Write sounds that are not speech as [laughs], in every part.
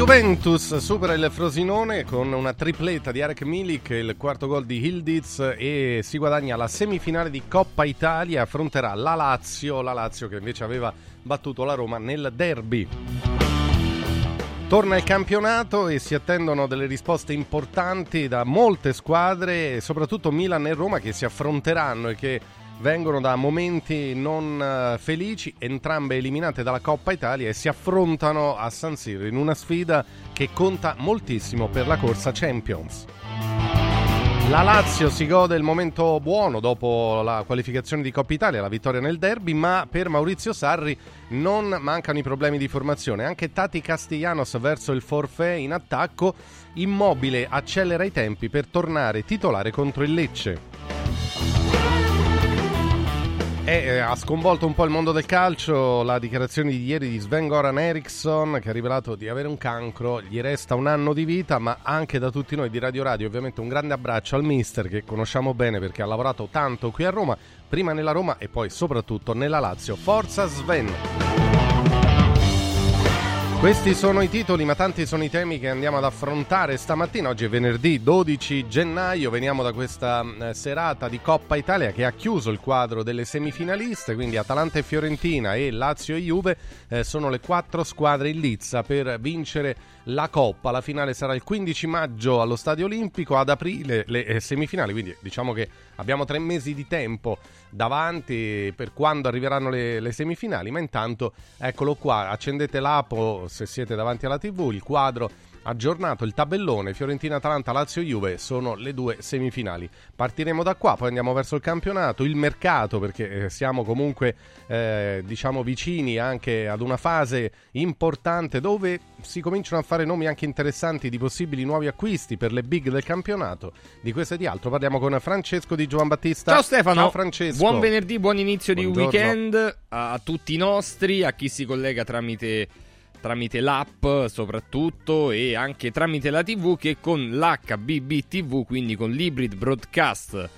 Juventus supera il Frosinone con una tripletta di Arek Milik, il quarto gol di Hildiz e si guadagna la semifinale di Coppa Italia, affronterà la Lazio, la Lazio che invece aveva battuto la Roma nel derby. Torna il campionato e si attendono delle risposte importanti da molte squadre, soprattutto Milan e Roma che si affronteranno e che vengono da momenti non eh, felici, entrambe eliminate dalla Coppa Italia e si affrontano a San Siro in una sfida che conta moltissimo per la corsa Champions. La Lazio si gode il momento buono dopo la qualificazione di Coppa Italia, la vittoria nel derby, ma per Maurizio Sarri non mancano i problemi di formazione. Anche Tati Castellanos verso il forfè in attacco, immobile accelera i tempi per tornare titolare contro il Lecce. Eh, ha sconvolto un po' il mondo del calcio la dichiarazione di ieri di Sven Goran Eriksson che ha rivelato di avere un cancro, gli resta un anno di vita, ma anche da tutti noi di Radio Radio ovviamente un grande abbraccio al mister che conosciamo bene perché ha lavorato tanto qui a Roma, prima nella Roma e poi soprattutto nella Lazio. Forza Sven! Questi sono i titoli, ma tanti sono i temi che andiamo ad affrontare stamattina. Oggi è venerdì 12 gennaio, veniamo da questa eh, serata di Coppa Italia che ha chiuso il quadro delle semifinaliste, quindi Atalanta e Fiorentina e Lazio e Juve eh, sono le quattro squadre in lizza per vincere la Coppa. La finale sarà il 15 maggio allo Stadio Olimpico, ad aprile le eh, semifinali, quindi diciamo che abbiamo tre mesi di tempo davanti per quando arriveranno le, le semifinali, ma intanto eccolo qua, accendete l'app se siete davanti alla tv, il quadro aggiornato il tabellone Fiorentina Atalanta Lazio Juve sono le due semifinali. Partiremo da qua poi andiamo verso il campionato il mercato perché eh, siamo comunque eh, diciamo vicini anche ad una fase importante dove si cominciano a fare nomi anche interessanti di possibili nuovi acquisti per le big del campionato. Di questo e di altro parliamo con Francesco di Giovan Battista. Ciao Stefano. Ciao Francesco. Buon venerdì buon inizio Buongiorno. di weekend a tutti i nostri a chi si collega tramite tramite l'app soprattutto e anche tramite la TV che con l'HBB TV, quindi con l'hybrid broadcast,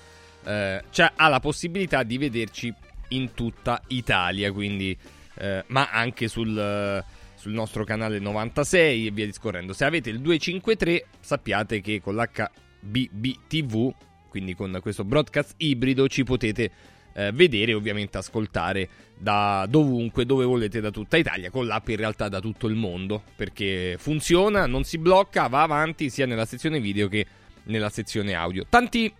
eh, ha la possibilità di vederci in tutta Italia, quindi, eh, ma anche sul, sul, nostro canale 96 e via discorrendo. Se avete il 253 sappiate che con l'HBB TV, quindi con questo broadcast ibrido, ci potete eh, vedere e ovviamente ascoltare da dovunque, dove volete, da tutta Italia, con l'app in realtà da tutto il mondo, perché funziona, non si blocca, va avanti sia nella sezione video che nella sezione audio. Tanti,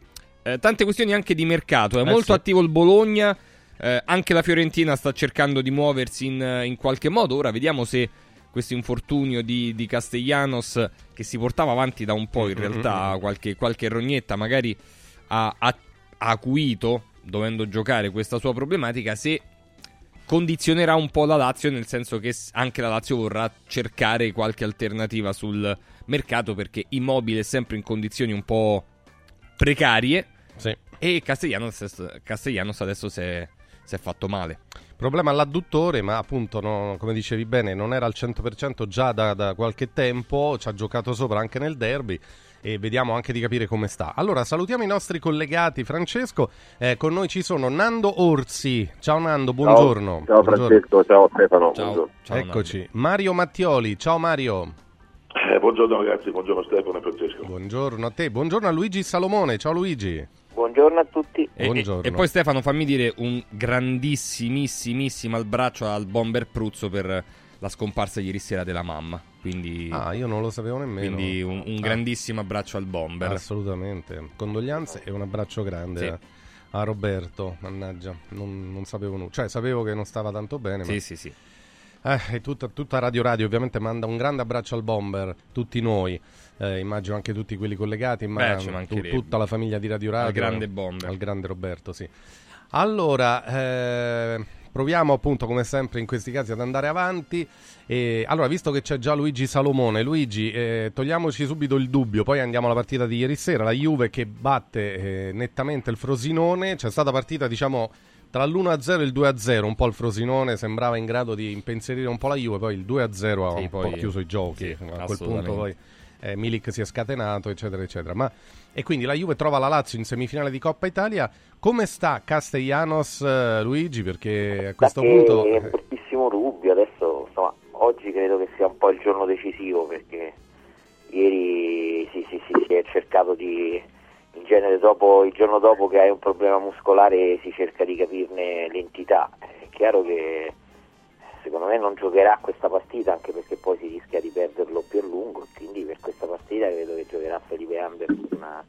eh, tante questioni anche di mercato, è eh molto sì. attivo il Bologna, eh, anche la Fiorentina sta cercando di muoversi in, in qualche modo, ora vediamo se questo infortunio di, di, Castellanos che si portava avanti da un po' in realtà qualche, qualche rognetta magari ha, ha acuito dovendo giocare questa sua problematica se condizionerà un po' la Lazio, nel senso che anche la Lazio vorrà cercare qualche alternativa sul mercato perché Immobile è sempre in condizioni un po' precarie sì. e Castellanos, Castellanos adesso si è, si è, fatto male. Problema all'adduttore, ma appunto, no, come dicevi bene, non era al 100% già da, da qualche tempo, ci ha giocato sopra anche nel derby e vediamo anche di capire come sta. Allora, salutiamo i nostri collegati, Francesco. Eh, con noi ci sono Nando Orsi. Ciao Nando, buongiorno. Ciao, ciao Francesco, ciao Stefano. Ciao, ciao Eccoci. Nando. Mario Mattioli. Ciao Mario. Eh, buongiorno ragazzi, buongiorno Stefano e Francesco. Buongiorno a te, buongiorno a Luigi Salomone. Ciao Luigi. Buongiorno a tutti. E, e, e, poi Stefano, fammi dire un grandissimissimissimo abbraccio al bomber Pruzzo per la scomparsa ieri sera della mamma. Quindi, ah, io non lo sapevo nemmeno. Quindi un, un ah. grandissimo abbraccio al bomber. Assolutamente. Condoglianze e un abbraccio grande sì. a Roberto. Mannaggia, non, non, sapevo nulla. Cioè, sapevo che non stava tanto bene. Sì, ma... sì, sì. Eh, tutta, tutta, Radio Radio ovviamente manda un grande abbraccio al bomber, tutti noi, eh, immagino anche tutti quelli collegati, ma tu, tutta la famiglia di Radio Radio. Al grande bomber. Al grande Roberto, sì. Allora, eh, proviamo appunto come sempre in questi casi ad andare avanti. E, allora, visto che c'è già Luigi Salomone, Luigi, eh, togliamoci subito il dubbio, poi andiamo alla partita di ieri sera, la Juve che batte eh, nettamente il Frosinone, c'è stata partita diciamo tra l'1-0 e il 2-0, un po' il Frosinone sembrava in grado di impensierire un po' la Juve, poi il 2-0 ha sì, un po' chiuso i giochi, sì, a quel punto poi eh, Milik si è scatenato, eccetera, eccetera. Ma, e quindi la Juve trova la Lazio in semifinale di Coppa Italia. Come sta Castellanos, eh, Luigi? Perché a questo da punto... È un fortissimo dubbio, adesso insomma, oggi credo che sia un po' il giorno decisivo perché ieri sì, sì, sì, si è cercato di in genere dopo, il giorno dopo che hai un problema muscolare si cerca di capirne l'entità. È chiaro che secondo me non giocherà questa partita anche perché poi si rischia di perderlo più a lungo, quindi per questa partita credo che giocherà Felipe Anderson,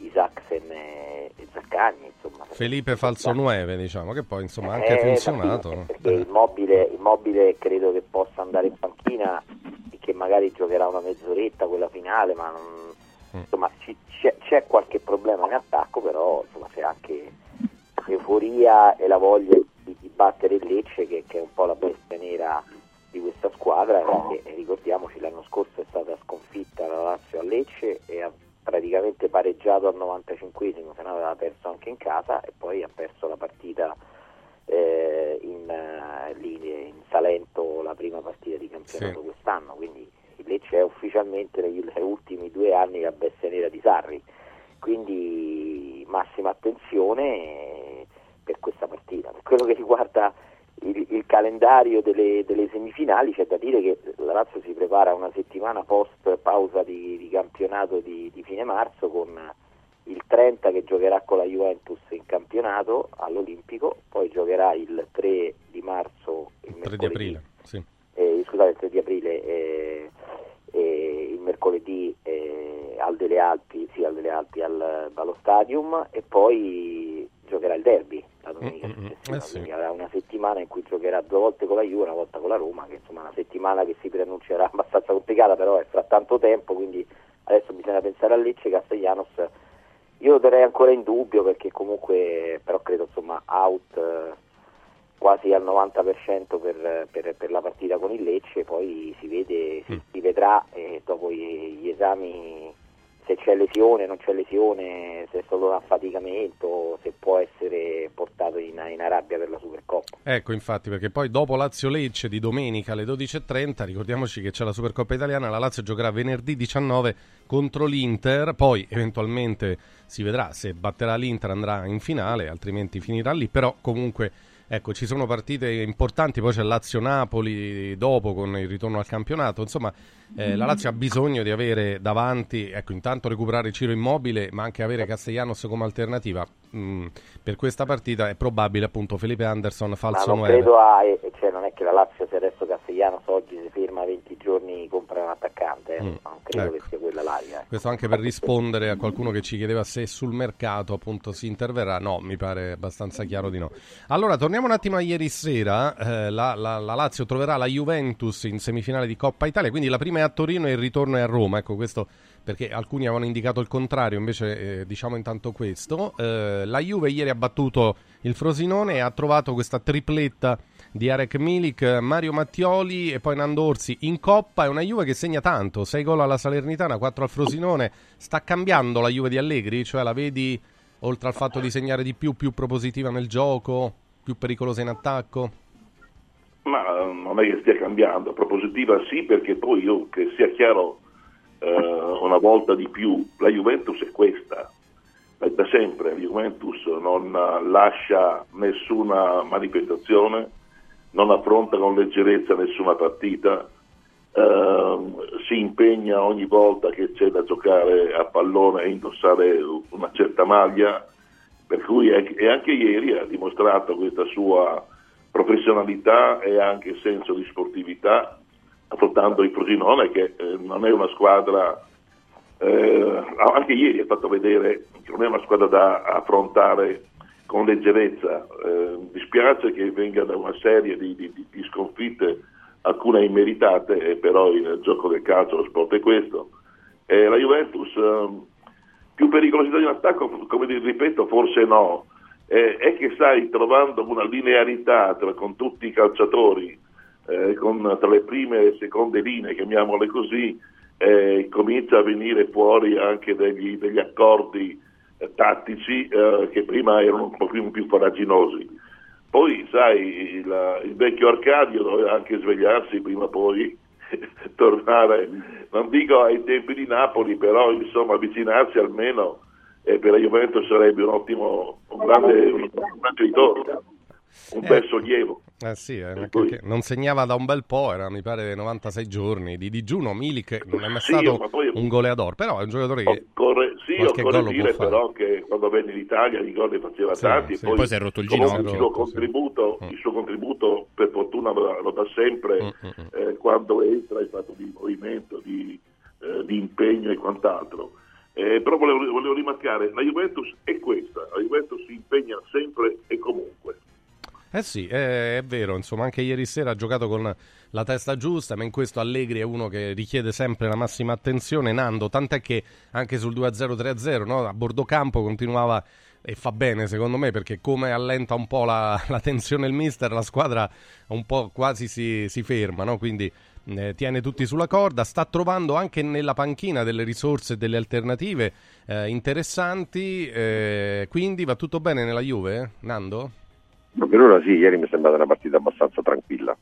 Isaacsen e, Zaccagni. Insomma, Felipe Falso 9 diciamo che poi insomma ha anche eh, funzionato. Sì, perché il mobile, il mobile credo che possa andare in panchina e che magari giocherà una mezz'oretta quella finale, ma non, mm. insomma c'è, c'è, qualche problema in attacco, però insomma, c'è anche l'euforia e la voglia di, di battere il Lecce che, che, è un po' la bestia nera di questa squadra e, e ricordiamoci l'anno scorso è stata sconfitta la Lazio a Lecce e ha praticamente pareggiato al 95esimo, se no aveva perso anche in casa e poi ha perso la partita eh, in, uh, lì, in, Salento la prima partita di campionato sì. quest'anno, quindi Lecce è ufficialmente negli ultimi due anni la bestia nera di Sarri, quindi massima attenzione per questa partita. Per quello che riguarda il, il calendario delle, delle, semifinali c'è da dire che la Lazio si prepara una settimana post pausa di, di campionato di, di, fine marzo con il 30 che giocherà con la Juventus in campionato all'Olimpico, poi giocherà il 3 di marzo, il 3 di aprile, sì. eh, scusate, il 3 di aprile eh, eh, il mercoledì eh, al Dele Alpi, sì, al Dele Alpi al, allo Stadium e poi giocherà il derby la domenica mm, mm, mm. eh sì. quindi avrà una settimana in cui giocherà due volte con la Juve, una volta con la Roma, che insomma è una settimana che si preannuncerà [laughs] abbastanza complicata, però è fra tanto tempo, quindi adesso bisogna pensare a Lecce, Castellanos, io lo terrei ancora in dubbio perché comunque però credo insomma out eh, quasi al 90% per, per, per, la partita con il Lecce, poi si vede, si, si vedrà eh, dopo gli, gli esami se c'è lesione, non c'è lesione, se è solo un affaticamento, se può essere portato in, in, Arabia per la Supercoppa. Ecco, infatti, perché poi dopo Lazio-Lecce di domenica alle 12.30, ricordiamoci che c'è la Supercoppa italiana, la Lazio giocherà venerdì 19 contro l'Inter, poi eventualmente si vedrà se batterà l'Inter andrà in finale, altrimenti finirà lì, però comunque Ecco, ci sono partite importanti, poi c'è Lazio-Napoli dopo con il ritorno al campionato. Insomma, eh, la Lazio ha bisogno di avere davanti, ecco, intanto recuperare Ciro Immobile, ma anche avere Castellanos come alternativa. Mm, per questa partita è probabile appunto Felipe Anderson falso ma non 9. credo a, cioè non è che la Lazio se adesso Castellanos oggi si ferma 20 giorni compra un attaccante, eh. mm, non credo ecco. che sia quella l'aria. Eh. Questo anche per rispondere a qualcuno che ci chiedeva se sul mercato appunto si interverrà, no, mi pare abbastanza chiaro di no. Allora, torniamo un attimo a ieri sera, eh, la, la, la Lazio troverà la Juventus in semifinale di Coppa Italia, quindi la prima è a Torino e il ritorno è a Roma, ecco questo perché alcuni avevano indicato il contrario, invece eh, diciamo intanto questo. Eh, la Juve ieri ha battuto il Frosinone e ha trovato questa tripletta di Arek Milik, Mario Mattioli e poi Nando Orsi in Coppa. È una Juve che segna tanto, 6 gol alla Salernitana, 4 al Frosinone. Sta cambiando la Juve di Allegri? Cioè la vedi, oltre al fatto di segnare di più, più propositiva nel gioco, più pericolosa in attacco? Ma eh, non è che stia cambiando, propositiva sì perché poi io, che sia chiaro eh, una volta di più, la Juventus è questa, da sempre la Juventus non lascia nessuna manifestazione, non affronta con leggerezza nessuna partita, eh, si impegna ogni volta che c'è da giocare a pallone a indossare una certa maglia, per cui è, e anche ieri ha dimostrato questa sua professionalità e anche senso di sportività affrontando il Frosinone che eh, non è una squadra, eh, anche ieri ha fatto vedere che non è una squadra da affrontare con leggerezza, eh, dispiace che venga da una serie di, di, di sconfitte, alcune immeritate, però il gioco del calcio, lo sport è questo. la Juventus ehm, più pericolosità di un attacco, come ripeto, forse no, è che stai trovando una linearità tra, con tutti i calciatori eh, con, tra le prime e le seconde linee, chiamiamole così, eh, comincia a venire fuori anche degli, degli accordi eh, tattici eh, che prima erano un po' più, più faraginosi. Poi, sai, il, il, vecchio Arcadio doveva anche svegliarsi prima o poi [laughs] tornare, non dico ai tempi di Napoli, però insomma avvicinarsi almeno eh, per la Juventus sarebbe un ottimo, un grande, un grande ritorno, un bel sollievo. Eh sì, eh, poi... non segnava da un bel po', era mi pare 96 giorni di digiuno. Milik non è mai sì, stato poi... un goleador, però è un giocatore che occorre, sì, occorre dire però che quando venne in Italia i gol ne faceva sì, tanti sì. poi, poi si è rotto il ginocchio. Il suo, contributo, sì. il suo contributo per fortuna lo dà sempre mm, mm, mm. eh, quando entra in fatto di movimento, di, eh, di impegno e quant'altro. Eh, però volevo, volevo rimarcare, la Juventus è questa, la Juventus si impegna sempre e comunque. Eh sì, è, è, vero, insomma, anche ieri sera ha giocato con la testa giusta, ma in questo Allegri è uno che richiede sempre la massima attenzione. Nando, tant'è che anche sul 2-0-3-0, no? a bordo campo continuava e fa bene secondo me perché come allenta un po' la, [laughs] la tensione il mister, la squadra un po' quasi si, si ferma, no? quindi eh, tiene tutti sulla corda, sta trovando anche nella panchina delle risorse e delle alternative eh, interessanti, eh, quindi va tutto bene nella Juve, eh? Nando? Per ora sì, ieri mi è sembrata una partita abbastanza tranquilla.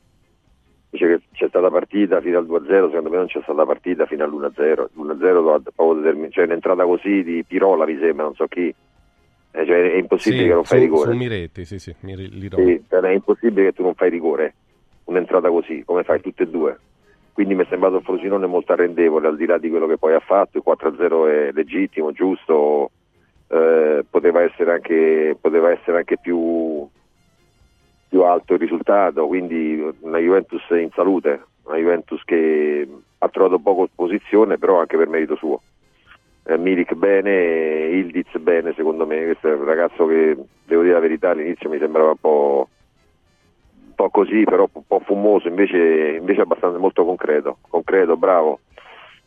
Dice che c'è stata partita fino al 2-0, secondo me non c'è stata partita fino all'1-0. L'1-0 cioè un'entrata così di Pirola mi sembra, non so chi. Eh, cioè, è impossibile sì, che non fai su, rigore. Su Miretti, sì, sì, mi sì, cioè, è impossibile che tu non fai rigore, un'entrata così, come fai tutte e due. Quindi mi è sembrato un Frosinone molto arrendevole, al di là di quello che poi ha fatto, il 4-0 è legittimo, giusto, eh, poteva, essere anche, poteva essere anche più, più alto il risultato, quindi una Juventus in salute, una Juventus che ha trovato poco opposizione, però anche per merito suo. Eh, Milik bene, Ildiz bene secondo me, questo è un ragazzo che, devo dire la verità, all'inizio mi sembrava un po', un po così, però un po' fumoso, invece, invece abbastanza molto concreto, concreto, bravo.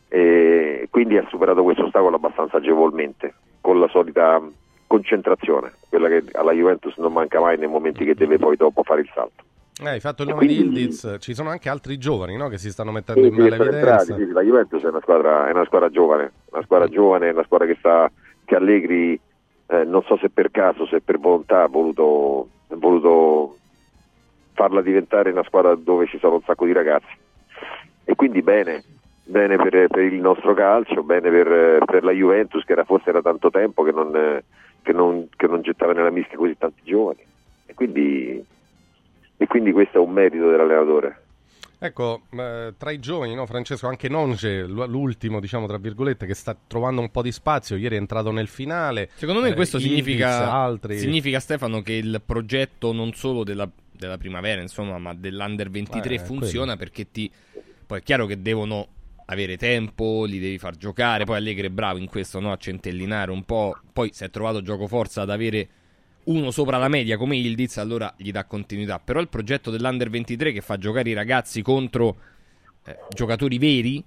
E quindi ha superato questo ostacolo abbastanza agevolmente, con la solita concentrazione, quella che alla Juventus non manca mai nei momenti che deve poi dopo fare il salto. Eh, hai fatto il nome quindi... di Ildiz, ci sono anche altri giovani no? che si stanno mettendo sì, in male evidenza. Sì, la Juventus è una squadra, è una squadra giovane, una squadra giovane, una squadra che sta che Allegri eh, non so se per caso, se per volontà ha voluto, voluto farla diventare una squadra dove ci sono un sacco di ragazzi. E quindi bene, bene per, per il nostro calcio, bene per, per, la Juventus che era, forse era tanto tempo che non che non, che non gettava nella mischia così tanti giovani. E quindi, e quindi questo è un merito dell'allenatore. Ecco, eh, tra i giovani, no, Francesco, anche Nonge, l'ultimo, diciamo, tra virgolette, che sta trovando un po' di spazio, ieri è entrato nel finale. Secondo me eh, questo significa, altri... significa, Stefano, che il progetto non solo della, della primavera, insomma, ma dell'Under 23 eh, funziona quello. perché ti... Poi è chiaro che devono avere tempo, li devi far giocare. Poi Allegri è bravo in questo, no? a centellinare un po'. Poi si è trovato gioco forza ad avere uno sopra la media come Ildiz, allora gli dà continuità. Però il progetto dell'Under 23 che fa giocare i ragazzi contro eh, giocatori veri,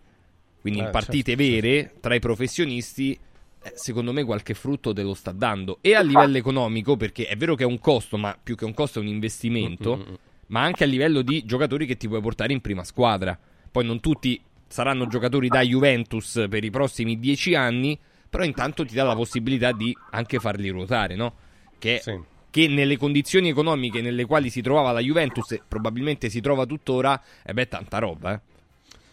quindi eh, in partite certo, vere, certo. tra i professionisti, eh, secondo me qualche frutto te lo sta dando. E a livello economico, perché è vero che è un costo, ma più che un costo è un investimento, mm-hmm. ma anche a livello di giocatori che ti puoi portare in prima squadra. Poi non tutti saranno giocatori da Juventus per i prossimi dieci anni, però intanto ti dà la possibilità di anche farli ruotare, no? Che, sì. che nelle condizioni economiche nelle quali si trovava la Juventus e probabilmente si trova tuttora, e beh, tanta roba, eh.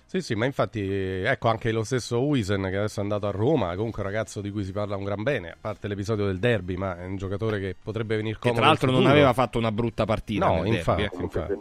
Sì, sì, ma infatti, ecco anche lo stesso Uisen che adesso è andato a Roma, comunque un ragazzo di cui si parla un gran bene, a parte l'episodio del derby, ma è un giocatore che potrebbe venire comodo. Che tra l'altro non aveva fatto una brutta partita. No, infatti. Derby, eh. infatti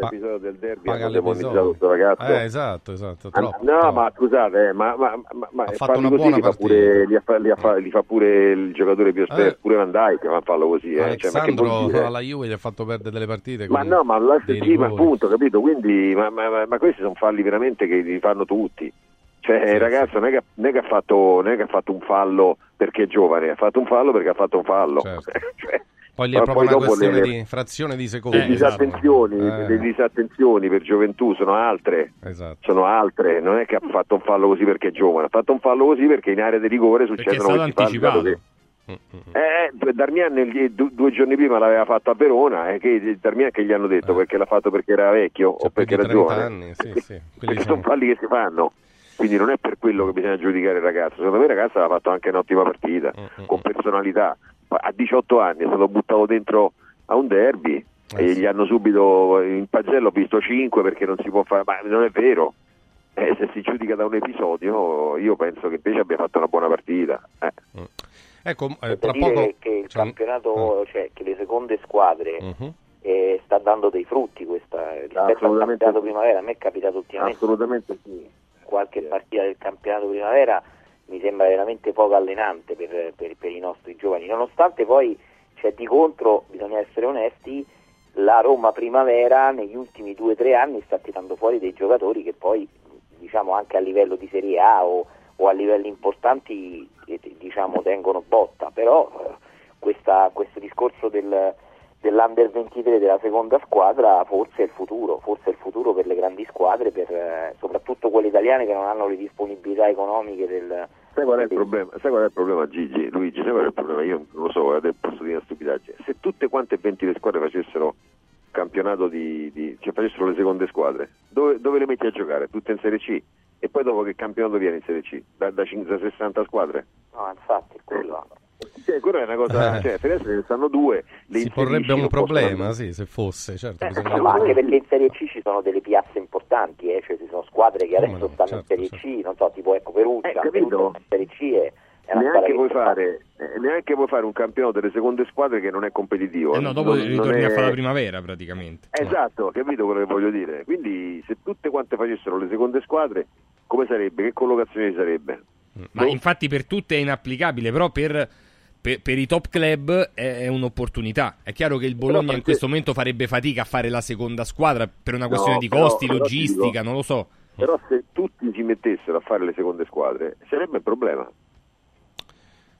l'episodio del derby hanno demonizzato questo ragazzo. Eh, esatto, esatto. Troppo, no, troppo. ma scusate, eh, ma, ma, ma, ma ha fatto una buona fa pure, li, fa, li, fa, li, fa, pure il giocatore più esperto, eh. pure Van Dijk fa farlo così. Eh. Alessandro cioè, alla Juve gli ha fatto perdere delle partite. Ma no, ma la sì, ma appunto, capito? Quindi, ma, ma, ma, questi sono falli veramente che li fanno tutti. Cioè, sì, il ragazzo. Non, è che, non, è fatto, non è che ha fatto un fallo perché è giovane, ha fatto un fallo perché ha fatto un fallo. Certo. [laughs] cioè, poi lì è proprio una questione le, di frazione di secondi. Le disattenzioni, eh. le disattenzioni per gioventù sono altre. Esatto. Sono altre. Non è che ha fatto un fallo così perché è giovane, ha fatto un fallo così perché in area di rigore succedono questi anticipato. falli. Eh, Darmian due, due giorni prima l'aveva fatto a Verona e che Darmian che gli hanno detto eh. perché l'ha fatto perché era vecchio cioè, o perché era giovane anni, sì, sì. [laughs] sono falli che si fanno quindi non è per quello che bisogna giudicare il ragazzo secondo me il ragazzo aveva fatto anche un'ottima partita mm-hmm. con personalità a 18 anni è stato buttato dentro a un derby eh e sì. gli hanno subito in pagello visto 5 perché non si può fare, ma non è vero. Eh, se si giudica da un episodio, io penso che invece abbia fatto una buona partita. Eh. Mm. Ecco, eh, tra poco che il campionato, uh. cioè che le seconde squadre uh-huh. eh, sta dando dei frutti questa, rispetto al campionato primavera. A me è capitato ultimamente Assolutamente sì. Qualche partita del campionato primavera mi sembra veramente poco allenante per, per, per i nostri giovani, nonostante poi c'è di contro, bisogna essere onesti, la Roma Primavera negli ultimi due o tre anni sta tirando fuori dei giocatori che poi diciamo anche a livello di Serie A o, o a livelli importanti eh, diciamo tengono botta, però eh, questa, questo discorso del, dell'Under 23 della seconda squadra forse è il futuro, forse è il futuro per le grandi squadre, per, eh, soprattutto quelle italiane che non hanno le disponibilità economiche del... Sai qual, è il problema? sai qual è il problema Gigi? Luigi, sai qual è il problema? Io non lo so, eh, posso dire una stupidaggine. Se tutte quante e 20 le squadre facessero campionato di, di cioè facessero le seconde squadre, dove, dove, le metti a giocare? Tutte in Serie C? E poi dopo che campionato viene in Serie C? Da, da, da 60 squadre? No, infatti, quello... Cioè, quella è una cosa, eh. cioè, adesso ne stanno due. si porrebbe un problema, sì, se fosse, certo. Eh, ma anche perché in Serie C ci sono delle piazze importanti, eh, cioè ci sono squadre che adesso no, stanno certo, in Serie certo. C, non so, tipo ecco Perugia, eh, capito? in Serie C è, neanche puoi, fare, eh, neanche puoi fare un campionato delle seconde squadre che non è competitivo. Eh no, dopo non, ritorni non è... a fare la primavera praticamente. Esatto, capito quello che voglio dire. Quindi se tutte quante facessero le seconde squadre, come sarebbe? Che collocazione ci sarebbe? Ma no? infatti per tutte è inapplicabile, però per per, per, i top club è, è, un'opportunità. È chiaro che il Bologna perché... in questo momento farebbe fatica a fare la seconda squadra per una questione no, di costi, però, logistica, però non lo so. Però se tutti si mettessero a fare le seconde squadre sarebbe un problema.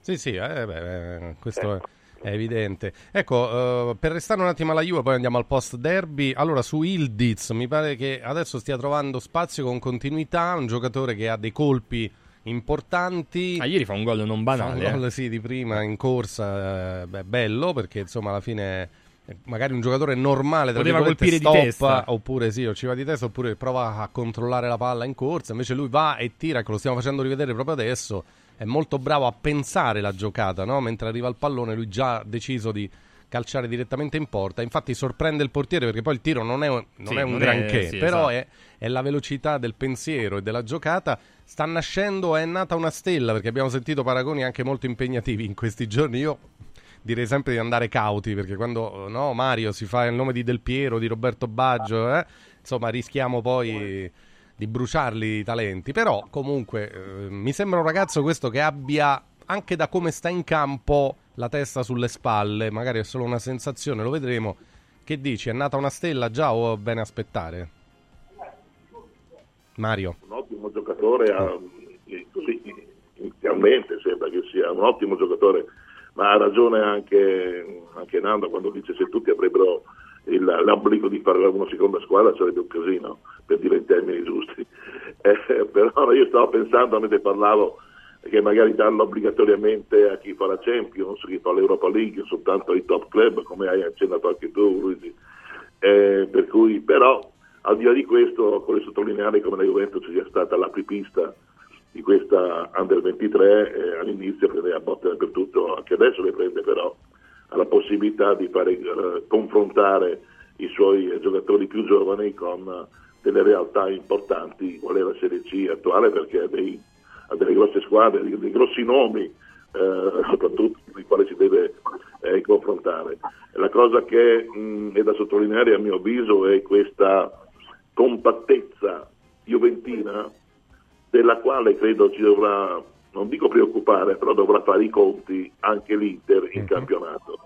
Sì, sì, eh, beh, questo eh. è, è, evidente. Ecco, uh, per restare un attimo alla Juve, poi andiamo al post derby. Allora, su Ildiz mi pare che adesso stia trovando spazio con continuità, un giocatore che ha dei colpi importanti. Ah, ieri fa un gol non banale. Fa un gol, eh. sì, di prima in corsa, eh, beh, bello perché insomma alla fine eh, magari un giocatore normale poteva colpire stoppa, di testa oppure sì, o ci va di testa oppure prova a controllare la palla in corsa invece lui va e tira che lo stiamo facendo rivedere proprio adesso è molto bravo a pensare la giocata no? mentre arriva il pallone lui già ha deciso di calciare direttamente in porta. Infatti sorprende il portiere perché poi il tiro non è, non sì, è un non granché, è, sì, però esatto. è, è, la velocità del pensiero e della giocata. Sta nascendo, è nata una stella perché abbiamo sentito paragoni anche molto impegnativi in questi giorni. Io direi sempre di andare cauti perché quando no, Mario si fa il nome di Del Piero, di Roberto Baggio, eh, insomma rischiamo poi di bruciarli i talenti. Però comunque eh, mi sembra un ragazzo questo che abbia anche da come sta in campo la testa sulle spalle, magari è solo una sensazione, lo vedremo. Che dici? È nata una stella già o bene aspettare? Mario. Un ottimo giocatore, eh, così inizialmente sembra che sia un ottimo giocatore, ma ha ragione anche, anche Nando quando dice se tutti avrebbero il, l'obbligo di fare una seconda squadra sarebbe un casino, per dire in termini giusti. [laughs] Eh, però io stavo pensando mentre parlavo che magari danno obbligatoriamente a chi fa la Champions, chi fa l'Europa League, soltanto ai top club, come hai accennato anche tu, Luigi. Eh, per cui, però, al di là di questo, vorrei sottolineare come la Juventus sia stata l'apripista di questa Under 23, eh, all'inizio prendeva botte dappertutto, anche adesso le prende però, ha la possibilità di fare eh, confrontare i suoi giocatori più giovani con delle realtà importanti, qual è la Serie C attuale, perché dei a delle grosse squadre, dei, dei grossi nomi, eh, soprattutto con i quali si deve eh, confrontare. La cosa che mh, è da sottolineare a mio avviso è questa compattezza juventina della quale credo ci dovrà, non dico preoccupare, però dovrà fare i conti anche l'Inter in uh-huh. campionato,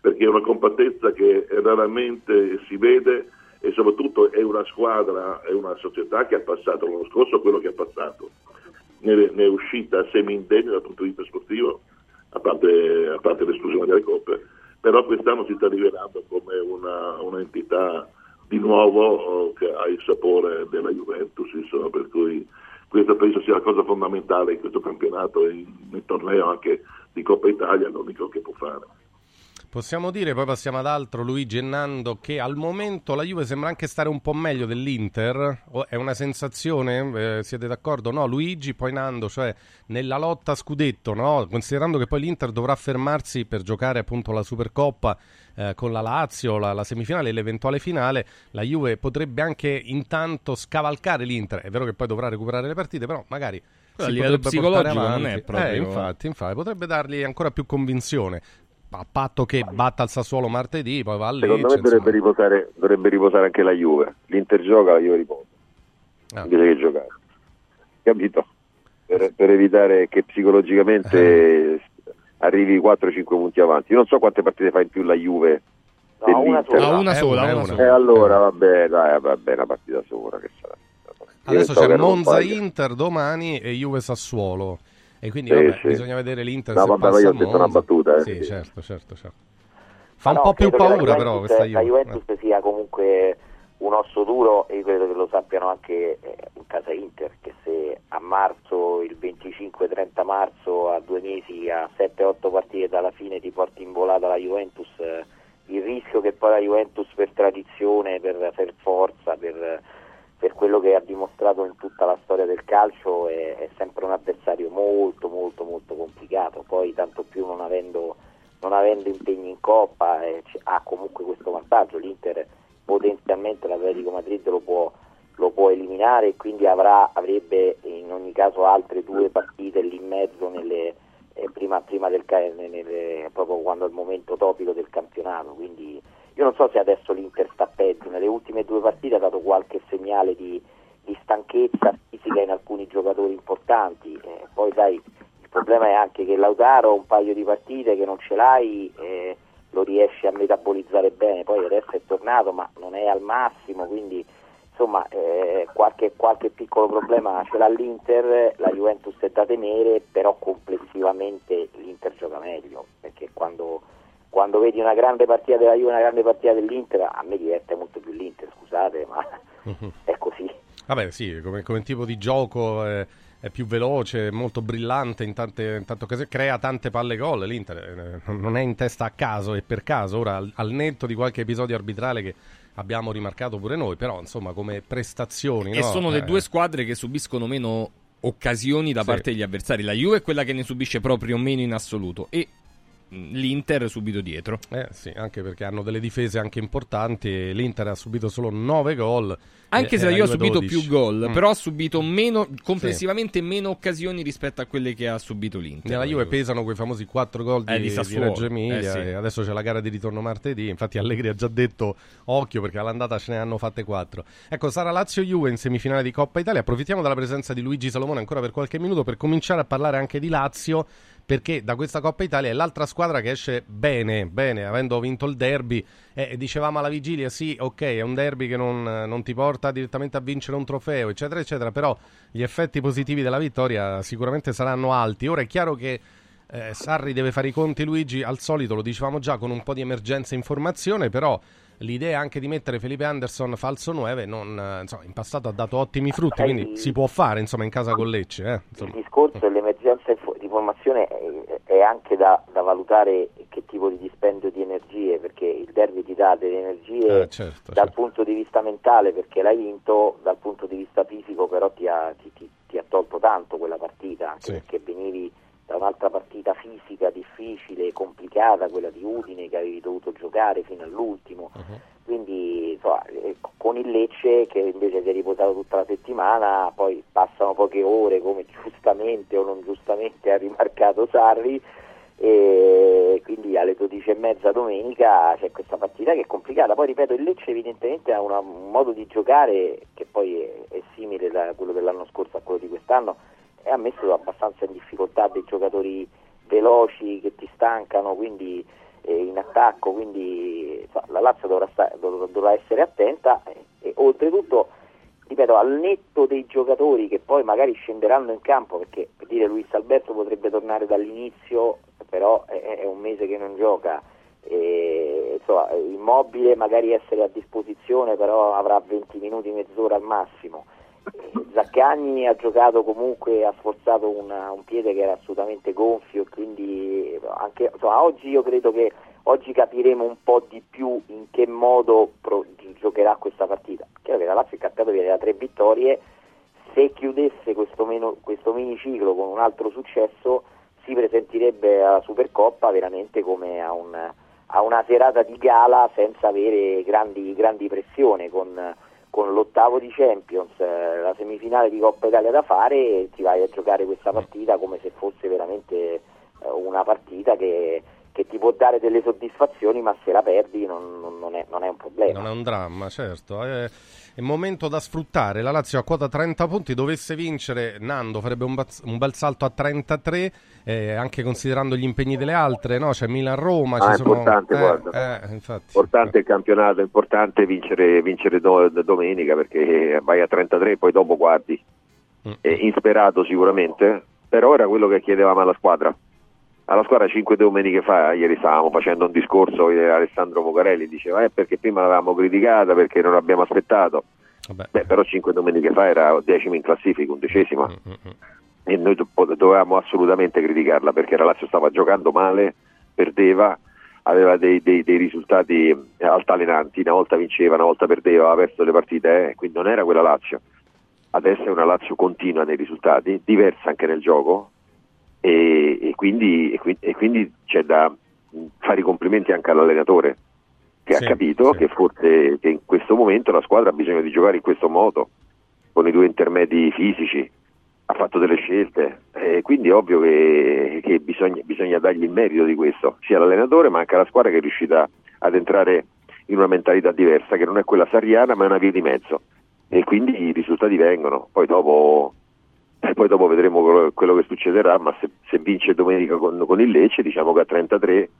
perché è una compattezza che raramente si vede e soprattutto è una squadra, è una società che ha passato l'anno scorso quello che ha passato ne, ne è uscita semi-indenne dal punto di vista sportivo, a parte, a parte l'esclusione delle coppe, però quest'anno si sta rivelando come una, un'entità di nuovo oh, che ha il sapore della Juventus, insomma, per cui questa penso sia la cosa fondamentale in questo campionato e nel torneo anche di Coppa Italia, l'unico che può fare. Possiamo dire, poi passiamo ad altro, Luigi e Nando, che al momento la Juve sembra anche stare un po' meglio dell'Inter. È una sensazione? Eh, siete d'accordo? No, Luigi, poi Nando, cioè nella lotta a scudetto, no? considerando che poi l'Inter dovrà fermarsi per giocare appunto la Supercoppa eh, con la Lazio, la, la, semifinale e l'eventuale finale, la Juve potrebbe anche intanto scavalcare l'Inter. È vero che poi dovrà recuperare le partite, però magari... a livello psicologico non è proprio... Eh, infatti, infatti, potrebbe dargli ancora più convinzione a patto che batta il Sassuolo martedì, poi va a Lecce. Secondo me dovrebbe riposare, dovrebbe riposare, anche la Juve. L'Inter gioca, la Juve riposa. Ah. Invece che giocare. Capito? Per, per evitare che psicologicamente eh. arrivi 4-5 punti avanti. Io non so quante partite fa in più la Juve. No, una sola. Ah, una sola, una sola. E allora vabbè, dai, vabbè, una partita sola che sarà. Adesso c'è Monza Inter domani e Juve Sassuolo. E quindi sì, vabbè, sì. bisogna vedere l'Inter no, se vabbè, passa io ho detto una battuta. Eh. Sì, certo, certo, certo. Fa un no, po' più paura però questa Juve. La Juventus eh. sia comunque un osso duro e io credo che lo sappiano anche eh, in casa Inter, che se a marzo, il 25-30 marzo, a due mesi, a 7-8 partite dalla fine ti porti in volata la Juventus, eh, il rischio che poi la Juventus per tradizione, per, per forza, per per quello che ha dimostrato in tutta la storia del calcio è, è sempre un avversario molto molto molto complicato, poi tanto più non avendo, non avendo impegni in Coppa eh, ha comunque questo vantaggio, l'Inter potenzialmente l'Atletico Madrid lo può, lo può eliminare e quindi avrà, avrebbe in ogni caso altre due partite lì in mezzo nelle, eh, prima, prima del, nelle, proprio quando è il momento topico del campionato. Quindi io non so se adesso l'Inter sta peggio, nelle ultime due partite ha dato qualche segnale di, di stanchezza fisica in alcuni giocatori importanti, eh, poi sai, il problema è anche che Lautaro un paio di partite che non ce l'hai eh, lo riesce a metabolizzare bene, poi adesso è tornato ma non è al massimo, quindi insomma eh, qualche, qualche, piccolo problema ce l'ha l'Inter, la Juventus è da temere, però complessivamente l'Inter gioca meglio, perché quando quando vedi una grande partita della Juve e una grande partita dell'Inter, a me diverte molto più l'Inter, scusate, ma uh-huh. [laughs] è così. Vabbè, sì, come, come tipo di gioco è, è, più veloce, molto brillante, in tante, in tante occasioni, crea tante palle gol. L'Inter eh, non è in testa a caso e per caso, ora al, al netto di qualche episodio arbitrale che abbiamo rimarcato pure noi, però insomma come prestazioni. E no? sono eh. le due squadre che subiscono meno occasioni da sì. parte degli avversari. La Juve è quella che ne subisce proprio meno in assoluto e l'Inter subito dietro. Eh sì, anche perché hanno delle difese anche importanti. L'Inter ha subito solo 9 gol. Anche se io ho subito 12. più gol, mm. però ha subito meno, complessivamente sì. meno occasioni rispetto a quelle che ha subito l'Inter. Nella Juve pesano quei famosi 4 gol di, eh, di, di Reggio Emilia. Eh, sì. adesso c'è la gara di ritorno martedì. Infatti, Allegri ha già detto occhio perché all'andata ce ne hanno fatte 4. Ecco, sarà Lazio-Juve in semifinale di Coppa Italia. Approfittiamo della presenza di Luigi Salomone ancora per qualche minuto per cominciare a parlare anche di Lazio perché da questa Coppa Italia è l'altra squadra che esce bene, bene, avendo vinto il derby. Eh, dicevamo alla vigilia, sì, ok, è un derby che non, non, ti porta direttamente a vincere un trofeo, eccetera, eccetera, però gli effetti positivi della vittoria sicuramente saranno alti. Ora è chiaro che eh, Sarri deve fare i conti, Luigi, al solito, lo dicevamo già, con un po' di emergenza informazione, però l'idea anche di mettere Felipe Anderson falso 9 non, insomma, in passato ha dato ottimi frutti, quindi si può fare insomma, in casa con Lecce. Eh, il discorso dell'emergenza di formazione è, è anche da, da, valutare che tipo di dispendio di energie, perché il derby ti dà delle energie eh, certo, dal certo. punto di vista mentale perché l'hai vinto, dal punto di vista fisico però ti ha, ti, ti, ti ha tolto tanto quella partita, anche sì. perché venivi da un'altra partita fisica difficile, complicata, quella di Udine che avevi dovuto giocare fino all'ultimo. Uh-huh. Quindi insomma, eh, con il Lecce che invece si è riposato tutta la settimana, poi passano poche ore come [laughs] giustamente o non giustamente ha rimarcato Sarri e quindi alle 12 e mezza domenica c'è questa partita che è complicata. Poi ripeto, il Lecce evidentemente ha una, un modo di giocare che poi è, è simile da quello dell'anno scorso a quello di quest'anno e ha messo abbastanza in difficoltà dei giocatori veloci che ti stancano quindi in attacco quindi insomma, la Lazio dovrà, sta- dovrà, essere attenta e, e, oltretutto ripeto al netto dei giocatori che poi magari scenderanno in campo perché per dire Luis Alberto potrebbe tornare dall'inizio però è, è un mese che non gioca. E, insomma, immobile magari essere a disposizione però avrà 20 minuti mezz'ora al massimo Zaccagni ha giocato comunque, ha sforzato una, un piede che era assolutamente gonfio, quindi anche, insomma, oggi io credo che oggi capiremo un po' di più in che modo pro, giocherà questa partita. Chiaro che la Lazio è capitato di avere tre vittorie, se chiudesse questo, meno, questo miniciclo con un altro successo si presentirebbe alla Supercoppa veramente come a, un, a una serata di gala senza avere grandi, grandi pressioni con con l'ottavo di Champions, eh, la semifinale di Coppa Italia da fare ti vai a giocare questa partita come se fosse veramente eh, una partita che, che ti può dare delle soddisfazioni, ma se la perdi non, non, è, non è, un problema. Non è un dramma, certo. È, è momento da sfruttare. La Lazio a quota 30 punti, dovesse vincere, Nando farebbe un, baz- un bel salto a 33, eh, anche considerando gli impegni delle altre, no? C'è Milan-Roma. Ah, è importante, eh, guarda. Eh, importante il campionato, è importante vincere, vincere do- domenica perché vai a 33 e poi dopo guardi. Mm. È insperato sicuramente, però era quello che chiedevamo alla squadra alla squadra cinque domeniche fa, ieri stavamo facendo un discorso e Alessandro Mocarelli diceva eh, perché prima l'avevamo criticata perché non abbiamo aspettato Beh, però cinque domeniche fa era decima in classifica, undicesima mm-hmm. e noi do- dovevamo assolutamente criticarla perché la Lazio stava giocando male, perdeva aveva dei, dei, dei, risultati altalenanti, una volta vinceva, una volta perdeva, aveva perso le partite, eh, quindi non era quella Lazio. Adesso è una Lazio continua nei risultati, diversa anche nel gioco, e, e, quindi, e, e, quindi, c'è da fare i complimenti anche all'allenatore che sì, ha capito sì. che forse che in questo momento la squadra ha bisogno di giocare in questo modo, con i due intermedi fisici, ha fatto delle scelte, e quindi è ovvio che, che bisogna, bisogna, dargli il merito di questo, sia l'allenatore ma anche la squadra che è riuscita ad entrare in una mentalità diversa, che non è quella sarriana ma è una via di mezzo. E quindi i risultati vengono, poi dopo e poi dopo vedremo quello che succederà, ma se, se vince domenica con, con, il Lecce diciamo che a 33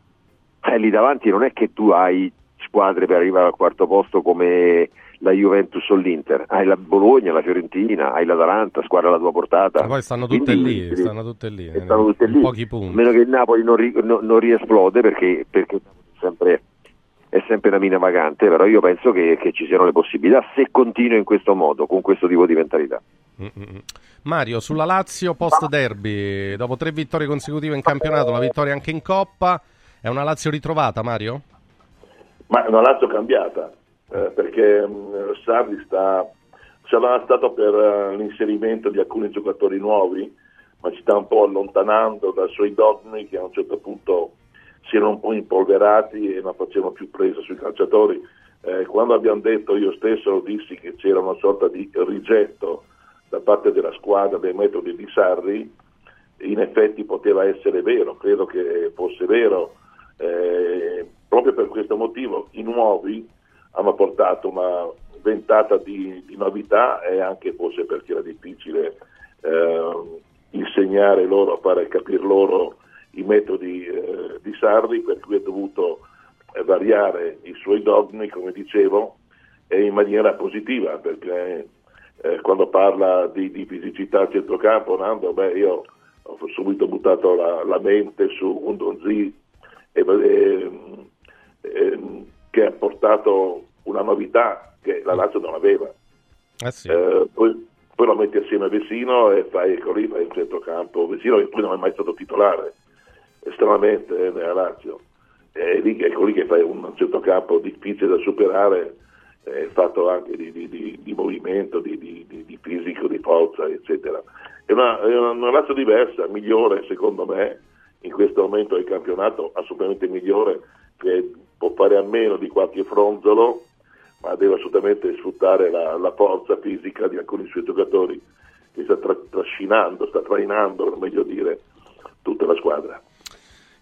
eh, lì davanti non è che tu hai squadre per arrivare al quarto posto come la Juventus o l'Inter, hai la Bologna, la Fiorentina, hai l'Atalanta, squadra alla tua portata. Ma poi stanno tutte Quindi, lì, stanno tutte lì, stanno tutte lì. pochi punti. A meno che il Napoli non, ri, no, non riesplode perché, perché sempre, è sempre una mina vagante, però io penso che, che ci siano le possibilità se continua in questo modo, con questo tipo di mentalità. Mario, sulla Lazio post derby, dopo tre vittorie consecutive in campionato, la vittoria anche in Coppa, è una Lazio ritrovata, Mario? Ma è una Lazio cambiata, eh, perché mh, mm, Sardi sta, sarà stato per uh, l'inserimento di alcuni giocatori nuovi, ma ci sta un po' allontanando dai suoi dogmi che a un certo punto si erano un po' impolverati e non facevano più presa sui calciatori. Eh, quando abbiamo detto, io stesso lo dissi, che c'era una sorta di rigetto da parte della squadra dei metodi di Sarri, in effetti poteva essere vero, credo che fosse vero. Eh, proprio per questo motivo i nuovi hanno portato una ventata di, di novità e anche forse perché era difficile eh, insegnare loro, fare capire loro i metodi eh, di Sarri, per cui ha dovuto eh, variare i suoi dogmi, come dicevo, e in maniera positiva, perché eh, quando parla di, di, fisicità a centrocampo, Nando, beh, io ho subito buttato la, la mente su un Donzi eh, eh, che ha portato una novità che la Lazio non aveva. Ah, sì. Eh, poi, poi, lo metti assieme a Vesino e fai, ecco lì, fai il centrocampo. Vesino che poi non è mai stato titolare, estremamente eh, nella Lazio. È lì, ecco lì che fai un centrocampo difficile da superare eh, fatto anche di, di, di, di movimento, di, fisico, di forza, eccetera. È una, è una razza diversa, migliore secondo me in questo momento del campionato, assolutamente migliore, che può fare a meno di qualche fronzolo, ma deve assolutamente sfruttare la, la forza fisica di alcuni suoi giocatori che sta tra, trascinando, sta trainando, per meglio dire, tutta la squadra.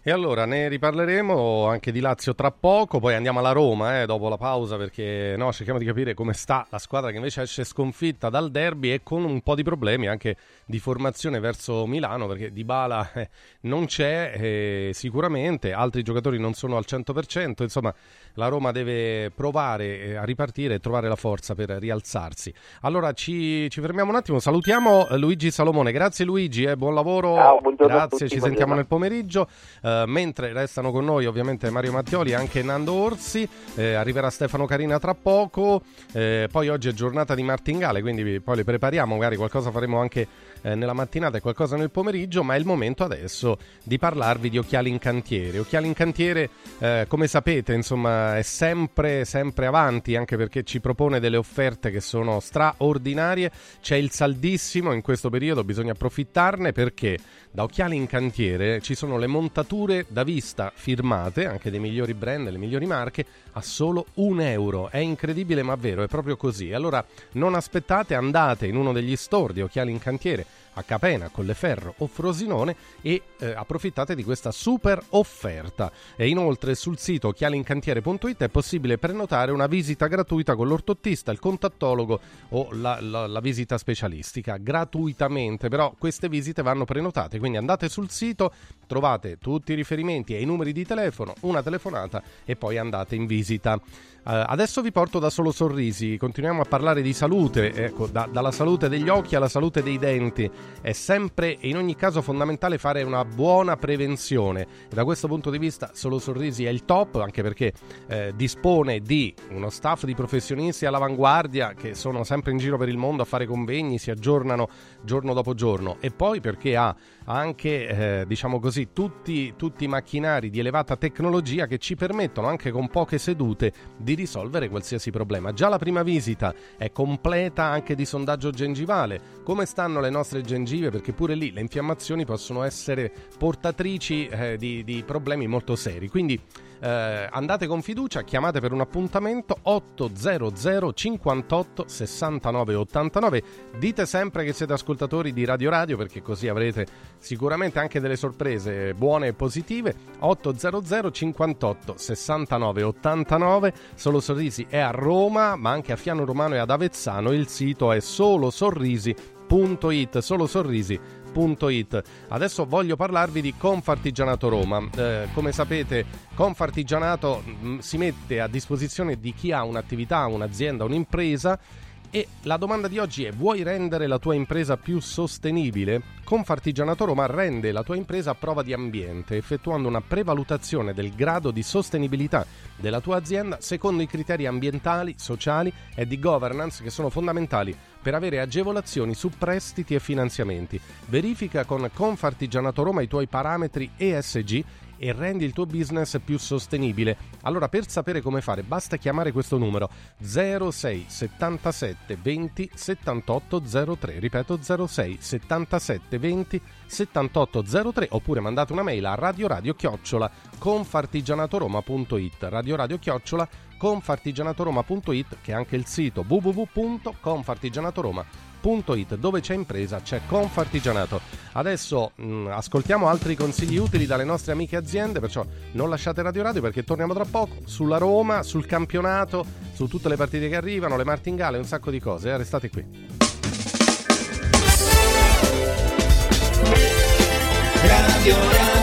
E allora ne riparleremo anche di Lazio tra poco, poi andiamo alla Roma eh, dopo la pausa perché no, cerchiamo di capire come sta la squadra che invece esce sconfitta dal derby e con un po' di problemi anche di formazione verso Milano perché Dybala eh, non c'è eh, sicuramente, altri giocatori non sono al 100%, insomma la Roma deve provare eh, a ripartire e trovare la forza per rialzarsi. Allora ci, ci fermiamo un attimo, salutiamo eh, Luigi Salomone, grazie Luigi, eh, buon lavoro, Ciao, grazie, ci sentiamo nel pomeriggio. Uh, mentre restano con noi ovviamente Mario Mattioli e anche Nando Orsi, eh, arriverà Stefano Carina tra poco, eh, poi oggi è giornata di martingale, quindi poi le prepariamo, magari qualcosa faremo anche eh, nella mattinata e qualcosa nel pomeriggio, ma è il momento adesso di parlarvi di Occhiali in Cantiere. Occhiali in Cantiere, eh, come sapete, insomma, è sempre, sempre avanti, anche perché ci propone delle offerte che sono straordinarie. C'è il saldissimo in questo periodo, bisogna approfittarne perché da Occhiali in Cantiere ci sono le montature da vista firmate, anche dei migliori brand, le migliori marche, a solo un euro. È incredibile ma vero, è proprio così. Allora non aspettate, andate in uno degli store di Occhiali in Cantiere a Capena, Colleferro o Frosinone e eh, approfittate di questa super offerta. E inoltre sul sito occhialincantiere.it è possibile prenotare una visita gratuita con l'ortottista, il contattologo o la, la, la visita specialistica gratuitamente, però queste visite vanno prenotate, quindi andate sul sito, trovate tutti i riferimenti e i numeri di telefono, una telefonata e poi andate in visita. Uh, adesso vi porto da solo sorrisi, continuiamo a parlare di salute, ecco, da, dalla salute degli occhi alla salute dei denti. È sempre e in ogni caso fondamentale fare una buona prevenzione. E da questo punto di vista solo sorrisi è il top, anche perché eh, dispone di uno staff di professionisti all'avanguardia che sono sempre in giro per il mondo a fare convegni, si aggiornano giorno dopo giorno e poi perché ha anche, eh, diciamo così, tutti, tutti i macchinari di elevata tecnologia che ci permettono anche con poche sedute di risolvere qualsiasi problema. Già la prima visita è completa anche di sondaggio gengivale. Come stanno le nostre gengive? Perché pure lì le infiammazioni possono essere portatrici eh, di, di problemi molto seri. Quindi eh, andate con fiducia, chiamate per un appuntamento 800 58 69 89. Dite sempre che siete ascoltatori di Radio Radio perché così avrete sicuramente anche delle sorprese buone e positive. 800 58 69 89. Solo Sorrisi è a Roma, ma anche a Fiano Romano e ad Avezzano. Il sito è solosorrisi.it. Solo Sorrisi Confartigianato.it. Adesso voglio parlarvi di Confartigianato Roma. Eh, come sapete, Confartigianato mh, mm, si mette a disposizione di chi ha un'attività, un'azienda, un'impresa e la domanda di oggi è: vuoi rendere la tua impresa più sostenibile? Confartigianato Roma rende la tua impresa a prova di ambiente, effettuando una prevalutazione del grado di sostenibilità della tua azienda secondo i criteri ambientali, sociali e di governance che sono fondamentali per avere agevolazioni su prestiti e finanziamenti. Verifica con Confartigianato Roma i tuoi parametri ESG e rendi il tuo business più sostenibile. Allora, per sapere come fare, basta chiamare questo numero 06 77 20 78 03. Ripeto 06 77 20 78 03 oppure mandate una mail a radio chiocciola confartigianatoroma.it radio radio chiocciola confartigianatoroma.it che è anche il sito www.confartigianatoroma.it Confartigianato.it dove c'è impresa c'è Confartigianato. Adesso mh, mm, ascoltiamo altri consigli utili dalle nostre amiche aziende, perciò non lasciate Radio Radio perché torniamo tra poco sulla Roma, sul campionato, su tutte le partite che arrivano, le martingale, un sacco di cose. Eh? Restate qui. Radio Radio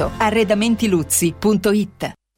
Arredamentiluzzi.it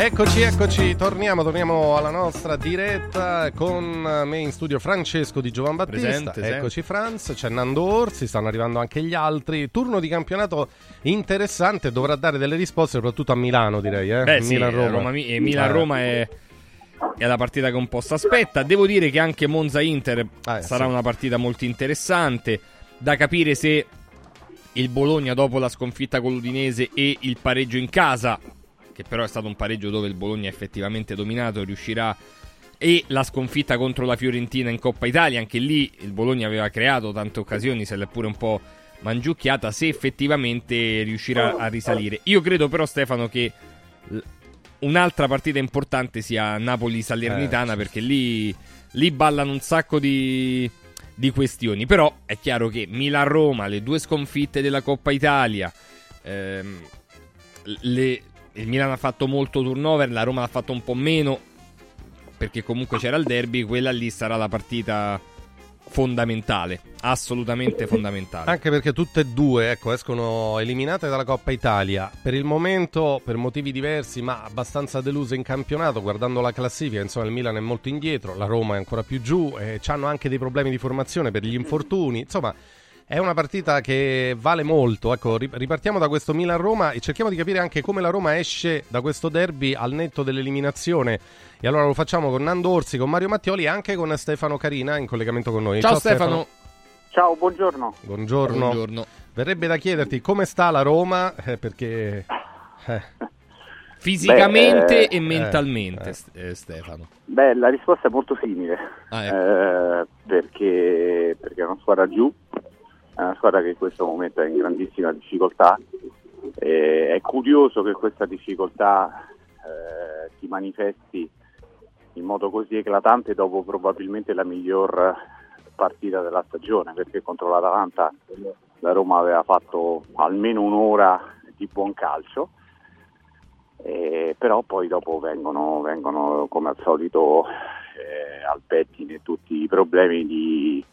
Eccoci, eccoci, torniamo, torniamo alla nostra diretta con me in studio Francesco di Giovan Battista. Presente, sì. eccoci Franz, c'è Nando Orsi, stanno arrivando anche gli altri. Turno di campionato interessante, dovrà dare delle risposte soprattutto a Milano direi. Eh? Beh, sì, Milan-Roma. Roma, e Milan-Roma è, è la partita che un po' aspetta. Devo dire che anche Monza-Inter Ah, sarà sì. una partita molto interessante. Da capire se il Bologna, dopo la sconfitta con l'Udinese e il pareggio in casa, che però è stato un pareggio dove il Bologna ha effettivamente dominato, riuscirà. E la sconfitta contro la Fiorentina in Coppa Italia, anche lì il Bologna aveva creato tante occasioni, se l'è pure un po' mangiucchiata, se effettivamente riuscirà a risalire. Io credo però Stefano che un'altra partita importante sia Napoli-Salernitana Eh, perché lì, lì ballano un sacco di, di questioni. Però è chiaro che Milan-Roma, le due sconfitte della Coppa Italia, ehm, le- il Milan ha fatto molto turnover, la Roma l'ha fatto un po' meno perché comunque c'era il derby, quella lì sarà la partita fondamentale, assolutamente fondamentale. Anche perché tutte e due ecco, escono eliminate dalla Coppa Italia. Per il momento, per motivi diversi, ma abbastanza deluse in campionato, guardando la classifica, insomma il Milan è molto indietro, la Roma è ancora più giù, e hanno anche dei problemi di formazione per gli infortuni. Insomma, è una partita che vale molto. Ecco, ri- ripartiamo da questo Milan-Roma e cerchiamo di capire anche come la Roma esce da questo derby al netto dell'eliminazione. E allora lo facciamo con Nando Orsi, con Mario Mattioli e anche con Stefano Carina in collegamento con noi. Ciao, Stefano. Ciao, buongiorno. Buongiorno. Buongiorno. Verrebbe da chiederti come sta la Roma, eh, perché... eh, Fisicamente Beh, e mentalmente, eh. Eh, Stefano. Beh, la risposta è molto simile, Ah, ecco. eh, perché, perché è una squadra giù, è una squadra che in questo momento è in grandissima difficoltà. e è curioso che questa difficoltà eh, si manifesti in modo così eclatante dopo probabilmente la miglior partita della stagione, perché contro l'Atalanta la Roma aveva fatto almeno un'ora di buon calcio. Eh, però poi dopo vengono, vengono come al solito eh, al pettine tutti i problemi di,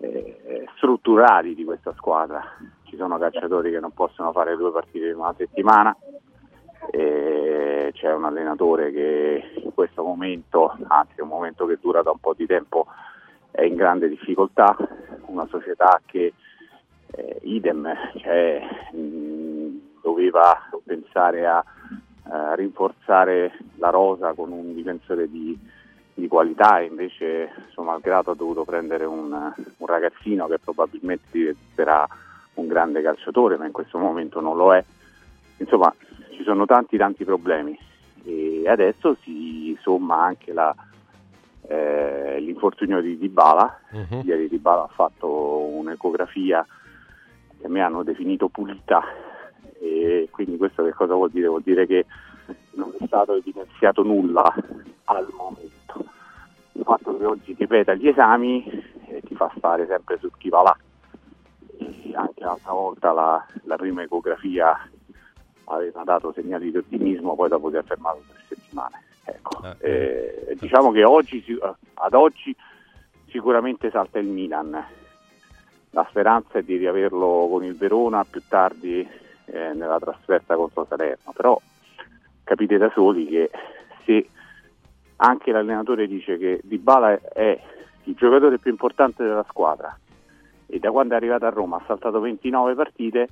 eh, strutturali di questa squadra. Ci sono calciatori che non possono fare due partite in una settimana, eh, c'è un allenatore che in questo momento, anzi un momento che dura da un po' di tempo, è in grande difficoltà, una società che eh, idem, cioè, mh, doveva pensare a eh, rinforzare la rosa con un difensore di di qualità e invece suo malgrado ha dovuto prendere un, un ragazzino che probabilmente diventerà un grande calciatore ma in questo momento non lo è insomma ci sono tanti tanti problemi e adesso si somma anche la, eh, l'infortunio di Dybala Mhm. ieri Dybala ha fatto un'ecografia che mi hanno definito pulita e quindi questo che cosa vuol dire? Vuol dire che non è stato evidenziato nulla al momento. Il fatto che oggi ripeta gli esami eh, ti fa stare sempre su chi va là. E anche l'altra volta la, la prima ecografia aveva dato segnali di ottimismo, poi dopo si è fermato tre settimane. Ecco. Eh, diciamo che oggi, si- ad oggi sicuramente salta il Milan. La speranza è di riaverlo con il Verona più tardi eh, nella trasferta contro Salerno, però capite da soli che se anche l'allenatore dice che Dybala è il giocatore più importante della squadra e da quando è arrivato a Roma ha saltato 29 partite,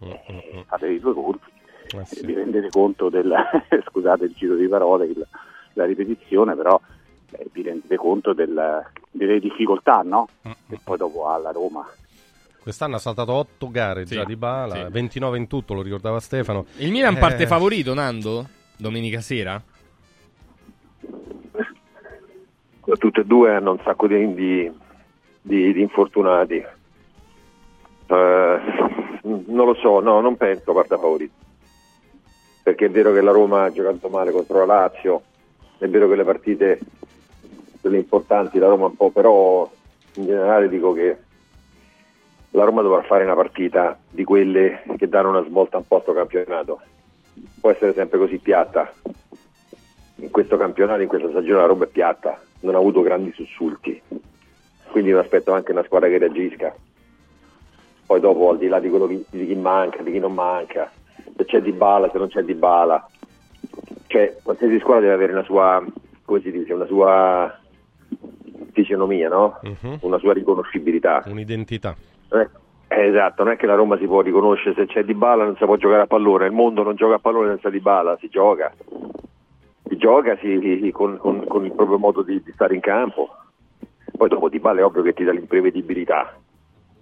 eh, fate i due conti e vi rendete conto del, [laughs] scusate il giro di parole, il- la ripetizione, però eh, vi rendete conto del- delle difficoltà no? che poi dopo ha la Roma. Quest'anno ha saltato 8 gare già di Bala, 29 in tutto, lo ricordava Stefano. Il Milan Eh, parte favorito, Nando? Domenica sera? Tutte e due hanno un sacco di, di- di- di infortunati. Eh, non lo so, no, non penso parta favorito. Perché è vero che la Roma ha giocato male contro la Lazio, è vero che le partite, quelle importanti, la Roma un po', però in generale dico che la Roma dovrà fare una partita di quelle che danno una svolta un po' a sto campionato. Può essere sempre così piatta, in questo campionato, in questa stagione la roba è piatta, non ha avuto grandi sussulti, quindi mi aspetto anche una squadra che reagisca. Poi dopo al di là di quello che- di chi manca, di chi non manca, se c'è di bala, se non c'è di bala, cioè qualsiasi squadra deve avere una sua, come si dice, una sua fisionomia, no? Una sua riconoscibilità. Un'identità. Eh, eh, esatto, non è che la Roma si può riconoscere se c'è di bala non si può giocare a pallone, il mondo non gioca a pallone senza di bala, si gioca. Gioca si- con, con- con il proprio modo di, di stare in campo. Poi dopo di bala è ovvio che ti dà l'imprevedibilità.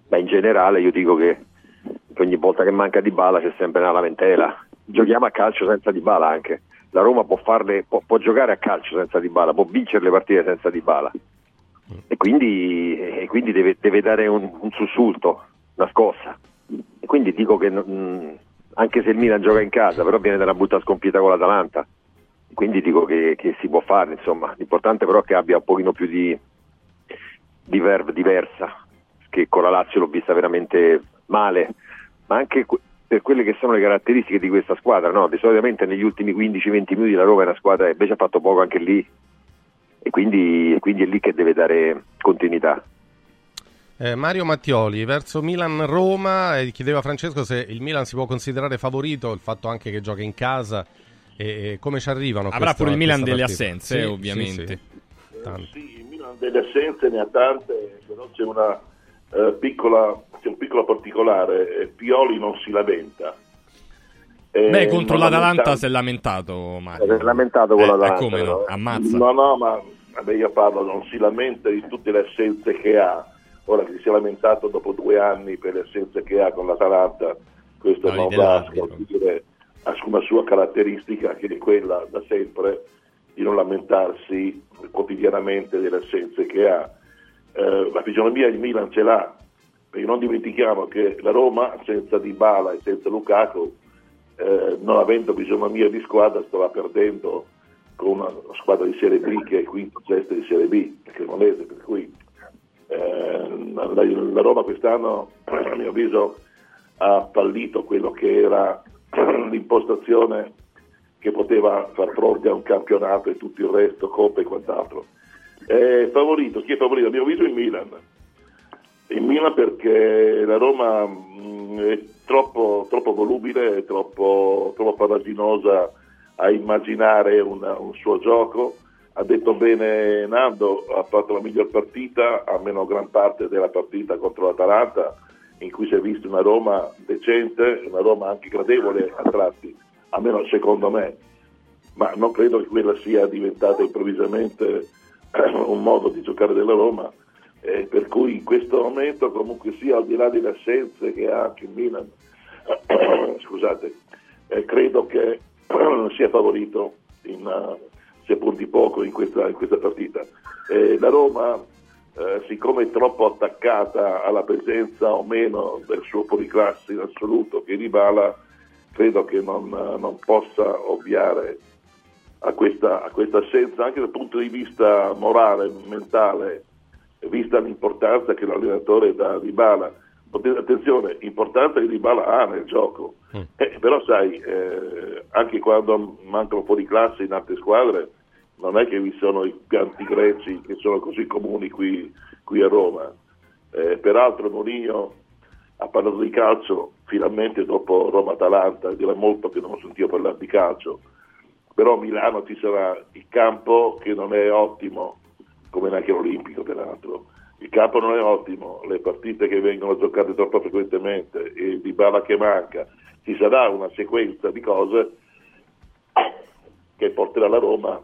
Ma in generale io dico che, ogni volta che manca di bala c'è sempre una lamentela. Giochiamo a calcio senza di bala anche. La Roma può, farle, può, può giocare a calcio senza di bala, può vincere le partite senza di bala. E quindi, e quindi deve, deve dare un, un sussulto, una scossa. E quindi dico che non- anche se il Milan gioca in casa, però viene da una brutta sconfitta con l'Atalanta. Quindi dico che, che si può fare, insomma. L'importante però è che abbia un pochino più di, di verve diversa, che con la Lazio l'ho vista veramente male, ma anche per quelle che sono le caratteristiche di questa squadra, no? Di solitamente negli ultimi 15-20 minuti la Roma è una squadra che invece ha fatto poco anche lì e quindi, quindi è lì che deve dare continuità. Eh, Mario Mattioli verso Milan-Roma chiedeva Francesco se il Milan si può considerare favorito, il fatto anche che gioca in casa e, e come ci arrivano. Avrà questa- pure il Milan delle partita. assenze, Sì, ovviamente. sì, sì. Tante. Il Milan delle assenze ne ha tante, però c'è una eh, piccola, c'è un piccolo particolare, eh, Pioli non si lamenta. Eh, Beh, contro l'Atalanta si è lamentato Mario. Si è lamentato con Eh, l'Atalanta, eh, come no? Ammazza. No, no, ma vabbè, io parlo, non si lamenta di tutte le assenze che ha. Ora che si è lamentato dopo due anni per le assenze che ha con l'Atalanta, questo No, non va a. ha una sua caratteristica che è quella da sempre di non lamentarsi quotidianamente delle assenze che ha. Eh, la fisionomia il Milan ce l'ha, perché non dimentichiamo che la Roma senza Dybala e senza Lukaku, eh, non avendo fisionomia di squadra, stava perdendo con una, squadra di Serie B che è quinto gesto di Serie B, Cremonese, per cui eh, la, la Roma quest'anno, a mio avviso, ha fallito quello che era l'impostazione che poteva far fronte a un campionato e tutto il resto, Coppa e quant'altro. Eh, favorito, chi è favorito? A mio avviso il Milan. Il Milan perché la Roma mh, è troppo, troppo volubile, è troppo, troppo farraginosa a immaginare una- un suo gioco. Ha detto bene Nando, ha fatto la miglior partita, almeno gran parte della partita contro l'Atalanta, in cui si è vista una Roma decente, una Roma anche gradevole a tratti, almeno secondo me, ma non credo che quella sia diventata improvvisamente un modo di giocare della Roma, eh, per cui in questo momento comunque sia al di là delle assenze che ha anche il Milan, [coughs] scusate, eh, credo che [coughs] sia favorito in, uh, seppur di poco in questa, in questa partita. Eh, la Roma, eh, siccome è troppo attaccata alla presenza o meno del suo policlasse in assoluto, che Ribala, credo che non, non possa ovviare a questa, a questa assenza anche dal punto di vista morale, mentale, vista l'importanza che l'allenatore dà a Ribala. Attenzione, importanza che Ribala ha nel gioco, eh, però sai, eh, anche quando mancano fuori classe in altre squadre, non è che vi sono i pianti greci che sono così comuni qui, qui a Roma. Eh, peraltro Mourinho ha parlato di calcio finalmente dopo Roma-Atalanta, dirà molto che non sentivo parlare di calcio, però a Milano ci sarà il campo che non è ottimo, come neanche l'Olimpico peraltro. Il campo non è ottimo, le partite che vengono giocate troppo frequentemente, e di bala che manca, ci sarà una sequenza di cose che porterà la Roma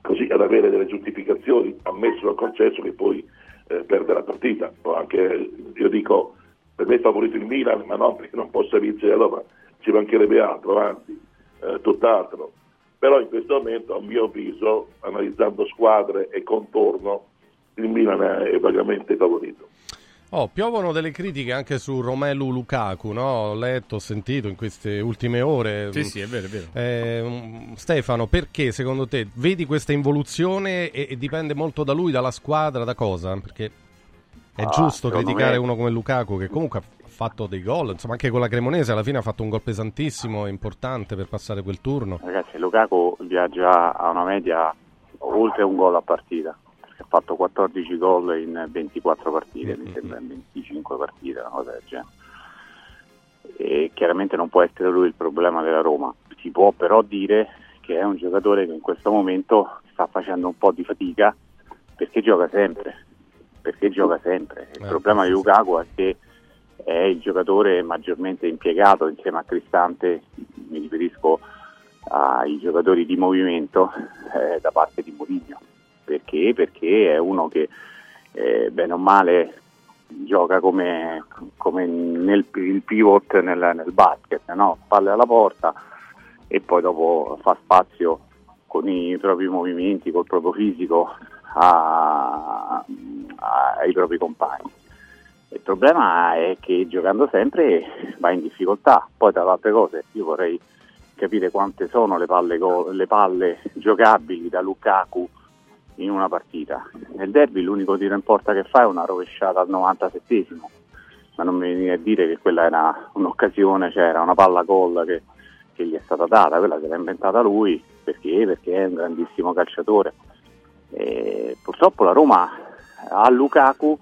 così ad avere delle giustificazioni, ammesso o concesso che poi eh, perde la partita. O anche, io dico, per me è favorito il Milan, ma non [laughs] perché non possa vincere la Roma, ci mancherebbe altro, anzi, eh, tutt'altro. Però in questo momento, a mio avviso, analizzando squadre e contorno, il Milan è vagamente favorito. Oh, piovono delle critiche anche su Romelu Lukaku, no? Ho letto, ho sentito in queste ultime ore. Sì, sì, è vero, è vero. Eh, Stefano, perché secondo te vedi questa involuzione e, e, dipende molto da lui, dalla squadra, da cosa? Perché è ah, giusto criticare me... uno come Lukaku che comunque ha fatto dei gol, insomma anche con la Cremonese alla fine ha fatto un gol pesantissimo e importante per passare quel turno. Ragazzi, Lukaku viaggia a una media oltre un gol a partita fatto 14 gol in 24 partite, mm-hmm. mi sembra in 25 partite, una cosa del genere. E chiaramente non può essere lui il problema della Roma, si può però dire che è un giocatore che in questo momento sta facendo un po' di fatica perché gioca sempre, perché gioca sempre. Il eh, problema di Lukaku è che è il giocatore maggiormente impiegato insieme a Cristante, mi riferisco ai giocatori di movimento eh, da parte di Mourinho perché? Perché è uno che eh, bene o male gioca come, come nel il pivot nel, nel basket, no? palle alla porta e poi dopo fa spazio con i propri movimenti, col proprio fisico a, a, ai propri compagni. Il problema è che giocando sempre va in difficoltà, poi tra le altre cose io vorrei capire quante sono le palle, le palle giocabili da Lukaku in una partita. Nel derby l'unico tiro in porta che fa è una rovesciata al 97 ma non mi viene a dire che quella era un'occasione, cioè era una palla gol che, che gli è stata data, quella se l'ha inventata lui, perché? Perché è un grandissimo calciatore. E purtroppo la Roma ha Lukaku,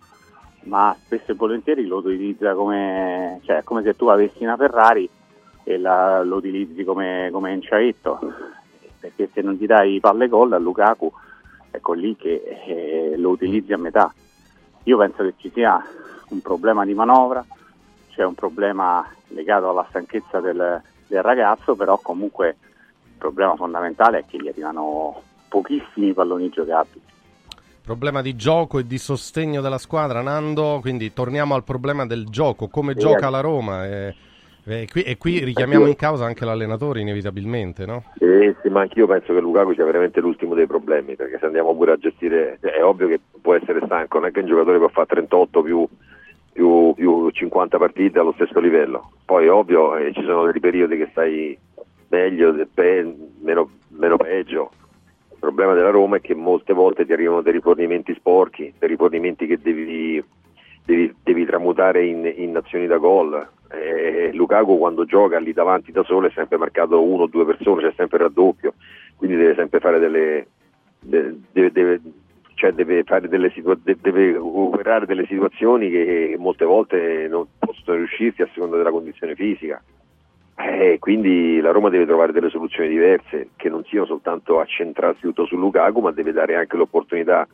ma spesso e volentieri lo utilizza come, cioè, come se tu avessi una Ferrari e la, lo utilizzi come, come inciaetto, perché se non ti dai palle gol a Lukaku ecco lì che eh, lo utilizzi a metà. Io penso che ci sia un problema di manovra, c'è un problema legato alla stanchezza del, del ragazzo, però comunque il problema fondamentale è che gli arrivano pochissimi palloni giocabili. Problema di gioco e di sostegno della squadra, Nando, quindi torniamo al problema del gioco, come sì, gioca la Roma. E e qui, e qui richiamiamo in causa anche l'allenatore inevitabilmente, no? Sì, sì, ma anch'io penso che Lukaku sia veramente l'ultimo dei problemi, perché se andiamo pure a gestire, è ovvio che può essere stanco, non è che un giocatore può fare 38 più, più, più 50 partite allo stesso livello. Poi ovvio eh, ci sono dei periodi che stai meglio, pe- meno, meno peggio. Il problema della Roma è che molte volte ti arrivano dei rifornimenti sporchi, dei rifornimenti che devi, devi, devi tramutare in, in azioni da gol eh, Lukaku quando gioca lì davanti da solo è sempre marcato uno o due persone, c'è sempre il raddoppio, quindi deve sempre fare delle, deve, deve, cioè deve, delle situa- deve operare delle situazioni che molte volte non possono riuscirsi a seconda della condizione fisica. Eh, quindi la Roma deve trovare delle soluzioni diverse che non siano soltanto accentrarsi tutto su Lukaku, ma deve dare anche l'opportunità,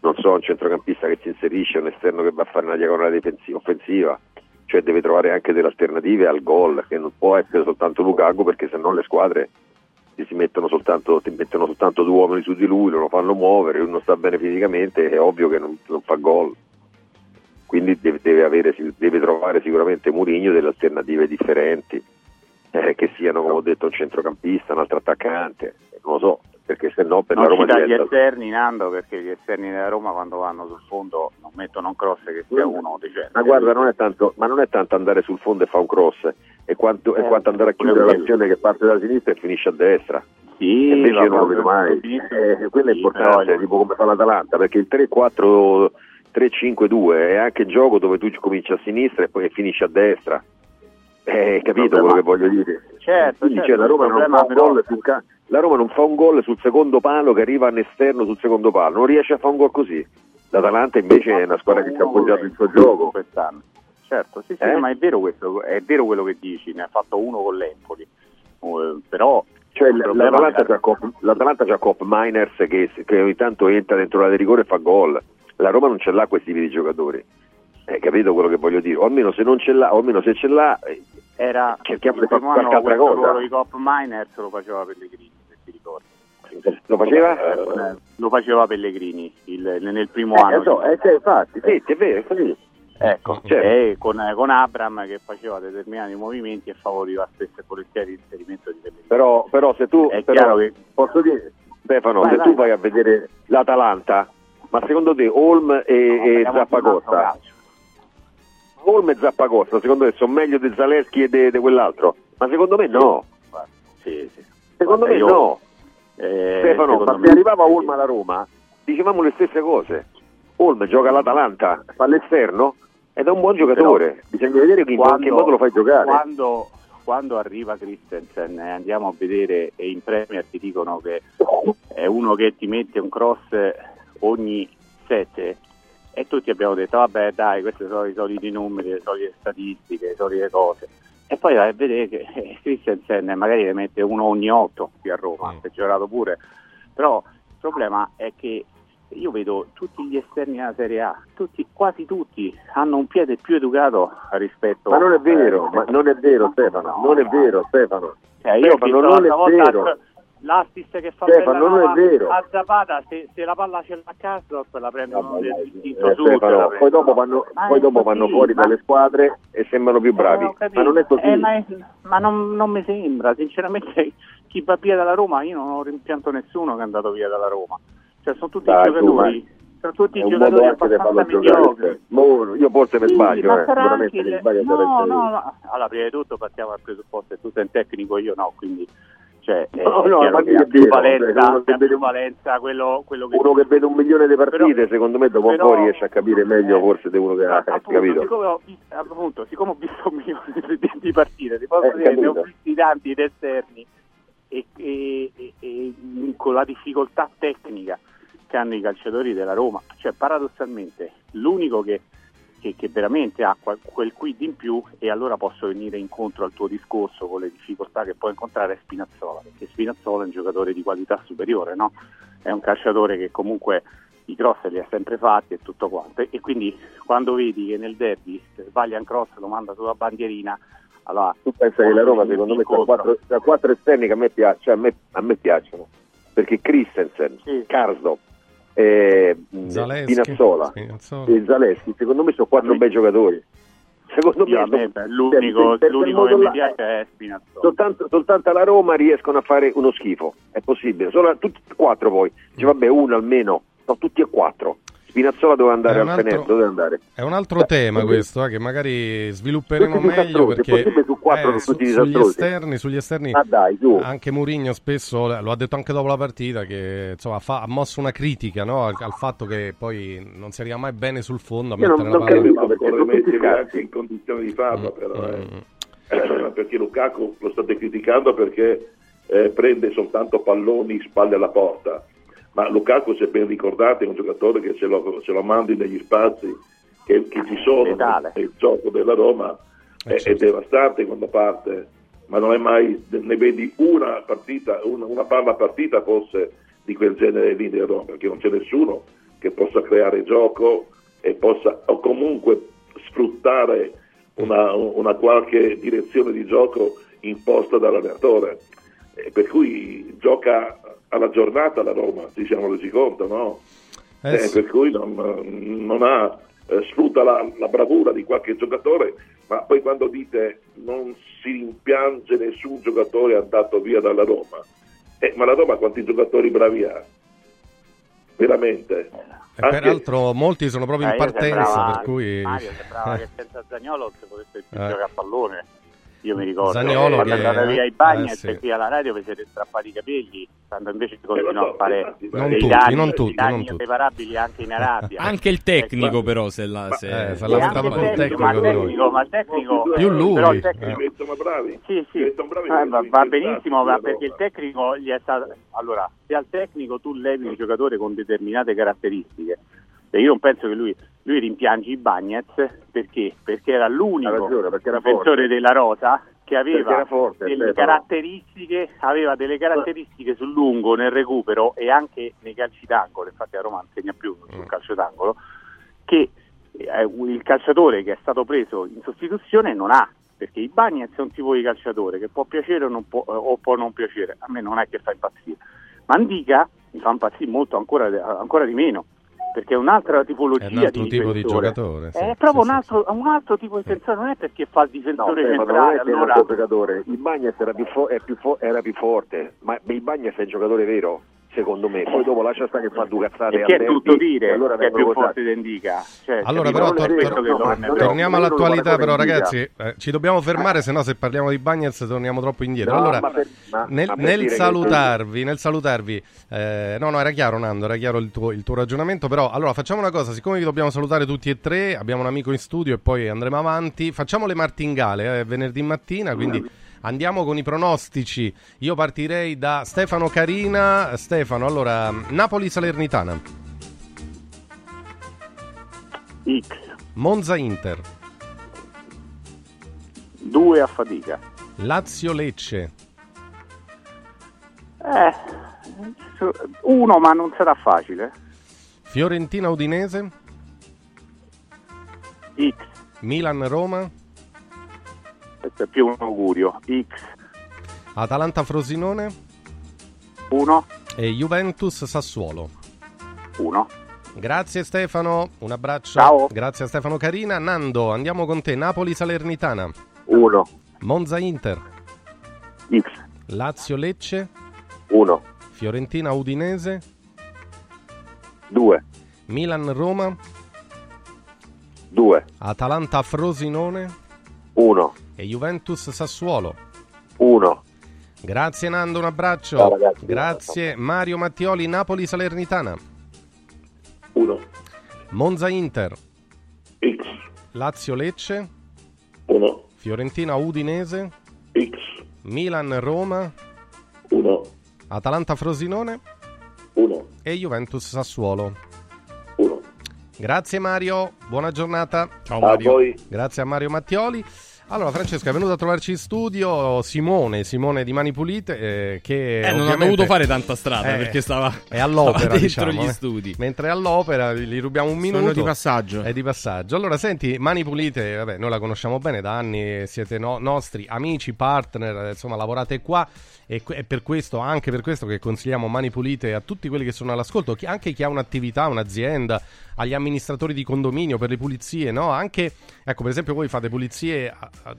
non so, un centrocampista che si inserisce, un esterno che va a fare una diagonale offensiva, cioè deve trovare anche delle alternative al gol, che non può essere soltanto Lukaku perché sennò le squadre si mettono soltanto, ti mettono soltanto due uomini su di lui, lo fanno muovere, lui non sta bene fisicamente, è ovvio che non, non fa gol. Quindi deve, deve, avere, deve trovare sicuramente Murigno delle alternative differenti, eh, che siano, come ho detto, un centrocampista, un altro attaccante, non lo so, perché se no per non la Roma ci dà gli diventa... esterni Nando perché gli esterni della Roma quando vanno sul fondo non mettono un cross che sia uno decente. Ma guarda, non è tanto, ma non è tanto andare sul fondo e fare un cross, è quanto, è Eh, quanto andare a chiudere l'azione che parte da sinistra e finisce a destra. Sì, E invece io non lo vedo mai. benissimo. Eh, quello è importante, tipo come fa l'Atalanta, perché il 3-4 3-5-2 è anche il gioco dove tu cominci a sinistra e poi finisci a destra. Eh, capito quello che voglio dire? Certo, Quindi certo, cioè, la, Roma gol sul ca- la Roma non fa un gol sul secondo palo che arriva all'esterno sul secondo palo, non riesce a fare un gol così. L'Atalanta invece è una squadra che ci ha appoggiato il suo gioco. quest'anno. Certo, sì, sì, Eh? ma è vero questo, è vero quello che dici, ne ha fatto uno con l'Empoli. Eh, però Cioè, l'Atalanta c'ha Cop, l'Atalanta c'ha Cop Miners che, che ogni tanto entra dentro l'area di rigore e fa gol. La Roma non ce l'ha questi tipi di giocatori. Hai capito quello che voglio dire? O almeno se non ce l'ha, o almeno se ce l'ha, eh, era cerchiamo il di fare qualche altra cosa. di Cop Miners lo faceva Pellegrini, se ti ricordi. Lo faceva? Eh, lo faceva Pellegrini il- nel primo Eh, anno. so, eh, sì, infatti, sì, è vero, è così. Ecco, Certo. e con, con Abram che faceva determinati movimenti e favoriva spesso e volentieri l'inserimento di Pellegrini. Però, però se tu È però, che- posso dire, Stefano, Vai, se vai. tu vai a vedere l'Atalanta, ma secondo te Olm e, e di un Zappacosta, altro Olm e Zappacosta, secondo te sono meglio di Zaleschi e di quell'altro? Ma secondo me no. Sì, sì. Secondo Guarda, me io- no. Eh, Stefano, ma me- se arrivava Olm alla Roma, dicevamo le stesse cose. Olm gioca all'Atalanta, fa all'esterno ed è un buon giocatore. Bisogna vedere in quando- che modo lo fai giocare. Quando, quando arriva Christensen e andiamo a vedere e in Premier ti dicono che è uno che ti mette un cross ogni sette e tutti abbiamo detto vabbè dai questi sono i soliti numeri, le solite statistiche, le solite cose. E poi vai a vedere che [laughs] eh, Christensen magari ne mette uno ogni otto qui a Roma, si è giocato pure. Però il problema è che io vedo tutti gli esterni della Serie A, tutti, quasi tutti hanno un piede più educato rispetto Ma non è vero, eh, ma non è vero Stefano, non è vero Stefano. cioè, io Stefano, non è volta vero. l'Astis che fa Stefano, non è vero. a Zapata, se, se la palla l'ha a Karsdorp la prendono del distinto Eh, sud. Stefano, poi dopo vanno, poi dopo vanno fuori ma- dalle squadre e sembrano più bravi. Eh, ho capito. ma non è così. Eh, ma, è- ma non, non mi sembra, sinceramente [laughs] chi va via dalla Roma, io non ho rimpianto nessuno che è andato via dalla Roma. Cioè sono tutti Dai, tu, giocatori, sono tutti un giocatori abbastanza mediocri. Io forse mi Sì, sbaglio, eh. sicuramente anche mi sbaglio no, no, no. Allora, prima di tutto partiamo dal presupposto che tu sei un tecnico, io no, quindi cioè, No, no, è più valenza, uno che valenza quello, quello che Uno che vede un milione di partite, Però- secondo me dopo però- un po' riesce a capire meglio eh, forse di uno che ha appunto, capito. siccome ho, visto, appunto, siccome ho visto un milione di, di partite, ti posso Eh, dire ne ho visti tanti ed esterni e, e- e- e con la difficoltà tecnica che hanno i calciatori della Roma, cioè paradossalmente l'unico che, che- che veramente ha quel, quid in più e allora posso venire incontro al tuo discorso con le difficoltà che può incontrare Spinazzola, perché Spinazzola è un giocatore di qualità superiore, no? è un calciatore che comunque i cross li ha sempre fatti e tutto quanto e quindi quando vedi che nel derby se sbaglia un cross lo manda sulla bandierina allora Tu pensa che la Roma secondo me ha quattro, quattro esterni che a me, pia- cioè a me, a me piacciono. Perché Christensen, Karsdorp, eh, Zaleschi, Pinazzola Spinazzola. e Zaleschi, secondo me sono quattro bei giocatori. Secondo me, sono- beh, l'unico, cioè, per- l'unico che mi modo là- piace è Spinazzola soltanto, soltanto alla Roma riescono a fare uno schifo, è possibile, solo tutti e quattro poi, dice vabbè uno almeno, no tutti e quattro. Spinazzola dove andare È al un altro- dove andare? È un altro Beh, tema questo, eh, che magari svilupperemo meglio perché possibile su quattro eh, sono tutti sugli disastrosi. esterni, sugli esterni Ma dai, anche Mourinho spesso lo ha detto anche dopo la partita che insomma, fa- ha mosso una critica no, al, al fatto che poi non si arriva mai bene sul fondo a Io non- mettere non la palla. capisco Ma perché sono metterli scarsi. anche in condizioni di farlo però eh. Mm. Eh, [clears throat] perché Lukaku lo state criticando perché eh, prende soltanto palloni spalle alla porta ma Lukaku se ben ricordate è un giocatore che se lo, se lo mandi negli spazi che, che ci sono Letale. nel gioco della Roma è, è devastante quando parte ma non è mai ne vedi una partita una, una palla partita forse di quel genere lì nella Roma perché non c'è nessuno che possa creare gioco e possa o comunque sfruttare una, una qualche direzione di gioco imposta dall'allenatore Eh, per cui gioca alla giornata la Roma, ci siamo resi conto, no? Eh, Eh, sì. Per cui non, non ha, eh, sfrutta la, la bravura di qualche giocatore, ma poi quando dite non si rimpiange nessun giocatore andato via dalla Roma, eh, ma la Roma quanti giocatori bravi ha? Veramente? E peraltro molti sono proprio in Eh, io partenza, sembrava- per cui... Mario sembrava che senza Zagnolo non si potesse più Eh. giocare a pallone. Io mi ricordo Zaniolo quando che- è andata via i bagni eh, e sì. qui alla radio vi siete strappati i capelli, quando invece Eh, continuano a fare Non dei tutti, danni, non tutti, danni non tutti. irreparabili anche in [laughs] Arabia. Anche il tecnico, Ecco. però, se la. Se... Eh, E un po' il tecnico, ma tecnico il ma il tecnico Più lui, però il eh. tecnico Diventano bravi. sì, sì. Bravi Eh, va, va benissimo, ma perché il tecnico gli è stato. Allora, se al tecnico tu levi un giocatore con determinate caratteristiche, e io non penso che lui, lui rimpiangi i Bagnets perché? Perché era l'unico ragione, perché era difensore forte. della rosa che aveva forte, delle Stefano. caratteristiche, aveva delle caratteristiche sul lungo, nel recupero e anche nei calci d'angolo, infatti a Roma non segna più Mm. sul calcio d'angolo, che eh, il calciatore che è stato preso in sostituzione non ha, perché il Bagnez è un tipo di calciatore che può piacere o, non può, eh, o può non piacere, a me non è che fa impazzire. Mandica mi fa impazzire molto ancora, ancora di meno, perché è un'altra tipologia È un altro di tipo di difensore. giocatore, sì, è sì, proprio sì, un, altro, un altro tipo di difensore, non è perché fa il No, difensore non centrale, è che è un allora... altro giocatore. Il Bagnez era più, fo- è più fo- era più forte, ma il Bagnez è un giocatore vero, secondo me. Poi dopo lascia stare che fa due cazzate E che è tutto dire e allora che è più forte votati. di Indica. Cioè, Allora, capito? però, tor- tor- lo prende. torniamo all'attualità, però, ragazzi. eh, ci dobbiamo fermare, se no, se parliamo di Bagnets, torniamo troppo indietro. No, allora, ma per- ma- nel, ma nel salutarvi, nel salutarvi, eh, no, no, era chiaro, Nando, era chiaro il tuo, il tuo ragionamento. Però, allora, facciamo una cosa: siccome vi dobbiamo salutare tutti e tre, abbiamo un amico in studio e poi andremo avanti. Facciamo le martingale, eh, venerdì mattina, quindi. Andiamo con i pronostici. Io partirei da Stefano Carina. Stefano, allora, Napoli-Salernitana. X, Monza Inter. due a fatica. Lazio Lecce. Eh, uno, ma non sarà facile. Fiorentina Udinese. X, Milan Roma. Questo è più un augurio. X, Atalanta Frosinone. 1, E Juventus Sassuolo. 1. Grazie Stefano, un abbraccio. Ciao. Grazie a Stefano Carina. Nando, andiamo con te. Napoli Salernitana. 1, Monza Inter. X, Lazio Lecce. 1, Fiorentina Udinese. 2, Milan Roma. 2, Atalanta Frosinone. 1, E Juventus Sassuolo. 1. Grazie Nando, un abbraccio. Ciao, ragazzi. Grazie Mario Mattioli, Napoli Salernitana. 1, Monza Inter. X, Lazio Lecce. 1, Fiorentina Udinese. X, Milan Roma. 1, Atalanta Frosinone. 1, E Juventus Sassuolo. 1. Grazie Mario, buona giornata. Ciao A Mario. voi. Grazie a Mario Mattioli. Allora, Francesco è venuto a trovarci in studio Simone, Simone di Mani Pulite, eh, che Eh, non ha dovuto fare tanta strada Eh, perché stava, è all'opera, stava dentro diciamo, gli eh. studi. Mentre è all'opera gli rubiamo un minuto. Sono di passaggio. È di passaggio. Allora, senti, Mani Pulite, vabbè, noi la conosciamo bene da anni, siete no- nostri amici, partner, insomma, lavorate qua e è per questo, anche per questo che consigliamo Mani Pulite a tutti quelli che sono all'ascolto, anche chi ha un'attività, un'azienda, agli amministratori di condominio per le pulizie, no? Anche, ecco, per esempio voi fate pulizie,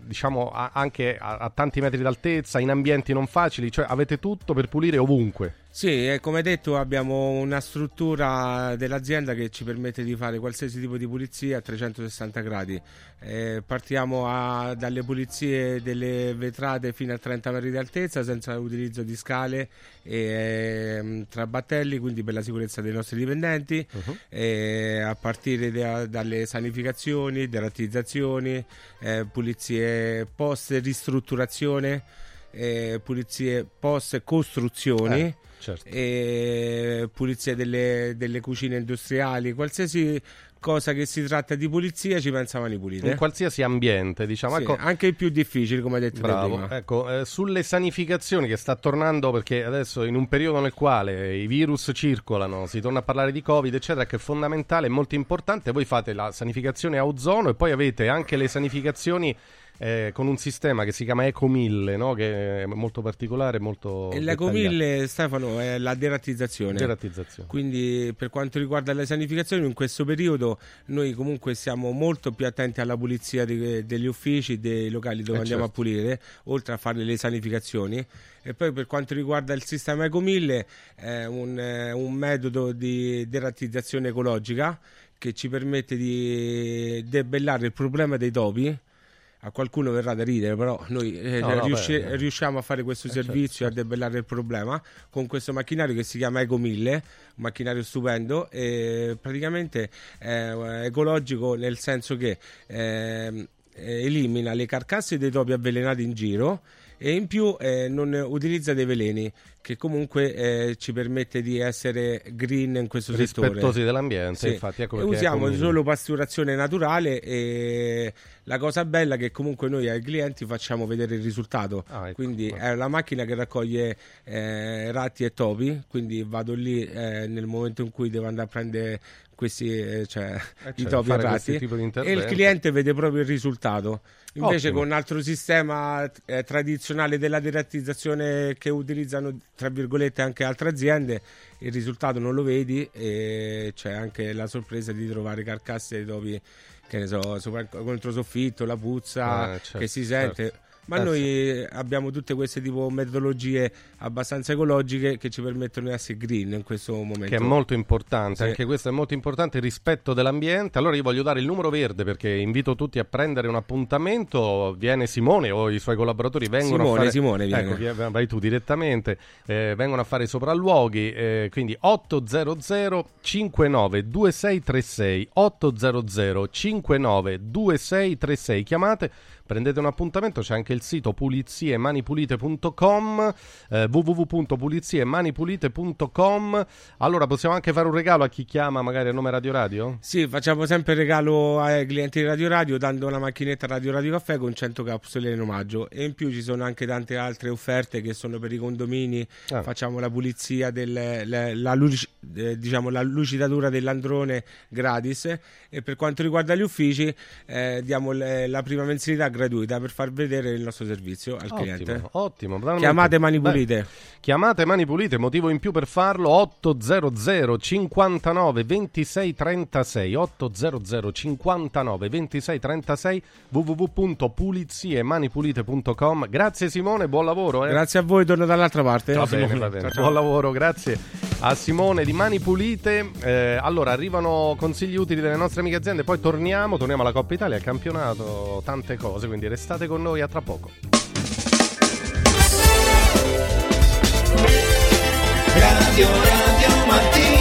diciamo, anche a, a tanti metri d'altezza, in ambienti non facili, cioè avete tutto per pulire ovunque. Sì, come detto abbiamo una struttura dell'azienda che ci permette di fare qualsiasi tipo di pulizia a 360 gradi. Eh, partiamo a- dalle pulizie delle vetrate fino a 30 metri di altezza senza utilizzo di scale e ehm, tra battelli, quindi per la sicurezza dei nostri dipendenti, eh, a partire da- dalle sanificazioni, derattizzazioni, eh, pulizie post ristrutturazione, eh, pulizie post costruzioni. Eh, certo. e pulizie delle, delle cucine industriali, qualsiasi cosa che si tratta di pulizia ci pensa Mani Pulite. In qualsiasi ambiente, diciamo. Sì, ecco, anche i più difficili, come hai detto Bravo, prima. ecco, eh, sulle sanificazioni che sta tornando perché adesso in un periodo nel quale i virus circolano, si torna a parlare di Covid, eccetera, che è fondamentale, è molto importante, voi fate la sanificazione a ozono e poi avete anche le sanificazioni eh, con un sistema che si chiama Eco 1000, no? che è molto particolare, molto E l'Eco dettagliato. 1000, Stefano, è la derattizzazione. Derattizzazione. Quindi per quanto riguarda le sanificazioni, in questo periodo noi comunque siamo molto più attenti alla pulizia di- degli uffici, dei locali dove Eh, andiamo certo. a pulire, oltre a fare le sanificazioni. E poi per quanto riguarda il sistema Eco 1000, è un, eh, un metodo di derattizzazione ecologica che ci permette di debellare il problema dei topi. A qualcuno verrà da ridere, però noi eh, No, no, riusci- beh, eh. riusciamo a fare questo Eh, certo, servizio, a debellare il problema con questo macchinario che si chiama Eco 1000, un macchinario stupendo e praticamente è eh, ecologico nel senso che ehm, eh, elimina le carcasse dei topi avvelenati in giro e in più eh, non utilizza dei veleni che comunque eh, ci permette di essere green in questo settore. Rispettosi dell'ambiente, infatti, ecco usiamo Eco 1000. solo pasturazione naturale e la cosa bella è che comunque noi ai clienti facciamo vedere il risultato. Ah, ecco. quindi è la macchina che raccoglie eh, ratti e topi, quindi vado lì eh, nel momento in cui devo andare a prendere questi eh, cioè, i certo, topi e di e il cliente vede proprio il risultato. Invece Ottimo. con un altro sistema eh, tradizionale della derattizzazione che utilizzano tra virgolette anche altre aziende, il risultato non lo vedi e c'è anche la sorpresa di trovare carcasse di topi che ne so, sopra contro soffitto, la puzza Eh, certo, che si sente. certo. Ma Eh, noi abbiamo tutte queste tipo metodologie abbastanza ecologiche che ci permettono di essere green in questo momento. Che è molto importante, Sì. anche questo è molto importante, il rispetto dell'ambiente. Allora io voglio dare il numero verde perché invito tutti a prendere un appuntamento. Viene Simone o i suoi collaboratori vengono Simone, a fare... Simone viene. Ecco, vai tu direttamente, eh, vengono a fare i sopralluoghi, eh, quindi 800 59 2636 800 59 2636 chiamate. Prendete un appuntamento, c'è anche il sito puliziemanipulite.com, eh, www.puliziemanipulite.com. Allora possiamo anche fare un regalo a chi chiama magari a nome Radio Radio? Sì, facciamo sempre il regalo ai clienti di Radio Radio dando una macchinetta Radio Radio Caffè con 100 capsule in omaggio e in più ci sono anche tante altre offerte che sono per i condomini, Ah. facciamo la pulizia del, le- la, luci- eh, diciamo, la lucidatura dell'androne gratis e per quanto riguarda gli uffici eh, diamo le- la prima mensilità gratuita per far vedere il nostro servizio al cliente. Ottimo, ottimo. veramente. Chiamate Mani Beh, Pulite. Chiamate Mani Pulite, motivo in più per farlo 800 59 26 36 800 59 26 36 www.puliziemanipulite.com Grazie Simone, buon lavoro. Eh. Grazie a voi, torno dall'altra parte. Va bene, va bene. Ciao, ciao. Buon lavoro, grazie a Simone di Mani Pulite. Eh, allora, arrivano consigli utili delle nostre amiche aziende, poi torniamo, torniamo alla Coppa Italia, al campionato, tante cose, quindi restate con noi, a tra poco. Radio Radio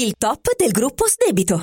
il top del gruppo Sdebito.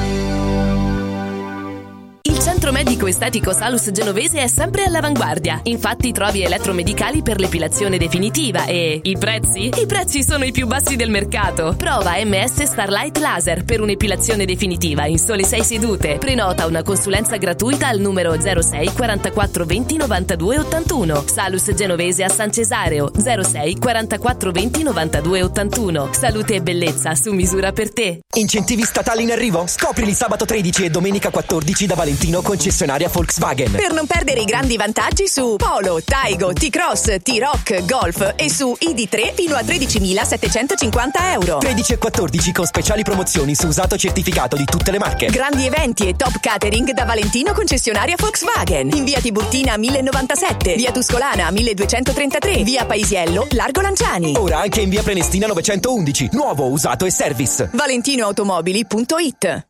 Centro medico estetico Salus Genovese è sempre all'avanguardia. Infatti trovi elettromedicali per l'epilazione definitiva e i prezzi? I prezzi sono i più bassi del mercato. Prova MS Starlight Laser per un'epilazione definitiva in sole 6 sedute. Prenota una consulenza gratuita al numero 06 44 20 92 81. Salus Genovese a San Cesareo 06 44 20 92 81. Salute e bellezza su misura per te. Incentivi statali in arrivo? Scoprili sabato 13 e domenica 14 da Valentino concessionaria Volkswagen. Per non perdere i grandi vantaggi su Polo, Taigo, T-Cross, T-Rock, Golf e su ID3 fino a 13.750 euro. 13 e 14 con speciali promozioni su usato certificato di tutte le marche. Grandi eventi e top catering da Valentino concessionaria Volkswagen. In via Tiburtina 1097, via Tuscolana 1233, via Paisiello, Largo Lanciani. Ora anche in via Prenestina 911. Nuovo, usato e service. ValentinoAutomobili.it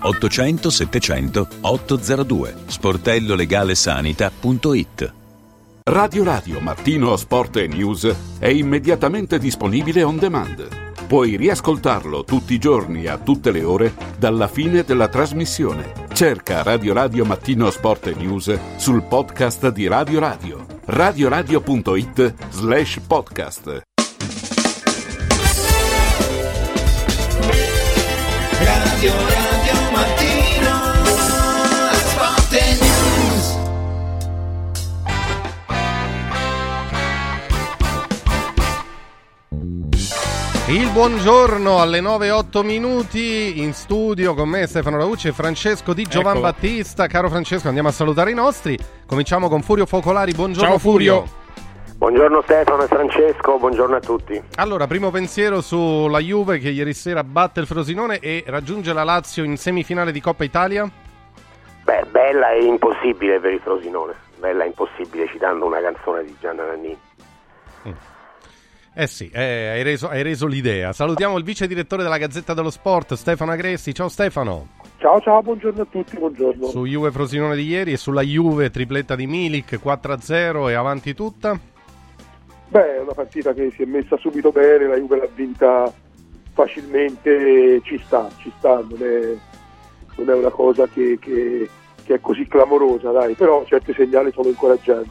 800 700 802 sportellolegalesanita.it Radio Radio Mattino Sport e News è immediatamente disponibile on demand. Puoi riascoltarlo tutti i giorni a tutte le ore dalla fine della trasmissione. Cerca Radio Radio Mattino Sport e News sul podcast di Radio Radio. radioradio.it slash podcast. Radio Radio Il buongiorno alle 9.08 minuti in studio con me Stefano Raucci e Francesco Di Giovan Ecco. Battista. Caro Francesco, andiamo a salutare i nostri. Cominciamo con Furio Focolari. Buongiorno Ciao, Furio. Buongiorno Stefano e Francesco, buongiorno a tutti. Allora, primo pensiero sulla Juve che ieri sera batte il Frosinone e raggiunge la Lazio in semifinale di Coppa Italia. Beh, bella e impossibile per il Frosinone, bella e impossibile citando una canzone di Gianna Nannini. Eh sì, eh, hai, reso, hai reso l'idea. Salutiamo il vice direttore della Gazzetta dello Sport, Stefano Agresti. Ciao Stefano. Ciao ciao, buongiorno a tutti, buongiorno. Su Juve Frosinone di ieri e sulla Juve tripletta di Milik 4-0 e avanti tutta. Beh, è una partita che si è messa subito bene, la Juve l'ha vinta facilmente, ci sta, ci sta, non è, non è una cosa che, che- che è così clamorosa, dai, però certi segnali sono incoraggianti.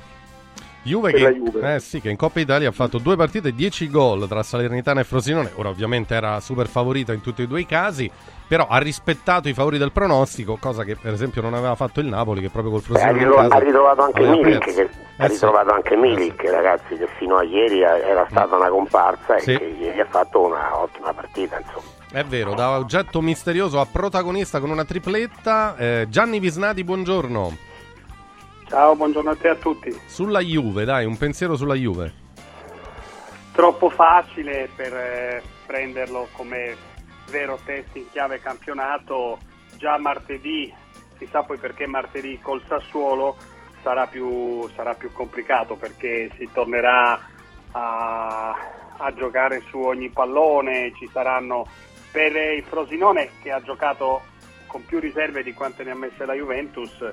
Juve che, Juve. Eh sì, che in Coppa Italia ha fatto due partite e 10 gol tra Salernitana e Frosinone. Ora ovviamente era super favorita in tutti e due i casi, però ha rispettato i favori del pronostico, cosa che per esempio non aveva fatto il Napoli che proprio col ha, Frosinone casa ha ritrovato anche Milik, che, ha Eh sì. ritrovato anche Milik, ragazzi, che fino a ieri era stata una comparsa Sì. e che ieri ha fatto una ottima partita, insomma. È vero, da oggetto misterioso a protagonista con una tripletta. Eh, Gianni Visnati, buongiorno. Ciao, buongiorno a te a tutti. Sulla Juve, dai, un pensiero sulla Juve. Troppo facile per eh, prenderlo come vero test in chiave campionato. Già martedì, si sa poi perché martedì col Sassuolo sarà più, sarà più complicato perché si tornerà a, a giocare su ogni pallone, ci saranno per il Frosinone che ha giocato con più riserve di quante ne ha messe la Juventus,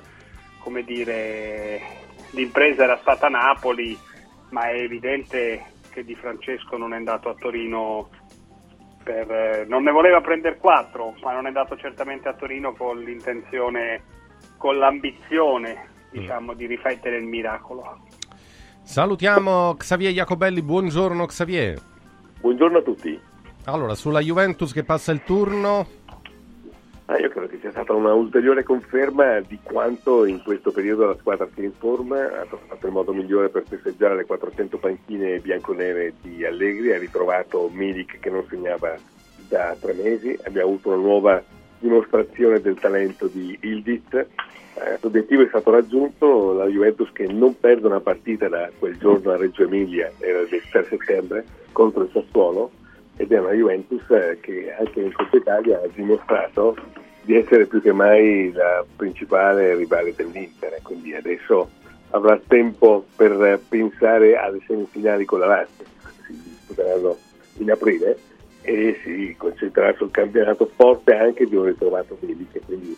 come dire, l'impresa era stata Napoli, ma è evidente che Di Francesco non è andato a Torino per, eh, non ne voleva prendere quattro, ma non è andato certamente a Torino con l'intenzione, con l'ambizione, diciamo, di riflettere il miracolo. Salutiamo Xavier Jacobelli, buongiorno Xavier. Buongiorno a tutti. Allora, sulla Juventus che passa il turno, Ah, io credo che sia stata una ulteriore conferma di quanto in questo periodo la squadra sia in forma, ha trovato il modo migliore per festeggiare le 400 panchine bianconere di Allegri, ha ritrovato Milik che non segnava da tre mesi, abbiamo avuto una nuova dimostrazione del talento di Ildit, eh, l'obiettivo è stato raggiunto, la Juventus che non perde una partita da quel giorno a Reggio Emilia, era il 23 settembre, contro il Sassuolo, ed è una Juventus eh, che anche in Coppa Italia ha dimostrato di essere più che mai la principale rivale dell'Inter, quindi adesso avrà tempo per pensare alle semifinali con la Lazio, si disputeranno in aprile e si concentrerà sul campionato forte anche di un ritrovato Milik, quindi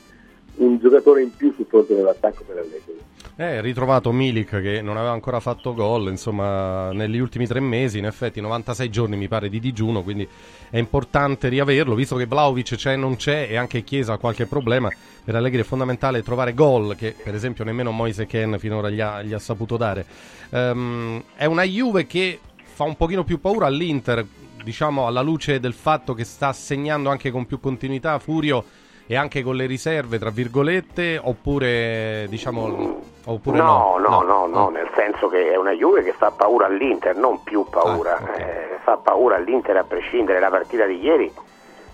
un giocatore in più sul fronte dell'attacco per Allegri. Eh, ritrovato Milik che non aveva ancora fatto gol, insomma, negli ultimi tre mesi, in effetti 96 giorni mi pare di digiuno, quindi è importante riaverlo, visto che Vlaovic c'è e non c'è e anche Chiesa ha qualche problema, per Allegri è fondamentale trovare gol che per esempio nemmeno Moise Ken finora gli ha, gli ha saputo dare. Um, è una Juve che fa un pochino più paura all'Inter, diciamo alla luce del fatto che sta segnando anche con più continuità Furio e anche con le riserve, tra virgolette, oppure diciamo oppure no, no? No, no, no, no, nel senso che è una Juve che fa paura all'Inter, non più paura, Ah, ok. eh, fa paura all'Inter a prescindere dalla partita di ieri.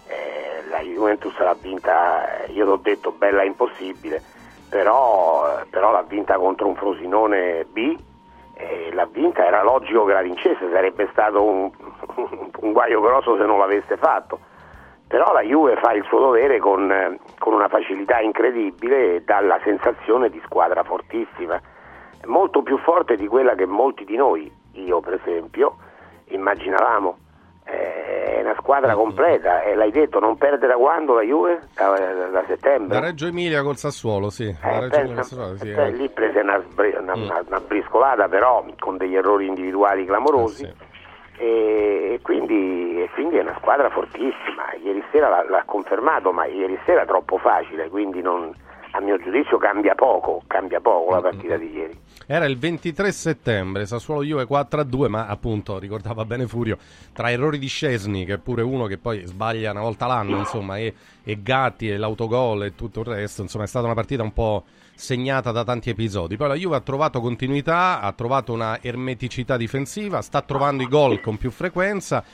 eh, la Juventus l'ha vinta, eh, io l'ho detto, bella impossibile, però, eh, però l'ha vinta contro un Frosinone B e l'ha vinta, era logico che la vincesse, sarebbe stato un, [laughs] un guaio grosso se non l'avesse fatto però la Juve fa il suo dovere con, eh, con una facilità incredibile e dà la sensazione di squadra fortissima, molto più forte di quella che molti di noi, io per esempio, immaginavamo. Eh, È una squadra completa e l'hai detto, non perde da quando la Juve? Da, da settembre? Da Reggio Emilia col Sassuolo, sì. Eh, pensa- Sassuolo, sì, eh, eh. lì prese una, una- Mm. una- briscolata però con degli errori individuali clamorosi e, e quindi, e quindi è una squadra fortissima. Ieri sera l'ha, l'ha confermato ma ieri sera troppo facile quindi non- a mio giudizio cambia poco cambia poco Mm, la partita di ieri. Era il 23 settembre, Sassuolo Juve 4-2, ma appunto ricordava bene Furio, tra errori di Scesni, che è pure uno che poi sbaglia una volta l'anno, insomma, e, e Gatti e l'autogol e tutto il resto, insomma è stata una partita un po' segnata da tanti episodi. Poi la Juve ha trovato continuità, ha trovato una ermeticità difensiva, sta trovando i gol con più frequenza,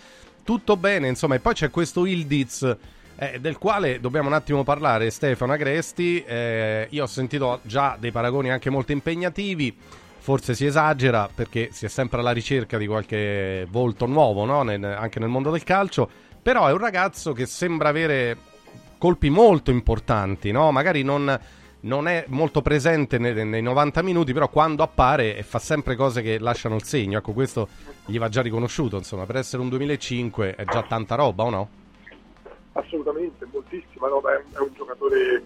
tutto bene, insomma, e poi c'è questo Ildiz eh, del quale dobbiamo un attimo parlare, Stefano Agresti. Eh, io ho sentito già dei paragoni anche molto impegnativi. Forse si esagera perché si è sempre alla ricerca di qualche volto nuovo, no? Nel- anche nel mondo del calcio. Però è un ragazzo che sembra avere colpi molto importanti, no? Magari non, non è molto presente nei, nei 90 minuti, però quando appare e fa sempre cose che lasciano il segno. Ecco, questo gli va già riconosciuto. Insomma, per essere un 2005 è già tanta roba, o no? Assolutamente, moltissima è un, è un giocatore,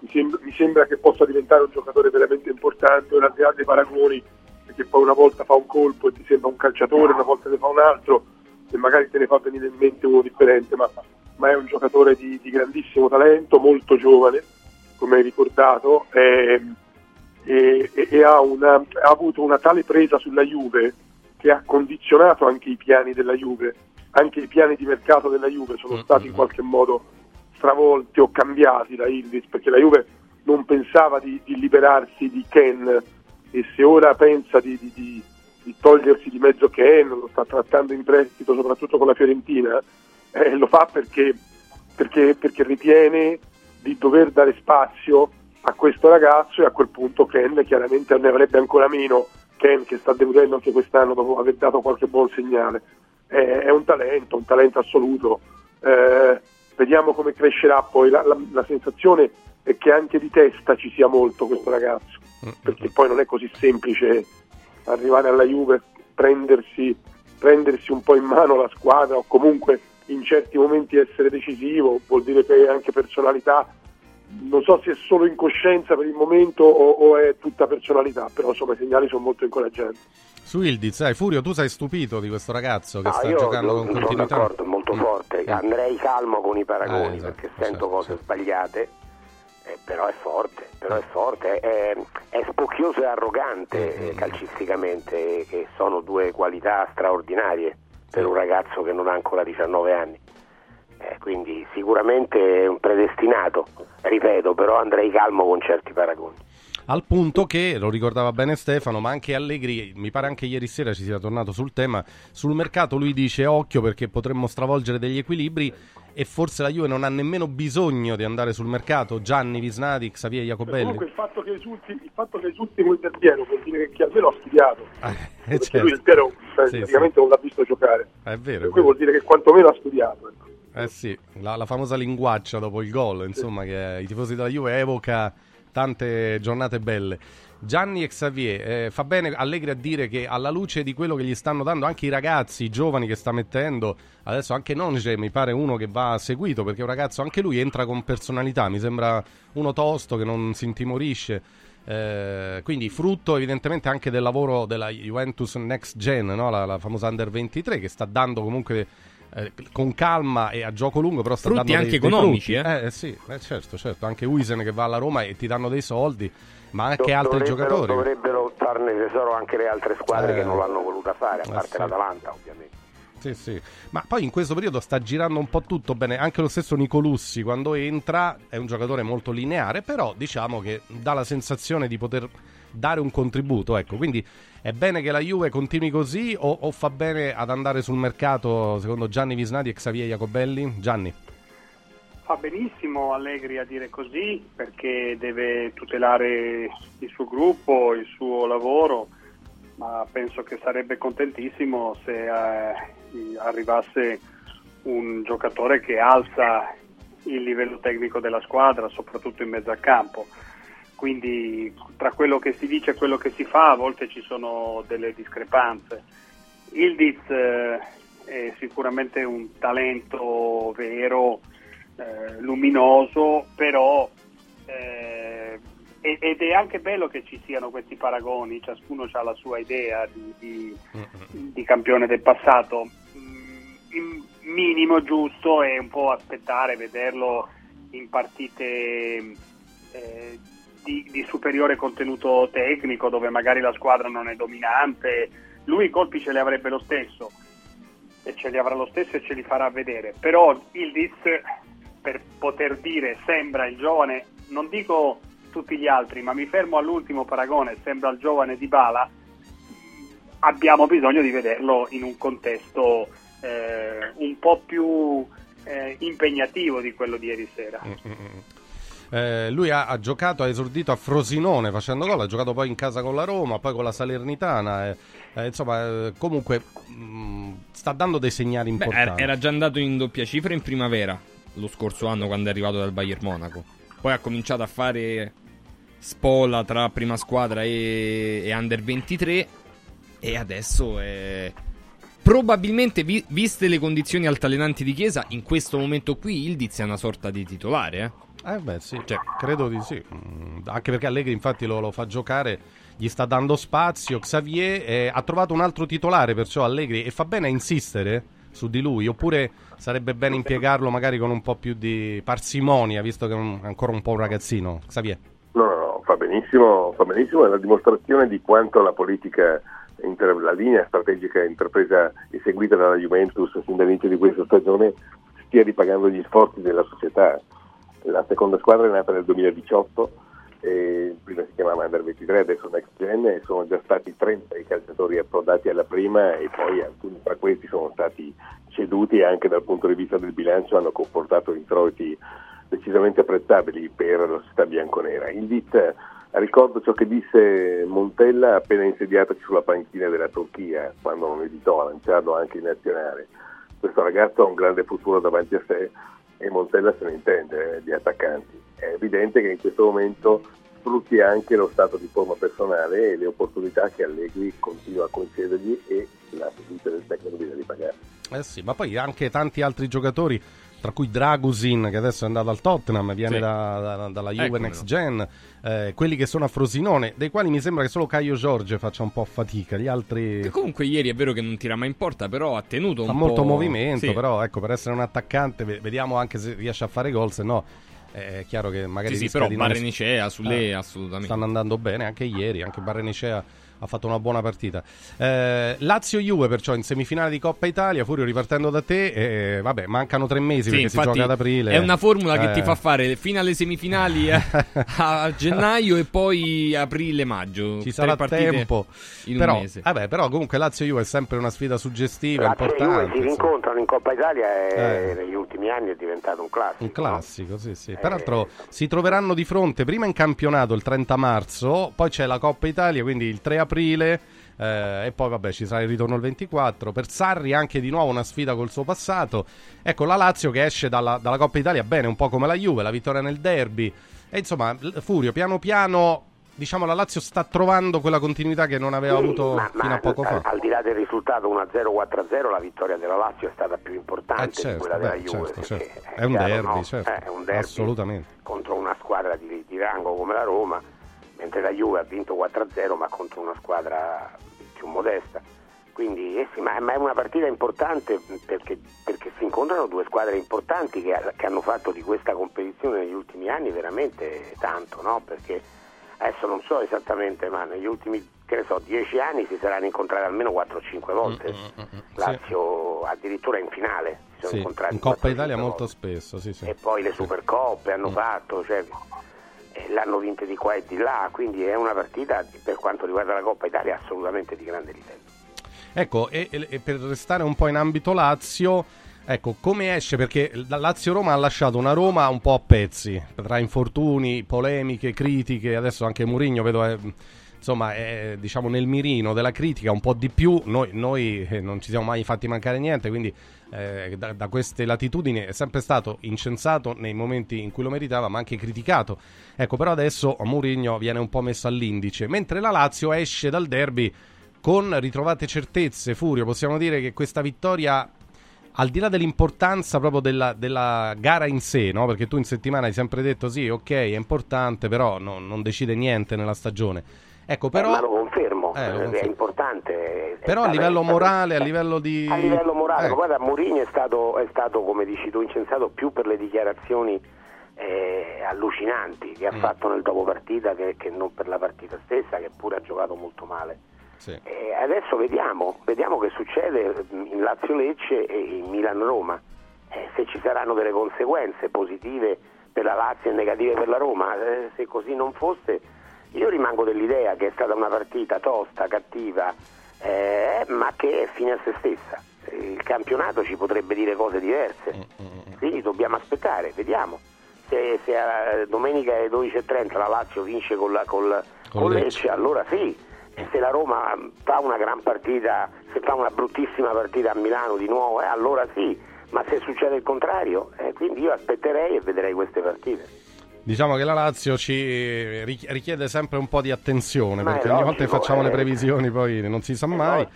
mi sembra, mi sembra che possa diventare un giocatore veramente importante, al di là dei paragoni, perché poi una volta fa un colpo e ti sembra un calciatore, una volta ne fa un altro e magari te ne fa venire in mente uno differente, ma, ma è un giocatore di, di grandissimo talento, molto giovane, come hai ricordato, e- e- e ha, una- ha avuto una tale presa sulla Juve che ha condizionato anche i piani della Juve, anche i piani di mercato della Juve sono stati in qualche modo stravolti o cambiati da Ildiz perché la Juve non pensava di, di liberarsi di Ken. E se ora pensa di, di- di- togliersi di mezzo Ken, lo sta trattando in prestito soprattutto con la Fiorentina, eh, lo fa perché, perché, perché ritiene di dover dare spazio a questo ragazzo e a quel punto Ken chiaramente ne avrebbe ancora meno. Ken che sta debutando anche quest'anno dopo aver dato qualche buon segnale è, è un talento, un talento assoluto. Eh, vediamo come crescerà poi la, la- la sensazione è che anche di testa ci sia molto questo ragazzo perché poi non è così semplice arrivare alla Juve prendersi, prendersi un po' in mano la squadra o comunque in certi momenti essere decisivo vuol dire che anche personalità. Non so se è solo incoscienza per il momento o, o è tutta personalità, però insomma i segnali sono molto incoraggianti. Su Ildiz, sai, Furio, tu sei stupito di questo ragazzo che No, sta io giocando con sono continuità? d'accordo, è molto forte. Andrei calmo con i paragoni Eh, esatto, perché sento cose sbagliate eh, però è forte però è forte è, è spocchioso e arrogante eh, calcisticamente eh, che sono due qualità straordinarie per un ragazzo che non ha ancora 19 anni. Eh, quindi sicuramente è un predestinato, ripeto, però andrei calmo con certi paragoni. Al punto che, lo ricordava bene Stefano, ma anche Allegri, mi pare anche ieri sera ci sia tornato sul tema, sul mercato lui dice occhio perché potremmo stravolgere degli equilibri e forse la Juve non ha nemmeno bisogno di andare sul mercato. Gianni Visnati, Xavier Jacobelli. Comunque il fatto che esulti, il fatto che esulti con il Piero vuol dire che almeno ha studiato. Eh, Perché certo. lui il Piero cioè, Sì, praticamente non l'ha visto giocare. È vero. Per cui vuol dire che quantomeno ha studiato. ecco. Eh sì, la, la famosa linguaccia dopo il gol, insomma, che i tifosi della Juve evoca tante giornate belle. Gianni e Xavier, eh, fa bene Allegri a dire che alla luce di quello che gli stanno dando anche i ragazzi, i giovani che sta mettendo, adesso anche Nonge mi pare uno che va seguito perché è un ragazzo, anche lui entra con personalità, mi sembra uno tosto che non si intimorisce. Eh, quindi frutto evidentemente anche del lavoro della Juventus Next Gen, no? la, la famosa Under 23 che sta dando comunque eh, con calma e a gioco lungo, però sta Frutti dando anche dei, dei economici, frutti. eh? Eh, sì, eh, certo, certo, anche Wisen che va alla Roma e ti danno dei soldi, ma anche Do- altri giocatori. Dovrebbero farne tesoro anche le altre squadre Eh. che non l'hanno voluta fare, a Eh, parte sì. l'Atalanta ovviamente. Sì, sì. Ma poi in questo periodo sta girando un po' tutto bene. Anche lo stesso Nicolussi quando entra è un giocatore molto lineare, però diciamo che dà la sensazione di poter dare un contributo. Ecco, quindi è bene che la Juve continui così o, o fa bene ad andare sul mercato secondo Gianni Visnati e Xavier Jacobelli? Gianni? Fa benissimo Allegri a dire così perché deve tutelare il suo gruppo, il suo lavoro, ma penso che sarebbe contentissimo se eh, arrivasse un giocatore che alza il livello tecnico della squadra, soprattutto in mezzo al campo. Quindi tra quello che si dice e quello che si fa a volte ci sono delle discrepanze. Ildiz eh, è sicuramente un talento vero, eh, luminoso, però eh, ed è anche bello che ci siano questi paragoni, ciascuno ha la sua idea di, di- di campione del passato. Mm, Il minimo giusto è un po' aspettare, vederlo in partite eh, di, di superiore contenuto tecnico, dove magari la squadra non è dominante. Lui i colpi ce li avrebbe lo stesso e ce li avrà lo stesso e ce li farà vedere. Però il Diz, per poter dire sembra il giovane, non dico tutti gli altri, ma mi fermo all'ultimo paragone, sembra il giovane di Bala, abbiamo bisogno di vederlo in un contesto eh, un po' più eh, impegnativo di quello di ieri sera. Eh, lui ha, ha giocato, ha esordito a Frosinone facendo gol, ha giocato poi in casa con la Roma, poi con la Salernitana. eh, eh, insomma, eh, comunque mh, sta dando dei segnali Beh, importanti. era era già andato in doppia cifra in primavera lo scorso anno quando è arrivato dal Bayern Monaco. Poi ha cominciato a fare spola tra prima squadra e, e under 23 e adesso è probabilmente vi- viste le condizioni altalenanti di Chiesa in questo momento qui Ildiz è una sorta di titolare, eh. Eh beh sì, credo di sì. Mm, Anche perché Allegri infatti lo, lo fa giocare, gli sta dando spazio. Xavier eh, ha trovato un altro titolare, perciò Allegri, e fa bene a insistere su di lui, oppure sarebbe bene impiegarlo magari con un po' più di parsimonia, visto che è un- ancora un po' un ragazzino. Xavier. No, no, no, fa benissimo, fa benissimo, è la dimostrazione di quanto la politica, inter- la linea strategica intrapresa e seguita dalla Juventus sin dall'inizio di questa stagione stia ripagando gli sforzi della società. La seconda squadra è nata nel 2018, e prima si chiamava Under 23, adesso Next Gen, e sono già stati 30 i calciatori approdati alla prima e poi alcuni tra questi sono stati ceduti e anche dal punto di vista del bilancio hanno comportato introiti decisamente apprezzabili per la società bianconera. Il DIT ricordo ciò che disse Montella appena insediatosi sulla panchina della Turchia, quando non esitò a lanciarlo anche in nazionale. Questo ragazzo ha un grande futuro davanti a sé e Montella se ne intende eh, di attaccanti. È evidente che in questo momento sfrutti anche lo stato di forma personale e le opportunità che Allegri continua a concedergli e la fiducia del tecnico bisogna ripagare. Eh sì, ma poi anche tanti altri giocatori, tra cui Dragusin, che adesso è andato al Tottenham, viene Sì. da- da- dalla Juve Eccomelo. Next Gen, eh, quelli che sono a Frosinone, dei quali mi sembra che solo Caio Giorge faccia un po' fatica, gli altri... Che comunque ieri è vero che non tira mai in porta, però ha tenuto Fa un molto po'... movimento, Sì. però ecco, per essere un attaccante, ve- vediamo anche se riesce a fare gol, se no è chiaro che magari Sì, sì, però es- Barrenecea, Sulle, Eh, assolutamente. Stanno andando bene anche ieri, anche Barrenecea ha fatto una buona partita. Eh, Lazio-Juve perciò in semifinale di Coppa Italia, Furio ripartendo da te, eh, vabbè mancano tre mesi Sì, perché si gioca ad aprile. È una formula che Eh. ti fa fare fino alle semifinali a, [laughs] a gennaio e poi aprile-maggio. Ci sarà tempo, in però, un mese. vabbè, però comunque Lazio-Juve è sempre una sfida suggestiva, Lazio e Juve importante. si rincontrano in Coppa Italia e Eh. negli ultimi anni è diventato un classico. Un classico, sì, sì. Peraltro si troveranno di fronte prima in campionato il 30 marzo, poi c'è la Coppa Italia, quindi il 3 aprile. Eh, e poi vabbè ci sarà il ritorno il 24 per Sarri anche di nuovo una sfida col suo passato ecco la Lazio che esce dalla, dalla Coppa Italia bene un po' come la Juve la vittoria nel derby e insomma Furio piano piano diciamo la Lazio sta trovando quella continuità che non aveva Sì, avuto ma, fino ma a poco fa al di là del risultato 1-0-4-0 la vittoria della Lazio è stata più importante Eh, di certo, quella beh, della Juve certo, certo. È un chiaro, derby, no? certo. Eh, è un derby Assolutamente. contro una squadra di, di rango come la Roma mentre la Juve ha vinto 4-0 ma contro una squadra più modesta quindi eh sì, ma, ma è una partita importante perché, perché si incontrano due squadre importanti che, che hanno fatto di questa competizione negli ultimi anni veramente tanto no? perché adesso non so esattamente ma negli ultimi che ne so, 10 anni si saranno incontrati almeno 4-5 volte Lazio addirittura in finale si sono Sì, incontrati in Coppa 4-5 Italia volte. molto spesso sì, sì. e poi le Supercoppe Mm. hanno fatto cioè, l'hanno vinte di qua e di là quindi è una partita per quanto riguarda la Coppa Italia assolutamente di grande livello Ecco, e, e- per restare un po' in ambito Lazio, ecco, come esce? Perché la Lazio-Roma ha lasciato una Roma un po' a pezzi, tra infortuni, polemiche, critiche, adesso anche Mourinho vedo è, insomma, è diciamo nel mirino della critica un po' di più, noi, noi, eh, non ci siamo mai fatti mancare niente, quindi eh, da, da queste latitudini è sempre stato incensato nei momenti in cui lo meritava, ma anche criticato. Ecco, però adesso Mourinho viene un po' messo all'indice, mentre la Lazio esce dal derby con ritrovate certezze, Furio, possiamo dire che questa vittoria, al di là dell'importanza proprio della, della gara in sé, no? perché tu in settimana hai sempre detto sì, ok, è importante, però no- non decide niente nella stagione. Ecco, però... Eh, ma lo confermo, Eh, lo eh, è confermo. importante è Però a livello morale, a livello di... A livello morale, Ecco. guarda, Mourinho è stato, è stato, come dici tu, incensato più per le dichiarazioni eh, allucinanti che ha Mm. fatto nel dopo partita che, che non per la partita stessa, che pure ha giocato molto male. Sì. E adesso vediamo, vediamo che succede in Lazio-Lecce e in Milan-Roma, Eh, se ci saranno delle conseguenze positive per la Lazio e negative per la Roma, Eh, se così non fosse io rimango dell'idea che è stata una partita tosta, cattiva, eh, ma che è fine a se stessa. Il campionato ci potrebbe dire cose diverse, quindi dobbiamo aspettare, vediamo. Se, se domenica alle 12.30 la Lazio vince con, la, col, Con con Lecce. Lecce, allora sì. E se la Roma fa una gran partita, se fa una bruttissima partita a Milano di nuovo, eh, allora sì. Ma se succede il contrario, eh, quindi io aspetterei e vedrei queste partite. Diciamo che la Lazio ci ri- richiede sempre un po' di attenzione Ma è perché ogni volta che facciamo le eh. previsioni poi non si sa mai.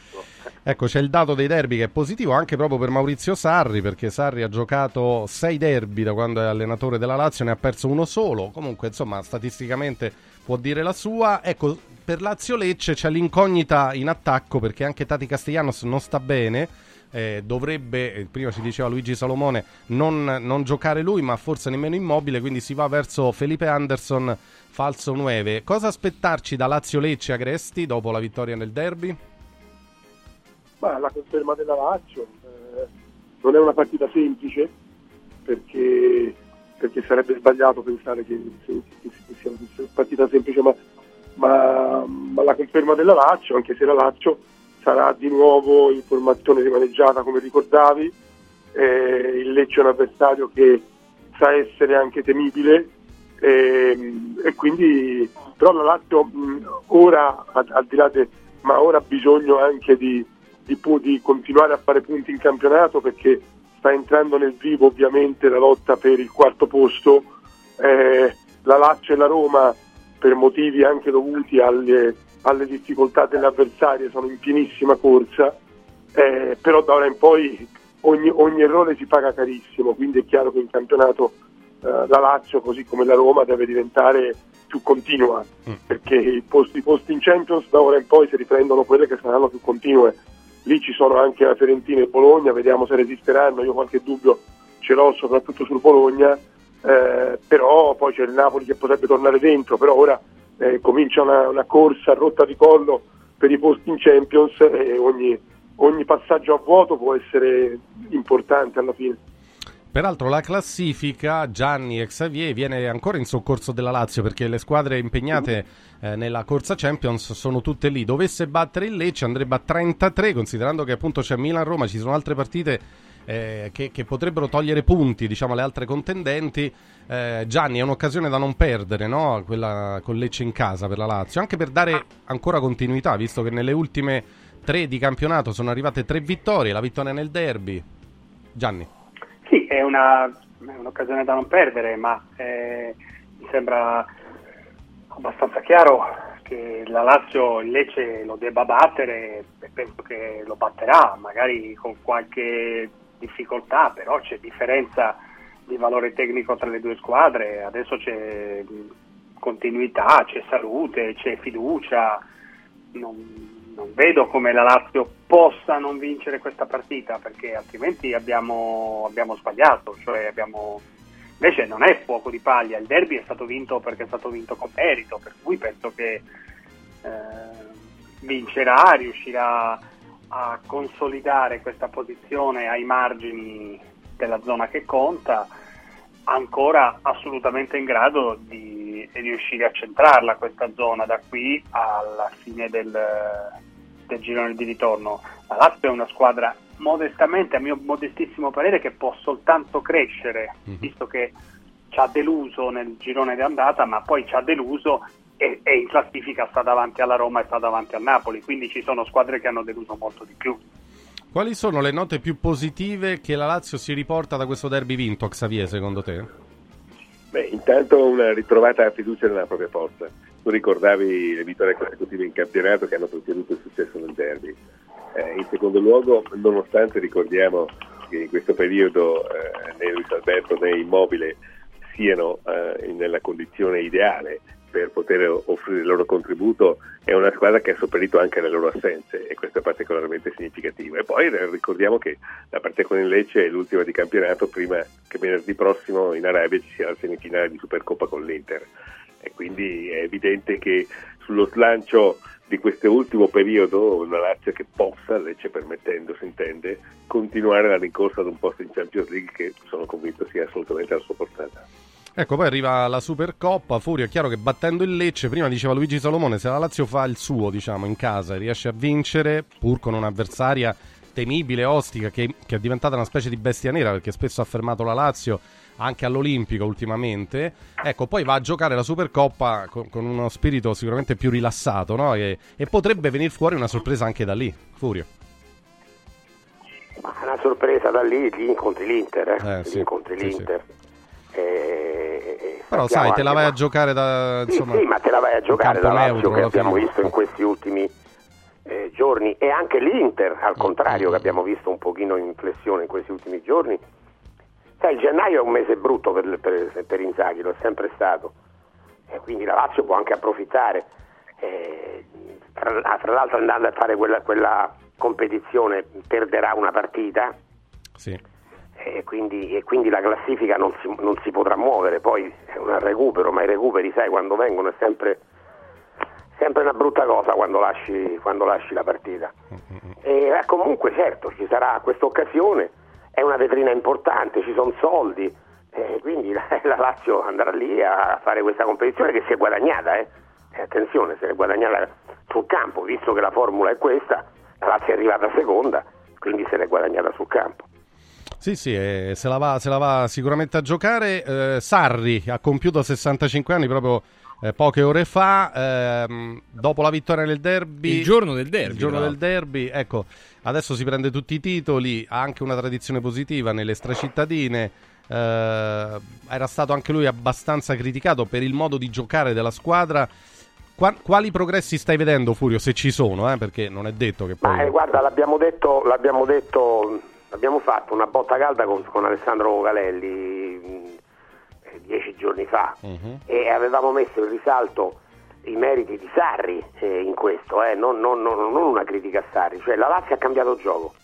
Ecco, c'è il dato dei derby che è positivo anche proprio per Maurizio Sarri perché Sarri ha giocato sei derby da quando è allenatore della Lazio, ne ha perso uno solo. Comunque, insomma, statisticamente può dire la sua. Ecco, per Lazio Lecce c'è l'incognita in attacco perché anche Tati Castellanos non sta bene. Eh, dovrebbe, eh, prima ci diceva Luigi Salomone, non, non giocare lui, ma forse nemmeno immobile, quindi si va verso Felipe Anderson, falso 9. Cosa aspettarci da Lazio Lecce Agresti dopo la vittoria nel derby? Ma la conferma della Lazio eh, non è una partita semplice perché, perché sarebbe sbagliato pensare che, che- che- che sia una partita semplice, ma, ma- ma la conferma della Lazio, anche se la Lazio sarà di nuovo in formazione rimaneggiata come ricordavi, eh, il Lecce è un avversario che sa essere anche temibile ehm, e quindi però la Lazio ora al, al di là de, ma ora ha bisogno anche di, di, di continuare a fare punti in campionato perché sta entrando nel vivo ovviamente la lotta per il quarto posto. Eh, la Lazio e la Roma per motivi anche dovuti alle, alle difficoltà delle avversarie sono in pienissima corsa eh, però da ora in poi ogni, ogni errore si paga carissimo quindi è chiaro che in campionato eh, la Lazio così come la Roma deve diventare più continua perché i posti, i posti in Champions da ora in poi si riprendono quelle che saranno più continue. Lì ci sono anche la Fiorentina e Bologna vediamo se resisteranno io qualche dubbio ce l'ho soprattutto sul Bologna eh, però poi c'è il Napoli che potrebbe tornare dentro però ora eh, comincia una, una corsa a rotta di collo per i posti in Champions e ogni, ogni passaggio a vuoto può essere importante alla fine. Peraltro la classifica Gianni e Xavier viene ancora in soccorso della Lazio perché le squadre impegnate eh, nella corsa Champions sono tutte lì. Dovesse battere il Lecce andrebbe a 33 considerando che appunto c'è Milan-Roma, ci sono altre partite eh, che, che, potrebbero togliere punti diciamo alle altre contendenti. Eh, Gianni è un'occasione da non perdere, no? quella con Lecce in casa per la Lazio, anche per dare ancora continuità visto che nelle ultime tre di campionato sono arrivate tre vittorie, la vittoria nel derby. Gianni. Sì, è, una, è un'occasione da non perdere, ma eh, mi sembra abbastanza chiaro che la Lazio il Lecce lo debba battere e penso che lo batterà, magari con qualche difficoltà, però c'è differenza di valore tecnico tra le due squadre, adesso c'è continuità, c'è salute, c'è fiducia, non, non vedo come la Lazio possa non vincere questa partita perché altrimenti abbiamo, abbiamo sbagliato, cioè abbiamo... invece non è fuoco di paglia, il derby è stato vinto perché è stato vinto con merito, per cui penso che eh, vincerà, riuscirà a consolidare questa posizione ai margini della zona che conta, ancora assolutamente in grado di riuscire a centrarla questa zona da qui alla fine del, del girone di ritorno. La Lazio è una squadra modestamente, a mio modestissimo parere, che può soltanto crescere, mm-hmm. visto che ci ha deluso nel girone di andata, ma poi ci ha deluso e, e, in classifica sta davanti alla Roma e sta davanti al Napoli, quindi ci sono squadre che hanno deluso molto di più. Quali sono le note più positive che la Lazio si riporta da questo derby vinto, Xavier, secondo te? Beh, intanto una ritrovata fiducia nella propria forza. Tu ricordavi le vittorie consecutive in campionato che hanno ottenuto il successo nel derby. Eh, in secondo luogo, nonostante ricordiamo che in questo periodo eh, né Luis Alberto né Immobile siano eh, nella condizione ideale per poter offrire il loro contributo, è una squadra che ha sopperito anche alle loro assenze e questo è particolarmente significativo. E poi ricordiamo che la partita con il Lecce è l'ultima di campionato prima che venerdì prossimo in Arabia ci sia la semifinale di Supercoppa con l'Inter e quindi è evidente che sullo slancio di questo ultimo periodo una Lazio che possa, Lecce permettendo si intende, continuare la rincorsa ad un posto in Champions League che sono convinto sia assolutamente alla sua portata. Ecco, poi arriva la Supercoppa, Furio, è chiaro che battendo il Lecce, prima diceva Luigi Salomone, se la Lazio fa il suo, diciamo, in casa e riesce a vincere, pur con un'avversaria temibile, ostica, che, che, è diventata una specie di bestia nera, perché spesso ha fermato la Lazio anche all'Olimpico ultimamente, ecco, poi va a giocare la Supercoppa con, con uno spirito sicuramente più rilassato, no? E, e potrebbe venire fuori una sorpresa anche da lì, Furio. Ma una sorpresa da lì, lì incontri l'Inter, eh? eh sì, incontri sì, l'Inter. Sì. E, Però sai, te la vai a giocare da insomma, sì, sì, ma te la vai a giocare da Lazio che abbiamo visto in questi ultimi eh, giorni e anche l'Inter, al contrario, che abbiamo visto un pochino in flessione in questi ultimi giorni. Sai, il gennaio è un mese brutto per, per, per Inzaghi, lo è sempre stato, e quindi la Lazio può anche approfittare. Eh, tra, tra, l'altro andando a fare quella, quella competizione perderà una partita. Sì e quindi, e quindi, la classifica non si, non si, potrà muovere, poi è un recupero, ma i recuperi sai quando vengono è sempre, sempre una brutta cosa quando lasci, quando lasci la partita. E eh, comunque certo ci sarà questa occasione, è una vetrina importante, ci sono soldi, quindi la, [laughs] la, Lazio andrà lì a fare questa competizione che si è guadagnata, eh. attenzione, si è guadagnata sul campo, visto che la formula è questa, la Lazio è arrivata seconda, quindi se l'è guadagnata sul campo. Sì, sì, eh, se, la va, se, la va, sicuramente a giocare. Eh, Sarri ha compiuto 65 anni proprio eh, poche ore fa, ehm, dopo la vittoria nel derby. Il giorno del derby. Il giorno no? del derby, ecco, adesso si prende tutti i titoli, ha anche una tradizione positiva nelle stracittadine. Eh, era stato anche lui abbastanza criticato per il modo di giocare della squadra. Qua, quali progressi stai vedendo, Furio, se ci sono? Eh? Perché non è detto che poi... Ma, eh, guarda, l'abbiamo detto, l'abbiamo detto abbiamo fatto una botta calda con, con Alessandro Galelli mh, dieci giorni fa uh-huh. e avevamo messo in risalto i meriti di Sarri eh, in questo, eh, non, non, non, non, una critica a Sarri, cioè la Lazio ha cambiato gioco.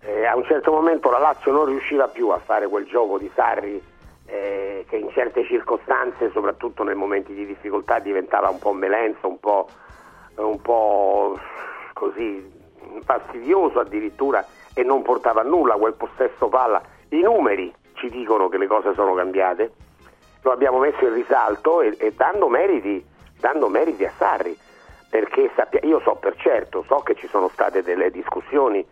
Eh, a un certo momento la Lazio non riusciva più a fare quel gioco di Sarri eh, che in certe circostanze, soprattutto nei momenti di difficoltà, diventava un po' melenzo, un po' un po' così fastidioso addirittura e non portava a nulla quel possesso palla. I numeri ci dicono che le cose sono cambiate, lo abbiamo messo in risalto e, e dando, meriti, dando meriti a Sarri, perché sappia, io so per certo, so che ci sono state delle discussioni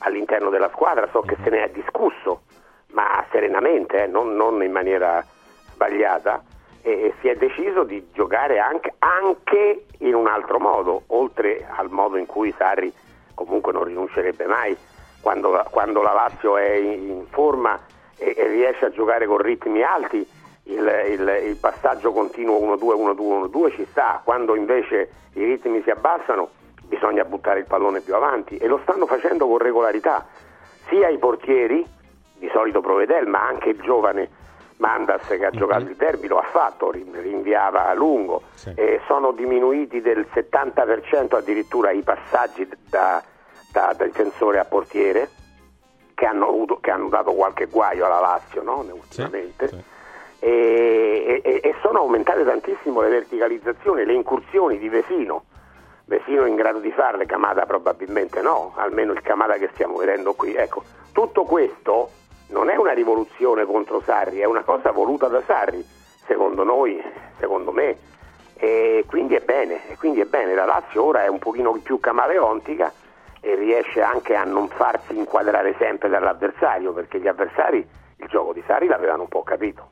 all'interno della squadra, so che se ne è discusso, ma serenamente, eh, non, non, in maniera sbagliata, e, e, si è deciso di giocare anche, anche in un altro modo, oltre al modo in cui Sarri comunque non rinuncerebbe mai quando, quando la Lazio è in forma e, e, riesce a giocare con ritmi alti, il, il, il passaggio continuo 1-2, 1-2, 1-2 ci sta, quando invece i ritmi si abbassano bisogna buttare il pallone più avanti e lo stanno facendo con regolarità, sia i portieri, di solito Provedel, ma anche il giovane Mandas che ha giocato il derby lo ha fatto, rinviava a lungo, sì. e sono diminuiti del 70% addirittura i passaggi da, da, da difensore a portiere che hanno, avuto, che hanno, dato qualche guaio alla Lazio no? ultimamente. Sì, sì. E, e, e, sono aumentate tantissimo le verticalizzazioni, le incursioni di Vesino. Vesino in grado di farle, Camada probabilmente no, almeno il Camada che stiamo vedendo qui. Ecco, tutto questo non è una rivoluzione contro Sarri, è una cosa voluta da Sarri, secondo noi, secondo me. E quindi è bene, e quindi è bene. La Lazio ora è un pochino più camaleontica e riesce anche a non farsi inquadrare sempre dall'avversario, perché gli avversari il gioco di Sarri l'avevano un po' capito.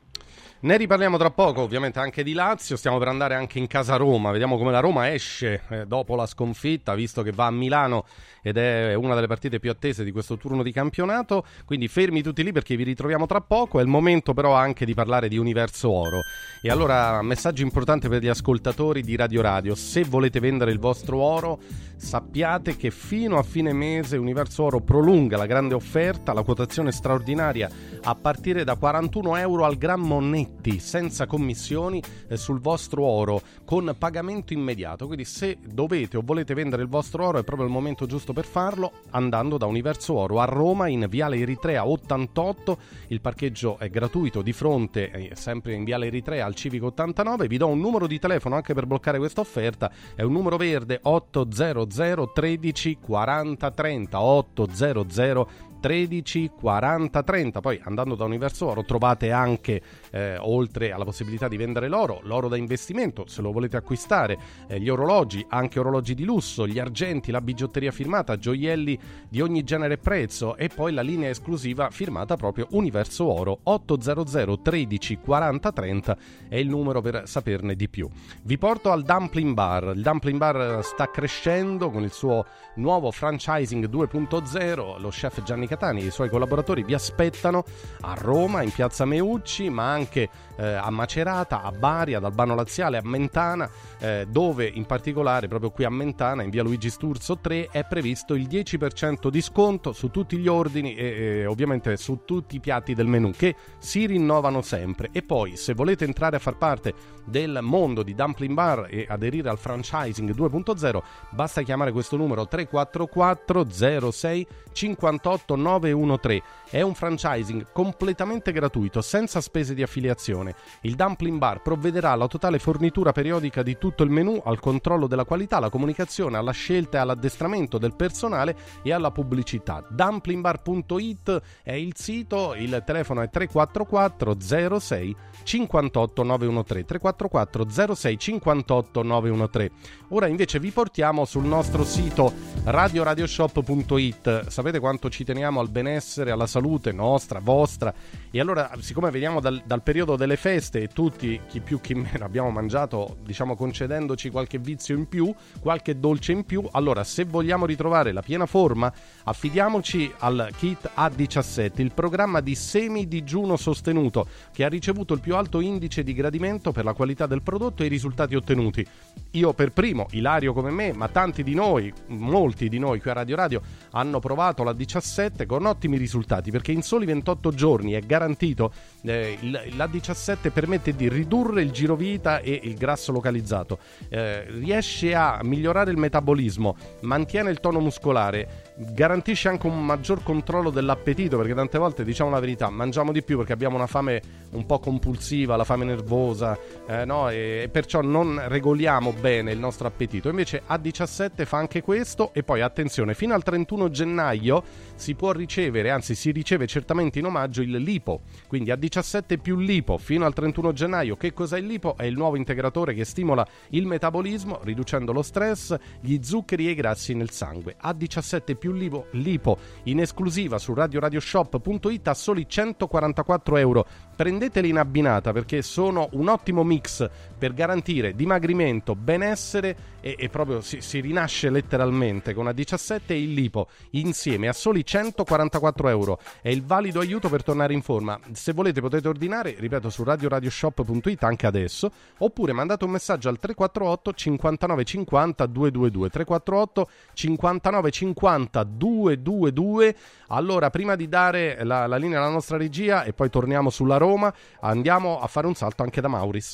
Ne riparliamo tra poco, ovviamente anche di Lazio. Stiamo per andare anche in casa Roma. Vediamo come la Roma esce eh, dopo la sconfitta, visto che va a Milano ed è una delle partite più attese di questo turno di campionato. Quindi fermi tutti lì perché vi ritroviamo tra poco. È il momento però anche di parlare di Universo Oro. E allora, messaggio importante per gli ascoltatori di Radio Radio. Se volete vendere il vostro oro, sappiate che fino a fine mese Universo Oro prolunga la grande offerta, la quotazione straordinaria a partire da 41 euro al grammo netti, senza commissioni eh, sul vostro oro, con pagamento immediato. Quindi se dovete o volete vendere il vostro oro è proprio il momento giusto per farlo, andando da Universo Oro a Roma in Viale Eritrea 88. Il parcheggio è gratuito di fronte, eh, sempre in Viale Eritrea al Civico 89. Vi do un numero di telefono anche per bloccare questa offerta, è un numero verde 800 13 40 30 800 13 40 30. Poi andando da Universo Oro trovate anche, eh, oltre alla possibilità di vendere l'oro, l'oro da investimento se lo volete acquistare, eh, gli orologi, anche orologi di lusso, gli argenti, la bigiotteria firmata, gioielli di ogni genere e prezzo e poi la linea esclusiva firmata proprio Universo Oro 800 13 40 30 è il numero per saperne di più. Vi porto al Dumpling Bar. Il Dumpling Bar sta crescendo con il suo nuovo franchising 2.0. Lo chef Gianni Catani e i suoi collaboratori vi aspettano a Roma, in piazza Meucci, ma anche anche eh, a Macerata, a Bari, ad Albano Laziale, a Mentana, eh, dove in particolare proprio qui a Mentana, in via Luigi Sturzo 3, è previsto il 10% di sconto su tutti gli ordini e, e ovviamente su tutti i piatti del menù che si rinnovano sempre. E poi, se volete entrare a far parte del mondo di Dumpling Bar e aderire al franchising 2.0, basta chiamare questo numero 344 06 58 913. È un franchising completamente gratuito, senza spese di affiliazione. Il Dumpling Bar provvederà alla totale fornitura periodica di tutto il menù, al controllo della qualità, alla comunicazione, alla scelta e all'addestramento del personale e alla pubblicità. Dumplingbar.it è il sito, il telefono è 344 06 58 913 344 06 58 913. Ora invece vi portiamo sul nostro sito radioradioshop.it. Sapete quanto ci teniamo al benessere, alla salute nostra, vostra. E allora, siccome veniamo dal, dal periodo delle feste e tutti, chi più chi meno, abbiamo mangiato, diciamo concedendoci qualche vizio in più, qualche dolce in più, allora se vogliamo ritrovare la piena forma, affidiamoci al kit A17, il programma di semi-digiuno sostenuto che ha ricevuto il più alto indice di gradimento per la qualità del prodotto e i risultati ottenuti. Io per primo, Ilario come me, ma tanti di noi, molti di noi qui a Radio Radio, hanno provato la 17 con ottimi risultati perché in soli 28 giorni è garantito eh, la 17 permette di ridurre il girovita e il grasso localizzato, eh, riesce a migliorare il metabolismo, mantiene il tono muscolare, garantisce anche un maggior controllo dell'appetito perché tante volte diciamo la verità mangiamo di più perché abbiamo una fame un po' compulsiva la fame nervosa eh, no? e, e, perciò non regoliamo bene il nostro appetito invece A17 fa anche questo e poi attenzione fino al 31 gennaio si può ricevere anzi si riceve certamente in omaggio il lipo quindi A17 più lipo fino al 31 gennaio che cos'è il lipo? è il nuovo integratore che stimola il metabolismo riducendo lo stress gli zuccheri e i grassi nel sangue A17 più lipo, lipo in esclusiva su radioradioshop.it a soli 144 euro. Prendeteli in abbinata perché sono un ottimo mix per garantire dimagrimento, benessere e, e proprio si, si, rinasce letteralmente con A17 e il lipo insieme a soli 144 euro. È il valido aiuto per tornare in forma. Se volete potete ordinare, ripeto, su radioradioshop.it anche adesso, oppure mandate un messaggio al 348 59 50 222 348 59 50 222. Allora, prima di dare la, la linea alla nostra regia e poi torniamo sulla Roma, andiamo a fare un salto anche da Mauris.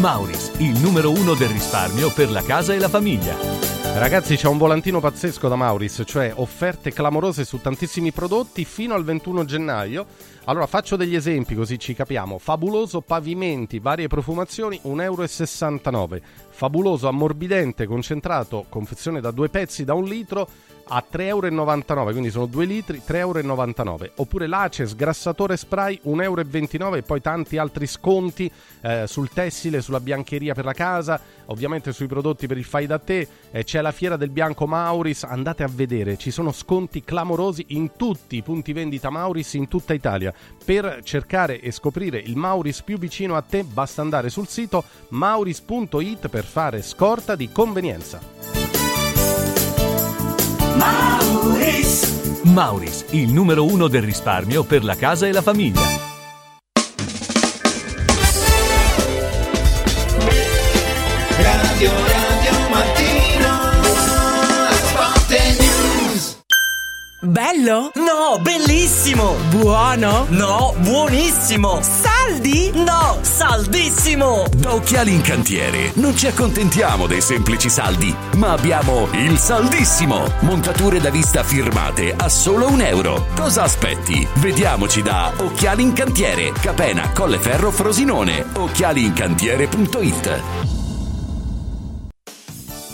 Mauris, il numero uno del risparmio per la casa e la famiglia. Ragazzi, c'è un volantino pazzesco da Mauris, cioè offerte clamorose su tantissimi prodotti fino al 21 gennaio. Allora faccio degli esempi così ci capiamo. Fabuloso pavimenti, varie profumazioni, 1,69 euro. Fabuloso ammorbidente concentrato, confezione da due pezzi da un litro, a 3,99 euro, quindi sono 2 litri, 3,99 euro. Oppure l'Ace sgrassatore spray 1,29 euro e poi tanti altri sconti eh, sul tessile, sulla biancheria per la casa, ovviamente sui prodotti per il fai da te. Eh, c'è la fiera del bianco Mauris, andate a vedere, ci sono sconti clamorosi in tutti i punti vendita Mauris in tutta Italia. Per cercare e scoprire il Mauris più vicino a te basta andare sul sito mauris.it per fare scorta di convenienza. Mauris. Mauris, il numero uno del risparmio per la casa e la famiglia. Bello? No, bellissimo! Buono? No, buonissimo! Saldi? No, saldissimo! Da Occhiali in Cantiere non ci accontentiamo dei semplici saldi, ma abbiamo il saldissimo! Montature da vista firmate a solo un euro. Cosa aspetti? Vediamoci da Occhiali in Cantiere, Capena, Colleferro, Frosinone. Occhialiincantiere.it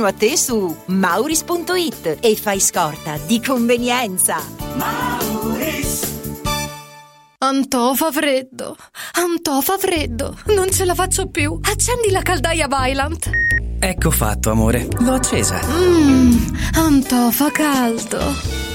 a te su mauris.it e fai scorta di convenienza. Mauris Antò fa freddo. Antò fa freddo. Non ce la faccio più. Accendi la caldaia Vylant. Ecco fatto, amore. L'ho accesa. Mmm, Antò fa caldo.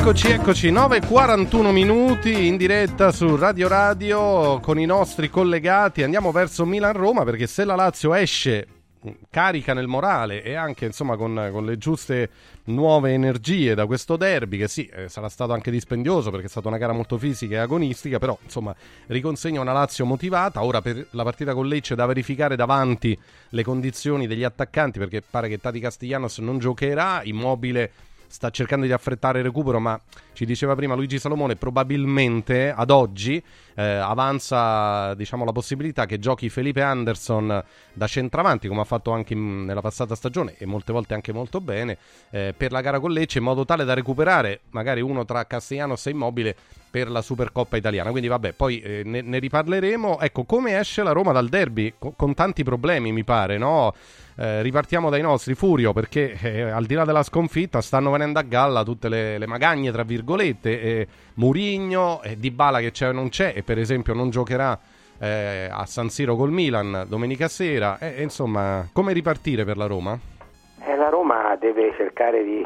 Eccoci, eccoci, 9.41 minuti in diretta su Radio Radio con i nostri collegati. Andiamo verso Milan-Roma perché se la Lazio esce carica nel morale e anche insomma con, con le giuste nuove energie da questo derby che sì eh, sarà stato anche dispendioso perché è stata una gara molto fisica e agonistica però insomma riconsegna una Lazio motivata ora per la partita con Lecce da verificare davanti le condizioni degli attaccanti perché pare che Tati Castiglianos non giocherà Immobile sta cercando di affrettare il recupero, ma ci diceva prima Luigi Salomone, probabilmente ad oggi eh, avanza diciamo, la possibilità che giochi Felipe Anderson da centravanti, come ha fatto anche in- nella passata stagione e molte volte anche molto bene, eh, per la gara con Lecce, in modo tale da recuperare magari uno tra Castellanos e Immobile per la Supercoppa italiana. Quindi vabbè, poi eh, ne, ne riparleremo. Ecco, come esce la Roma dal derby? Co- con tanti problemi, mi pare, no? Eh, ripartiamo dai nostri, Furio, perché eh, al di là della sconfitta stanno venendo a galla tutte le, le magagne, tra virgolette, e Murigno, e Dybala che c'è o non c'è, e per esempio non giocherà eh, a San Siro col Milan domenica sera. Insomma, come ripartire per la Roma? Eh, la Roma deve cercare di,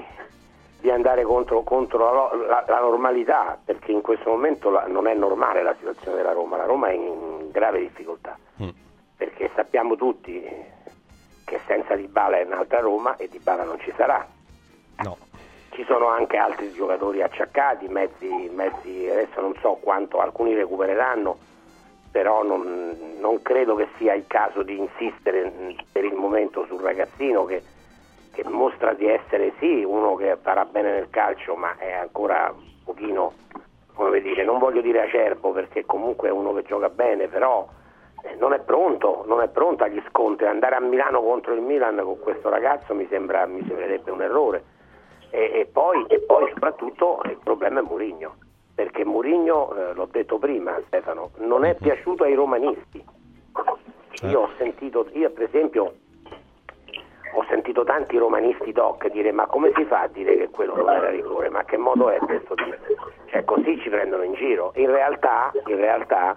di andare contro, contro la, la- la normalità, perché in questo momento la- non è normale la situazione della Roma, la Roma è in grave difficoltà, perché sappiamo tutti che senza Dybala è un'altra Roma e Dybala non ci sarà. No. Ci sono anche altri giocatori acciaccati, mezzi, mezzi adesso non so quanto alcuni recupereranno, però non, non credo che sia il caso di insistere mh, per il momento sul ragazzino che, che mostra di essere sì uno che farà bene nel calcio, ma è ancora un pochino, come dire, non voglio dire acerbo perché comunque è uno che gioca bene, però eh, non è pronto, non è pronto agli scontri. Andare a Milano contro il Milan con questo ragazzo mi, sembra, mi sembrerebbe un errore. E, e poi, e poi soprattutto il problema è Murigno, perché Murigno, eh, l'ho detto prima Stefano, non è piaciuto ai romanisti. Io ho sentito, io per esempio ho sentito tanti romanisti doc dire ma come si fa a dire che quello non era rigore? Ma che modo è questo dire? Cioè così ci prendono in giro. In realtà, in, realtà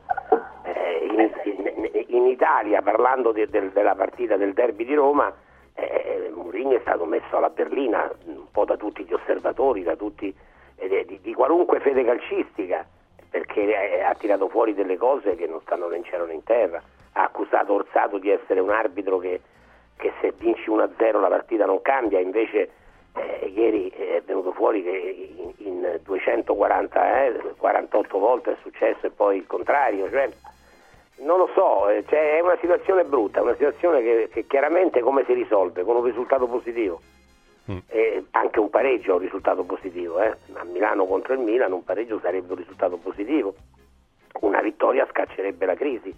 eh, in, in- in Italia, parlando de- del- della partita del derby di Roma, eh, Mourinho è stato messo alla berlina un po' da tutti gli osservatori, da tutti, eh, di, di qualunque fede calcistica, perché ha tirato fuori delle cose che non stanno né in cielo né in terra. Ha accusato Orsato di essere un arbitro che, che se vinci 1-0 la partita non cambia, invece eh, ieri è venuto fuori che in, in 240, eh, 48 volte è successo e poi il contrario. Cioè, non lo so, eh, cioè, è una situazione brutta, una situazione che, che chiaramente come si risolve? Con un risultato positivo. Mm. E anche un pareggio è un risultato positivo. Eh? A Milano contro il Milan un pareggio sarebbe un risultato positivo. Una vittoria scaccerebbe la crisi.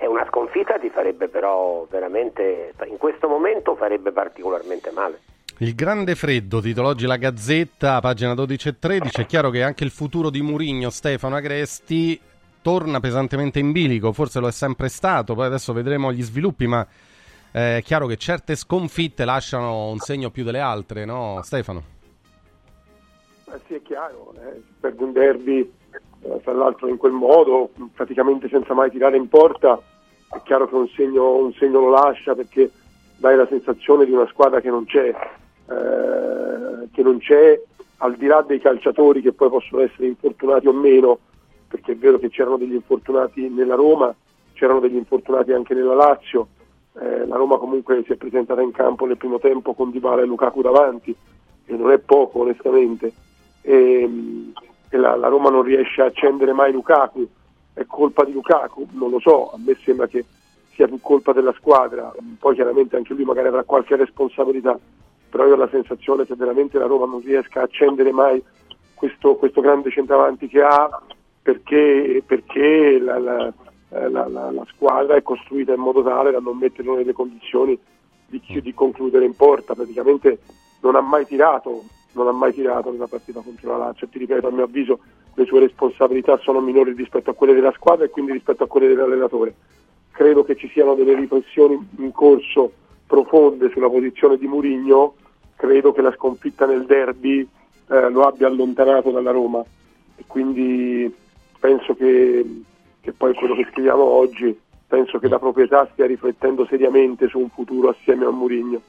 E una sconfitta ti farebbe però veramente, in questo momento farebbe particolarmente male. Il grande freddo, titola oggi la Gazzetta, pagina 12 e 13. È chiaro che anche il futuro di Murigno, Stefano Agresti, torna pesantemente in bilico. Forse lo è sempre stato, poi adesso vedremo gli sviluppi, ma è chiaro che certe sconfitte lasciano un segno più delle altre, no Stefano? Eh sì, è chiaro, eh, perde un derby, eh, tra l'altro in quel modo, praticamente senza mai tirare in porta, è chiaro che un segno, un segno lo lascia perché dai la sensazione di una squadra che non c'è, eh, che non c'è al di là dei calciatori che poi possono essere infortunati o meno, perché è vero che c'erano degli infortunati nella Roma, c'erano degli infortunati anche nella Lazio, eh, la Roma comunque si è presentata in campo nel primo tempo con Dybala e Lukaku davanti, e non è poco onestamente, e, e la, la, Roma non riesce a accendere mai Lukaku, è colpa di Lukaku? Non lo so, a me sembra che sia più colpa della squadra, poi chiaramente anche lui magari avrà qualche responsabilità, però io ho la sensazione che veramente la Roma non riesca a accendere mai questo, questo grande centravanti che ha perché, perché la, la, la, la, squadra è costruita in modo tale da non metterlo nelle condizioni di, di, concludere in porta, praticamente non ha mai tirato, non ha mai tirato nella partita contro la Lazio, ti ripeto a mio avviso le sue responsabilità sono minori rispetto a quelle della squadra e quindi rispetto a quelle dell'allenatore. Credo che ci siano delle riflessioni in corso profonde sulla posizione di Murigno, credo che la sconfitta nel derby eh, lo abbia allontanato dalla Roma. E quindi penso che, che poi quello che scriviamo oggi, penso che la proprietà stia riflettendo seriamente su un futuro assieme a Murigno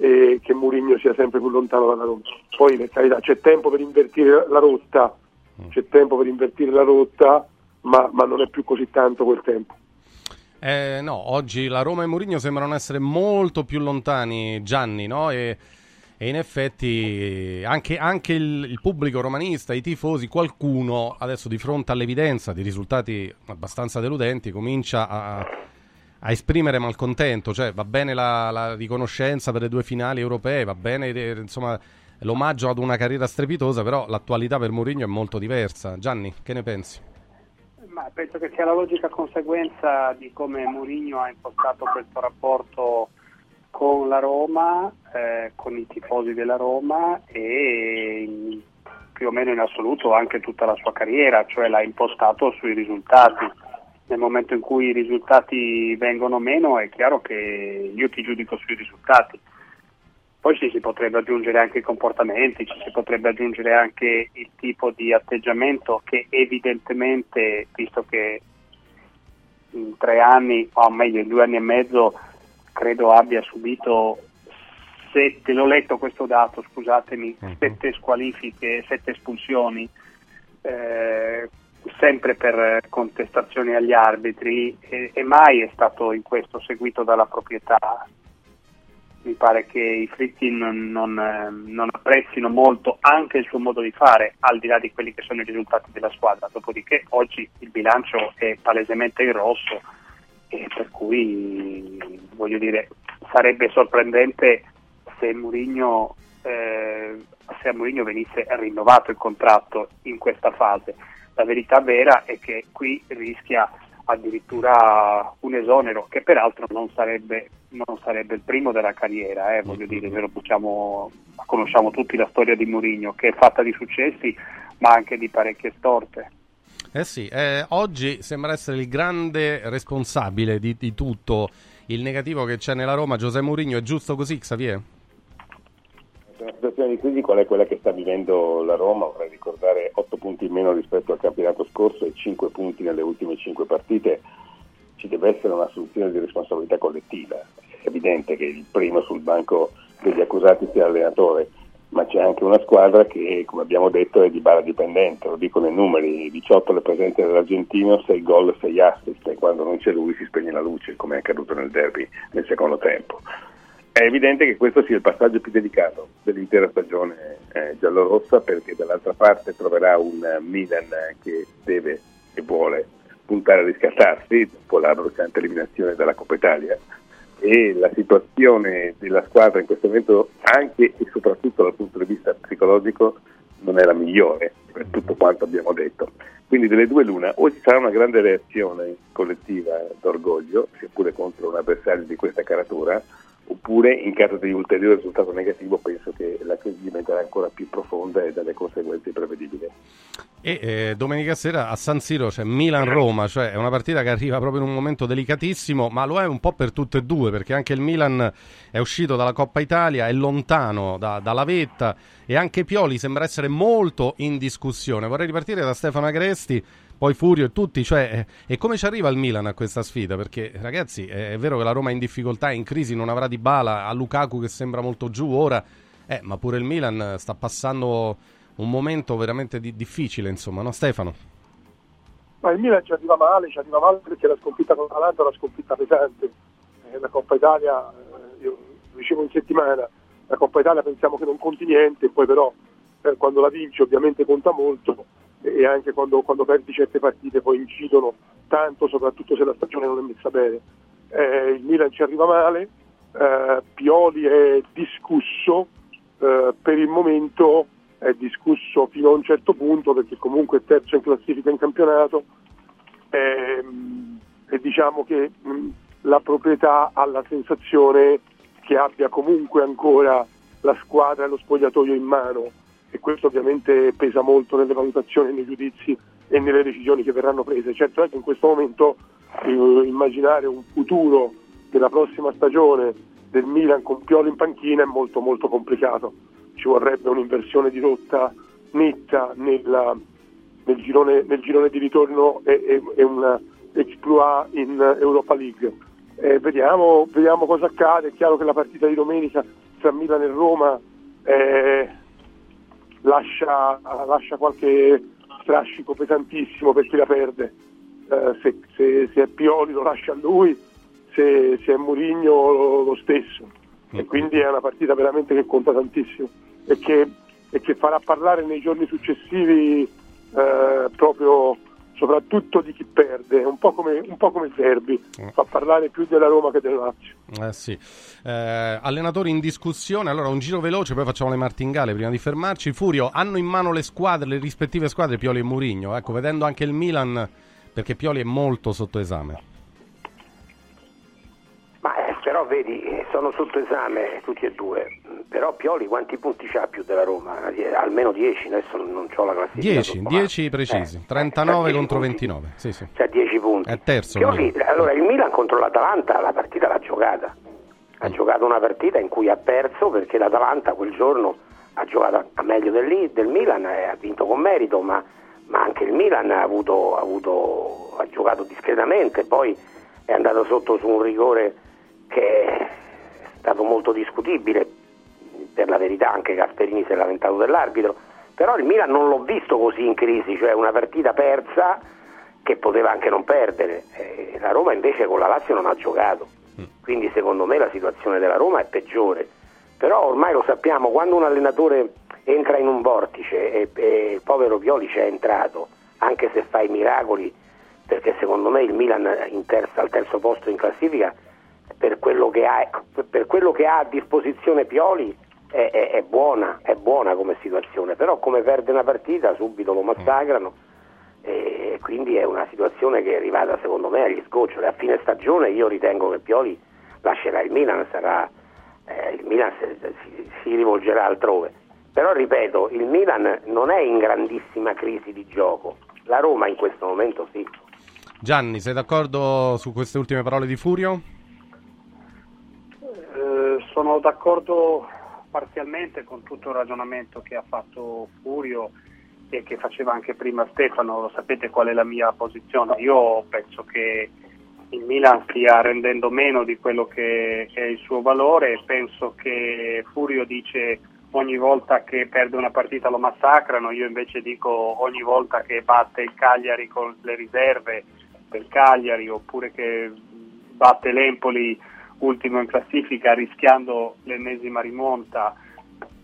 e che Murigno sia sempre più lontano dalla Roma. Poi per carità c'è tempo per invertire la rotta, c'è tempo per invertire la rotta, ma, ma non è più così tanto quel tempo. Eh, no, oggi la Roma e Mourinho sembrano essere molto più lontani, Gianni, no? E, e in effetti anche, anche il, il, pubblico romanista, i tifosi, qualcuno adesso di fronte all'evidenza di risultati abbastanza deludenti comincia a, a esprimere malcontento, cioè va bene la, la, riconoscenza per le due finali europee, va bene eh, insomma l'omaggio ad una carriera strepitosa, però l'attualità per Mourinho è molto diversa. Gianni, che ne pensi? Ma penso che sia la logica conseguenza di come Mourinho ha impostato questo rapporto con la Roma, eh, con i tifosi della Roma e in, più o meno in assoluto anche tutta la sua carriera, cioè l'ha impostato sui risultati. Nel momento in cui i risultati vengono meno è chiaro che io ti giudico sui risultati poi sì, si potrebbe aggiungere anche i comportamenti, ci si potrebbe aggiungere anche il tipo di atteggiamento che evidentemente, visto che in tre anni, o meglio in due anni e mezzo, credo abbia subito sette, l'ho letto questo dato, scusatemi, uh-huh. sette squalifiche, sette espulsioni, eh, sempre per contestazioni agli arbitri e, e mai è stato in questo seguito dalla proprietà mi pare che i Fritti non, eh, non, apprezzino molto anche il suo modo di fare, al di là di quelli che sono i risultati della squadra. Dopodiché oggi il bilancio è palesemente in rosso e per cui voglio dire sarebbe sorprendente se Mourinho, eh, se a Mourinho venisse rinnovato il contratto in questa fase. La verità vera è che qui rischia addirittura un esonero che peraltro non sarebbe, non sarebbe il primo della carriera, eh, voglio dire, lo possiamo, conosciamo tutti la storia di Mourinho che è fatta di successi ma anche di parecchie storte. Eh sì, eh, oggi sembra essere il grande responsabile di, di tutto il negativo che c'è nella Roma, Giuseppe Mourinho, è giusto così Xavier? La situazione di crisi qual è quella che sta vivendo la Roma? Vorrei ricordare 8 punti in meno rispetto al campionato scorso e 5 punti nelle ultime 5 partite. Ci deve essere una soluzione di responsabilità collettiva. È evidente che il primo sul banco degli accusati sia l'allenatore, ma c'è anche una squadra che, come abbiamo detto, è di bara dipendente, lo dicono i numeri, 18 le presenze dell'argentino, 6 gol, 6 assist e quando non c'è lui si spegne la luce, come è accaduto nel derby nel secondo tempo. È evidente che questo sia il passaggio più delicato dell'intera stagione eh, giallorossa perché dall'altra parte troverà un Milan che deve e vuole puntare a riscattarsi dopo la bruciante eliminazione dalla Coppa Italia e la situazione della squadra in questo momento anche e soprattutto dal punto di vista psicologico non è la migliore per tutto quanto abbiamo detto. Quindi delle due l'una, o ci sarà una grande reazione collettiva d'orgoglio, seppure contro un avversario di questa caratura, oppure in caso di ulteriore risultato negativo penso che la crisi diventerà ancora più profonda e dalle conseguenze imprevedibili. E eh, domenica sera a San Siro c'è Milan-Roma, cioè è una partita che arriva proprio in un momento delicatissimo, ma lo è un po' per tutte e due, perché anche il Milan è uscito dalla Coppa Italia, è lontano da, dalla vetta e anche Pioli sembra essere molto in discussione. Vorrei ripartire da Stefano Agresti poi Furio e tutti, cioè, eh, e come ci arriva il Milan a questa sfida? Perché ragazzi, è, è vero che la Roma è in difficoltà, è in crisi, non avrà di bala, a Lukaku che sembra molto giù ora, eh, ma pure il Milan sta passando un momento veramente di, difficile, insomma, no Stefano? Ma il Milan ci arriva male, ci arriva male perché la sconfitta con l'Atalanta è una sconfitta pesante. Eh, la Coppa Italia, eh, io dicevo in settimana, la Coppa Italia pensiamo che non conti niente, poi però eh, quando la vinci ovviamente conta molto e anche quando, quando, perdi certe partite poi incidono tanto, soprattutto se la stagione non è messa bene. Eh, il Milan ci arriva male, eh, Pioli è discusso, eh, per il momento è discusso fino a un certo punto perché comunque è terzo in classifica in campionato ehm, e diciamo che mh, la proprietà ha la sensazione che abbia comunque ancora la squadra e lo spogliatoio in mano e questo ovviamente pesa molto nelle valutazioni, nei giudizi e nelle decisioni che verranno prese. Certo è che in questo momento eh, immaginare un futuro della prossima stagione del Milan con Piolo in panchina è molto molto complicato, ci vorrebbe un'inversione di rotta netta nella, nel, girone, nel, girone, di ritorno e, e, e un exploit in Europa League. Eh, vediamo, vediamo, cosa accade, è chiaro che la partita di domenica tra Milan e Roma eh, lascia, lascia qualche strascico pesantissimo per chi la perde. Eh, se, se, se, è Pioli lo lascia a lui, se, se è Murigno lo, lo, stesso. E quindi è una partita veramente che conta tantissimo e che, e che farà parlare nei giorni successivi eh, proprio soprattutto di chi perde, un po' come, un po come Serbi, mm. fa parlare più della Roma che del Lazio. Eh sì. eh, allenatori in discussione, allora un giro veloce, poi facciamo le martingale prima di fermarci. Furio, hanno in mano le squadre, le rispettive squadre Pioli e Murigno, ecco, vedendo anche il Milan, perché Pioli è molto sotto esame. Eh, però vedi, sono sotto esame tutti e due però Pioli quanti punti ha più della Roma? Almeno 10, adesso non ho la classifica. 10, 10 precisi, eh, 39 eh, contro punti. 29. Sì, sì. Cioè 10 punti. È terzo. Pioli, allora il Milan contro l'Atalanta la partita l'ha giocata. Ha mm. giocato una partita in cui ha perso perché l'Atalanta quel giorno ha giocato a meglio del, del Milan e ha vinto con merito, ma, ma anche il Milan ha, avuto, ha, avuto, ha giocato discretamente, poi è andato sotto su un rigore che è stato molto discutibile per la verità anche Gasperini si è lamentato dell'arbitro, però il Milan non l'ho visto così in crisi, cioè una partita persa che poteva anche non perdere, eh, la Roma invece con la Lazio non ha giocato, mm. quindi secondo me la situazione della Roma è peggiore, però ormai lo sappiamo, quando un allenatore entra in un vortice e, e il povero Pioli ci è entrato, anche se fa i miracoli, perché secondo me il Milan terza, al terzo posto in classifica per quello, ha, per quello che ha a disposizione Pioli è, è, è, buona, è buona come situazione, però come perde una partita subito lo massacrano e quindi è una situazione che è arrivata secondo me agli sgoccioli. A fine stagione io ritengo che Pioli lascerà il Milan, sarà, eh, il Milan si, si rivolgerà altrove. Però ripeto, il Milan non è in grandissima crisi di gioco, la Roma in questo momento sì. Gianni, sei d'accordo su queste ultime parole di Furio? Sono d'accordo parzialmente con tutto il ragionamento che ha fatto Furio e che faceva anche prima Stefano, lo sapete qual è la mia posizione. Io penso che il Milan stia rendendo meno di quello che è il suo valore, penso che Furio dice ogni volta che perde una partita lo massacrano, io invece dico ogni volta che batte il Cagliari con le riserve del Cagliari oppure che batte l'Empoli ultimo in classifica rischiando l'ennesima rimonta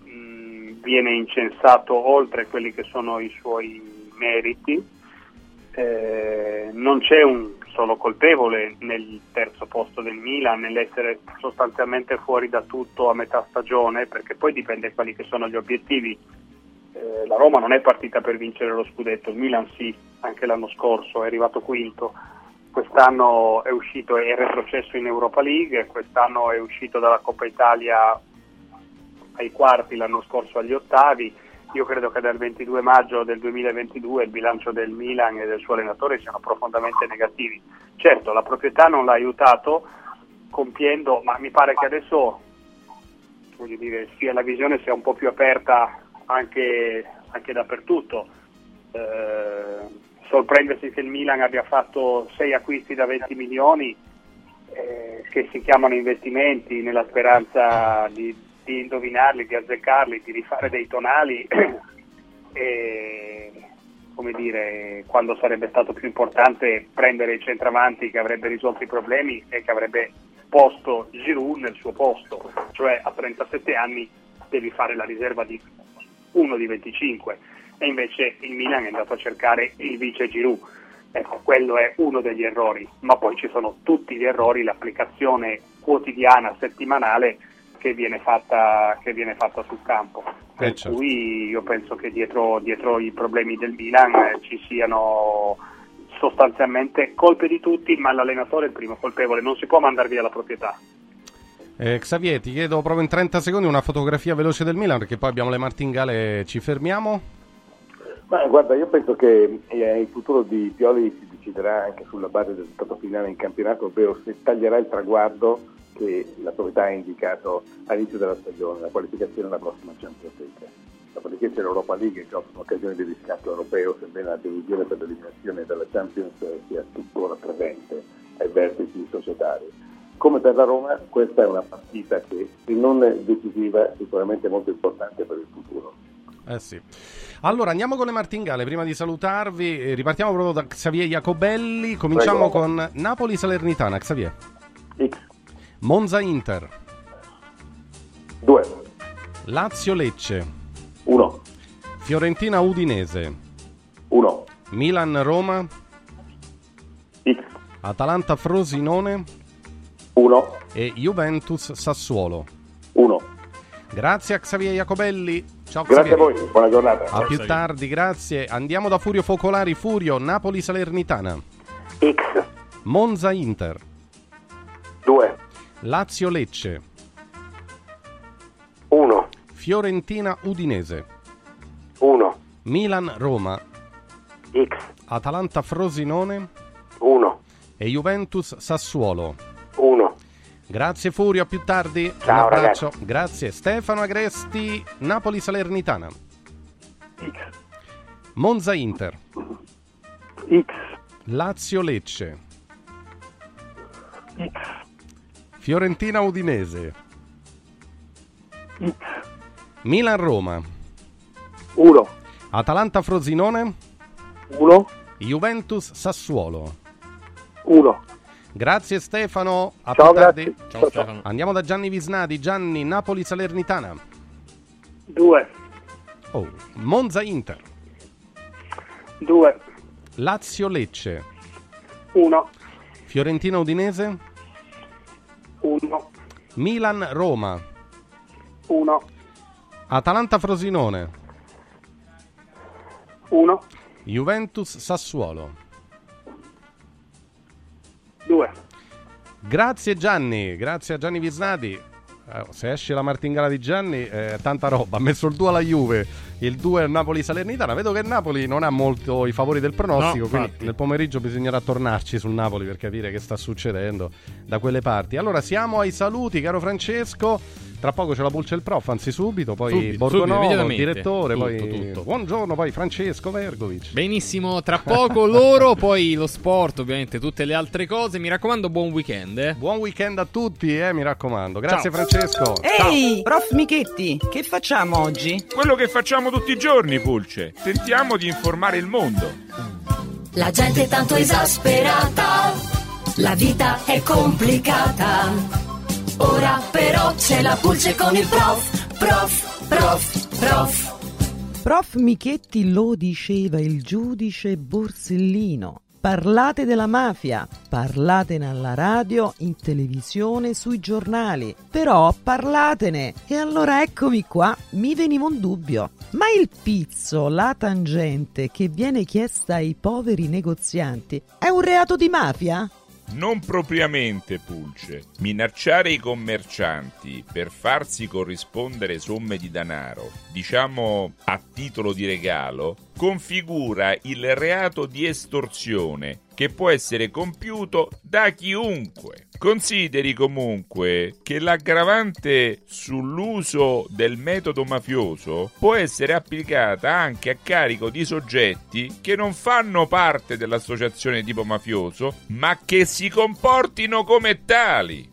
mh, mm, viene incensato oltre quelli che sono i suoi meriti. Eh, non c'è un solo colpevole nel terzo posto del Milan, nell'essere sostanzialmente fuori da tutto a metà stagione, perché poi dipende quali che sono gli obiettivi. Eh, la Roma non è partita per vincere lo scudetto, il Milan sì, anche l'anno scorso è arrivato quinto, quest'anno è uscito e è retrocesso in Europa League, quest'anno è uscito dalla Coppa Italia ai quarti, l'anno scorso agli ottavi. Io credo che dal 22 maggio del 2022 il bilancio del Milan e del suo allenatore siano profondamente negativi. Certo, la proprietà non l'ha aiutato compiendo, ma mi pare che adesso dire, sia la visione sia un po' più aperta anche, anche dappertutto. Eh, sorprendersi che il Milan abbia fatto sei acquisti da 20 milioni eh, che si chiamano investimenti nella speranza di, di, indovinarli, di azzeccarli, di rifare dei tonali [clears throat] e come dire, quando sarebbe stato più importante prendere il centravanti che avrebbe risolto i problemi e che avrebbe posto Giroud nel suo posto, cioè a 37 anni devi fare la riserva di uno di 25 e invece il Milan è andato a cercare il vice Giroud. Ecco, quello è uno degli errori, ma poi ci sono tutti gli errori, l'applicazione quotidiana, settimanale che viene fatta, che viene fatta sul campo. Per Eh, certo. cui io penso che dietro, dietro i problemi del Milan eh, ci siano sostanzialmente colpe di tutti, ma l'allenatore è il primo colpevole, non si può mandare via la proprietà. Eh, Xavier, ti chiedo proprio in 30 secondi una fotografia veloce del Milan perché poi abbiamo le martingale, ci fermiamo? Ma guarda, io penso che eh, il futuro di Pioli si deciderà anche sulla base del risultato finale in campionato, ovvero se taglierà il traguardo che la proprietà ha indicato all'inizio della stagione, la qualificazione alla prossima Champions League. Dopodiché c'è l'Europa League che offre un'occasione di riscatto europeo, sebbene la delusione per l'eliminazione dalla Champions sia tuttora presente ai vertici societari. Come per la Roma, questa è una partita che, se non decisiva, sicuramente molto importante per il futuro. Eh sì. Allora andiamo con le martingale. Prima di salutarvi, eh, ripartiamo proprio da Xavier Jacobelli. Cominciamo Prego. con Napoli Salernitana. Xavier. X. Monza Inter. 2. Lazio Lecce. 1. Fiorentina Udinese. 1. Milan Roma. X. Atalanta Frosinone. 1. E Juventus Sassuolo. 1. Grazie a Xavier Jacobelli. Ciao Grazie a Xavier. voi, buona giornata. A più tardi, grazie. Andiamo da Furio Focolari. Furio, Napoli Salernitana. X. Monza Inter. 2. Lazio Lecce. 1. Fiorentina Udinese. 1. Milan Roma. X. Atalanta Frosinone 1. e Juventus Sassuolo. 1. Grazie Furio, a più tardi. Ciao, Un abbraccio. Grazie. Stefano Agresti, Napoli Salernitana. Monza Inter. X. Lazio Lecce. Fiorentina Udinese. Milan Roma. 1. Atalanta Frosinone. 1. Juventus Sassuolo. 1. Grazie Stefano. A Ciao, più tardi. Ciao, ciao. Stefano. Andiamo da Gianni Visnadi. Gianni, Napoli Salernitana. 2. Oh, Monza Inter. 2. Lazio Lecce. 1. Fiorentina Udinese. 1. Milan Roma. 1. Atalanta Frosinone. 1. Juventus Sassuolo. 2. Grazie Gianni, grazie a Gianni Visnadi. Eh, se esce la martingala di Gianni, eh, tanta roba. Ha messo il 2 alla Juve, il 2 al Napoli Salernitana. Vedo che il Napoli non ha molto i favori del pronostico, No, quindi infatti. nel pomeriggio bisognerà tornarci sul Napoli per capire che sta succedendo da quelle parti. Allora siamo ai saluti, caro Francesco. Tra poco c'è la pulce il prof, anzi subito, poi Subito, Borgonovo, subito, direttore, Tutto, poi tutto. buongiorno, poi Francesco Vergovic. Benissimo, tra poco loro, poi lo sport, ovviamente tutte le altre cose. Mi raccomando, buon weekend. Eh. Buon weekend a tutti, eh, mi raccomando. Grazie Ciao. Francesco. Ehi, prof Michetti, che facciamo oggi? Quello che facciamo tutti i giorni, Pulce. Tentiamo di informare il mondo. La gente è tanto esasperata, la vita è complicata. Ora però c'è la pulce con il prof, prof, prof, prof. Prof Michetti lo diceva il giudice Borsellino. parlate della mafia, parlatene alla radio, in televisione, sui giornali, però parlatene. E allora eccomi qua, mi veniva un dubbio. Ma il pizzo, la tangente che viene chiesta ai poveri negozianti, è un reato di mafia? Non propriamente, Pulce. Minacciare i commercianti per farsi corrispondere somme di denaro, diciamo a titolo di regalo, configura il reato di estorsione che può essere compiuto da chiunque. Consideri comunque che l'aggravante sull'uso del metodo mafioso può essere applicata anche a carico di soggetti che non fanno parte dell'associazione tipo mafioso, ma che si comportino come tali.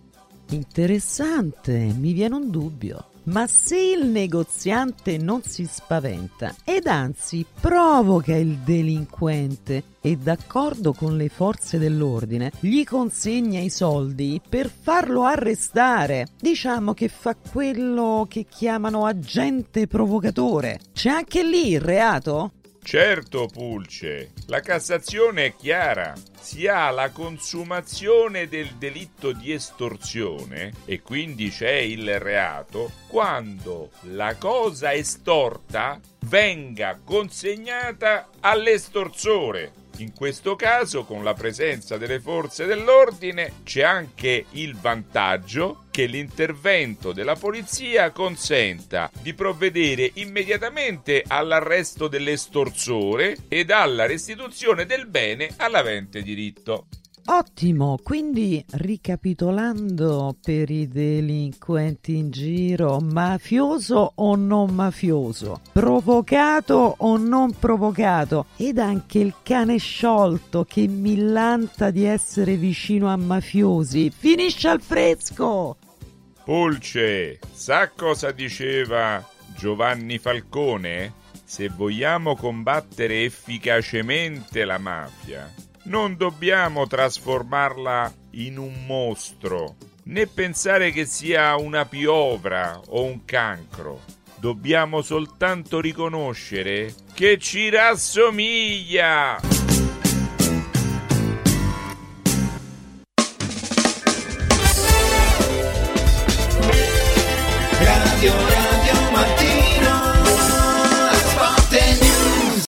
Interessante, mi viene un dubbio. Ma se il negoziante non si spaventa ed anzi provoca il delinquente e d'accordo con le forze dell'ordine gli consegna i soldi per farlo arrestare, diciamo che fa quello che chiamano agente provocatore, c'è anche lì il reato? Certo, Pulce, la Cassazione è chiara. Si ha la consumazione del delitto di estorsione e quindi c'è il reato quando la cosa estorta venga consegnata all'estorsore. In questo caso, con la presenza delle forze dell'ordine, c'è anche il vantaggio che l'intervento della polizia consenta di provvedere immediatamente all'arresto dell'estorsore ed alla restituzione del bene all'avente diritto. Ottimo, quindi ricapitolando per i delinquenti in giro, mafioso o non mafioso, provocato o non provocato, ed anche il cane sciolto che millanta di essere vicino a mafiosi, finisce al fresco! Pulce, sa cosa diceva Giovanni Falcone? Se vogliamo combattere efficacemente la mafia, non dobbiamo trasformarla in un mostro, né pensare che sia una piovra o un cancro. Dobbiamo soltanto riconoscere che ci rassomiglia. Radio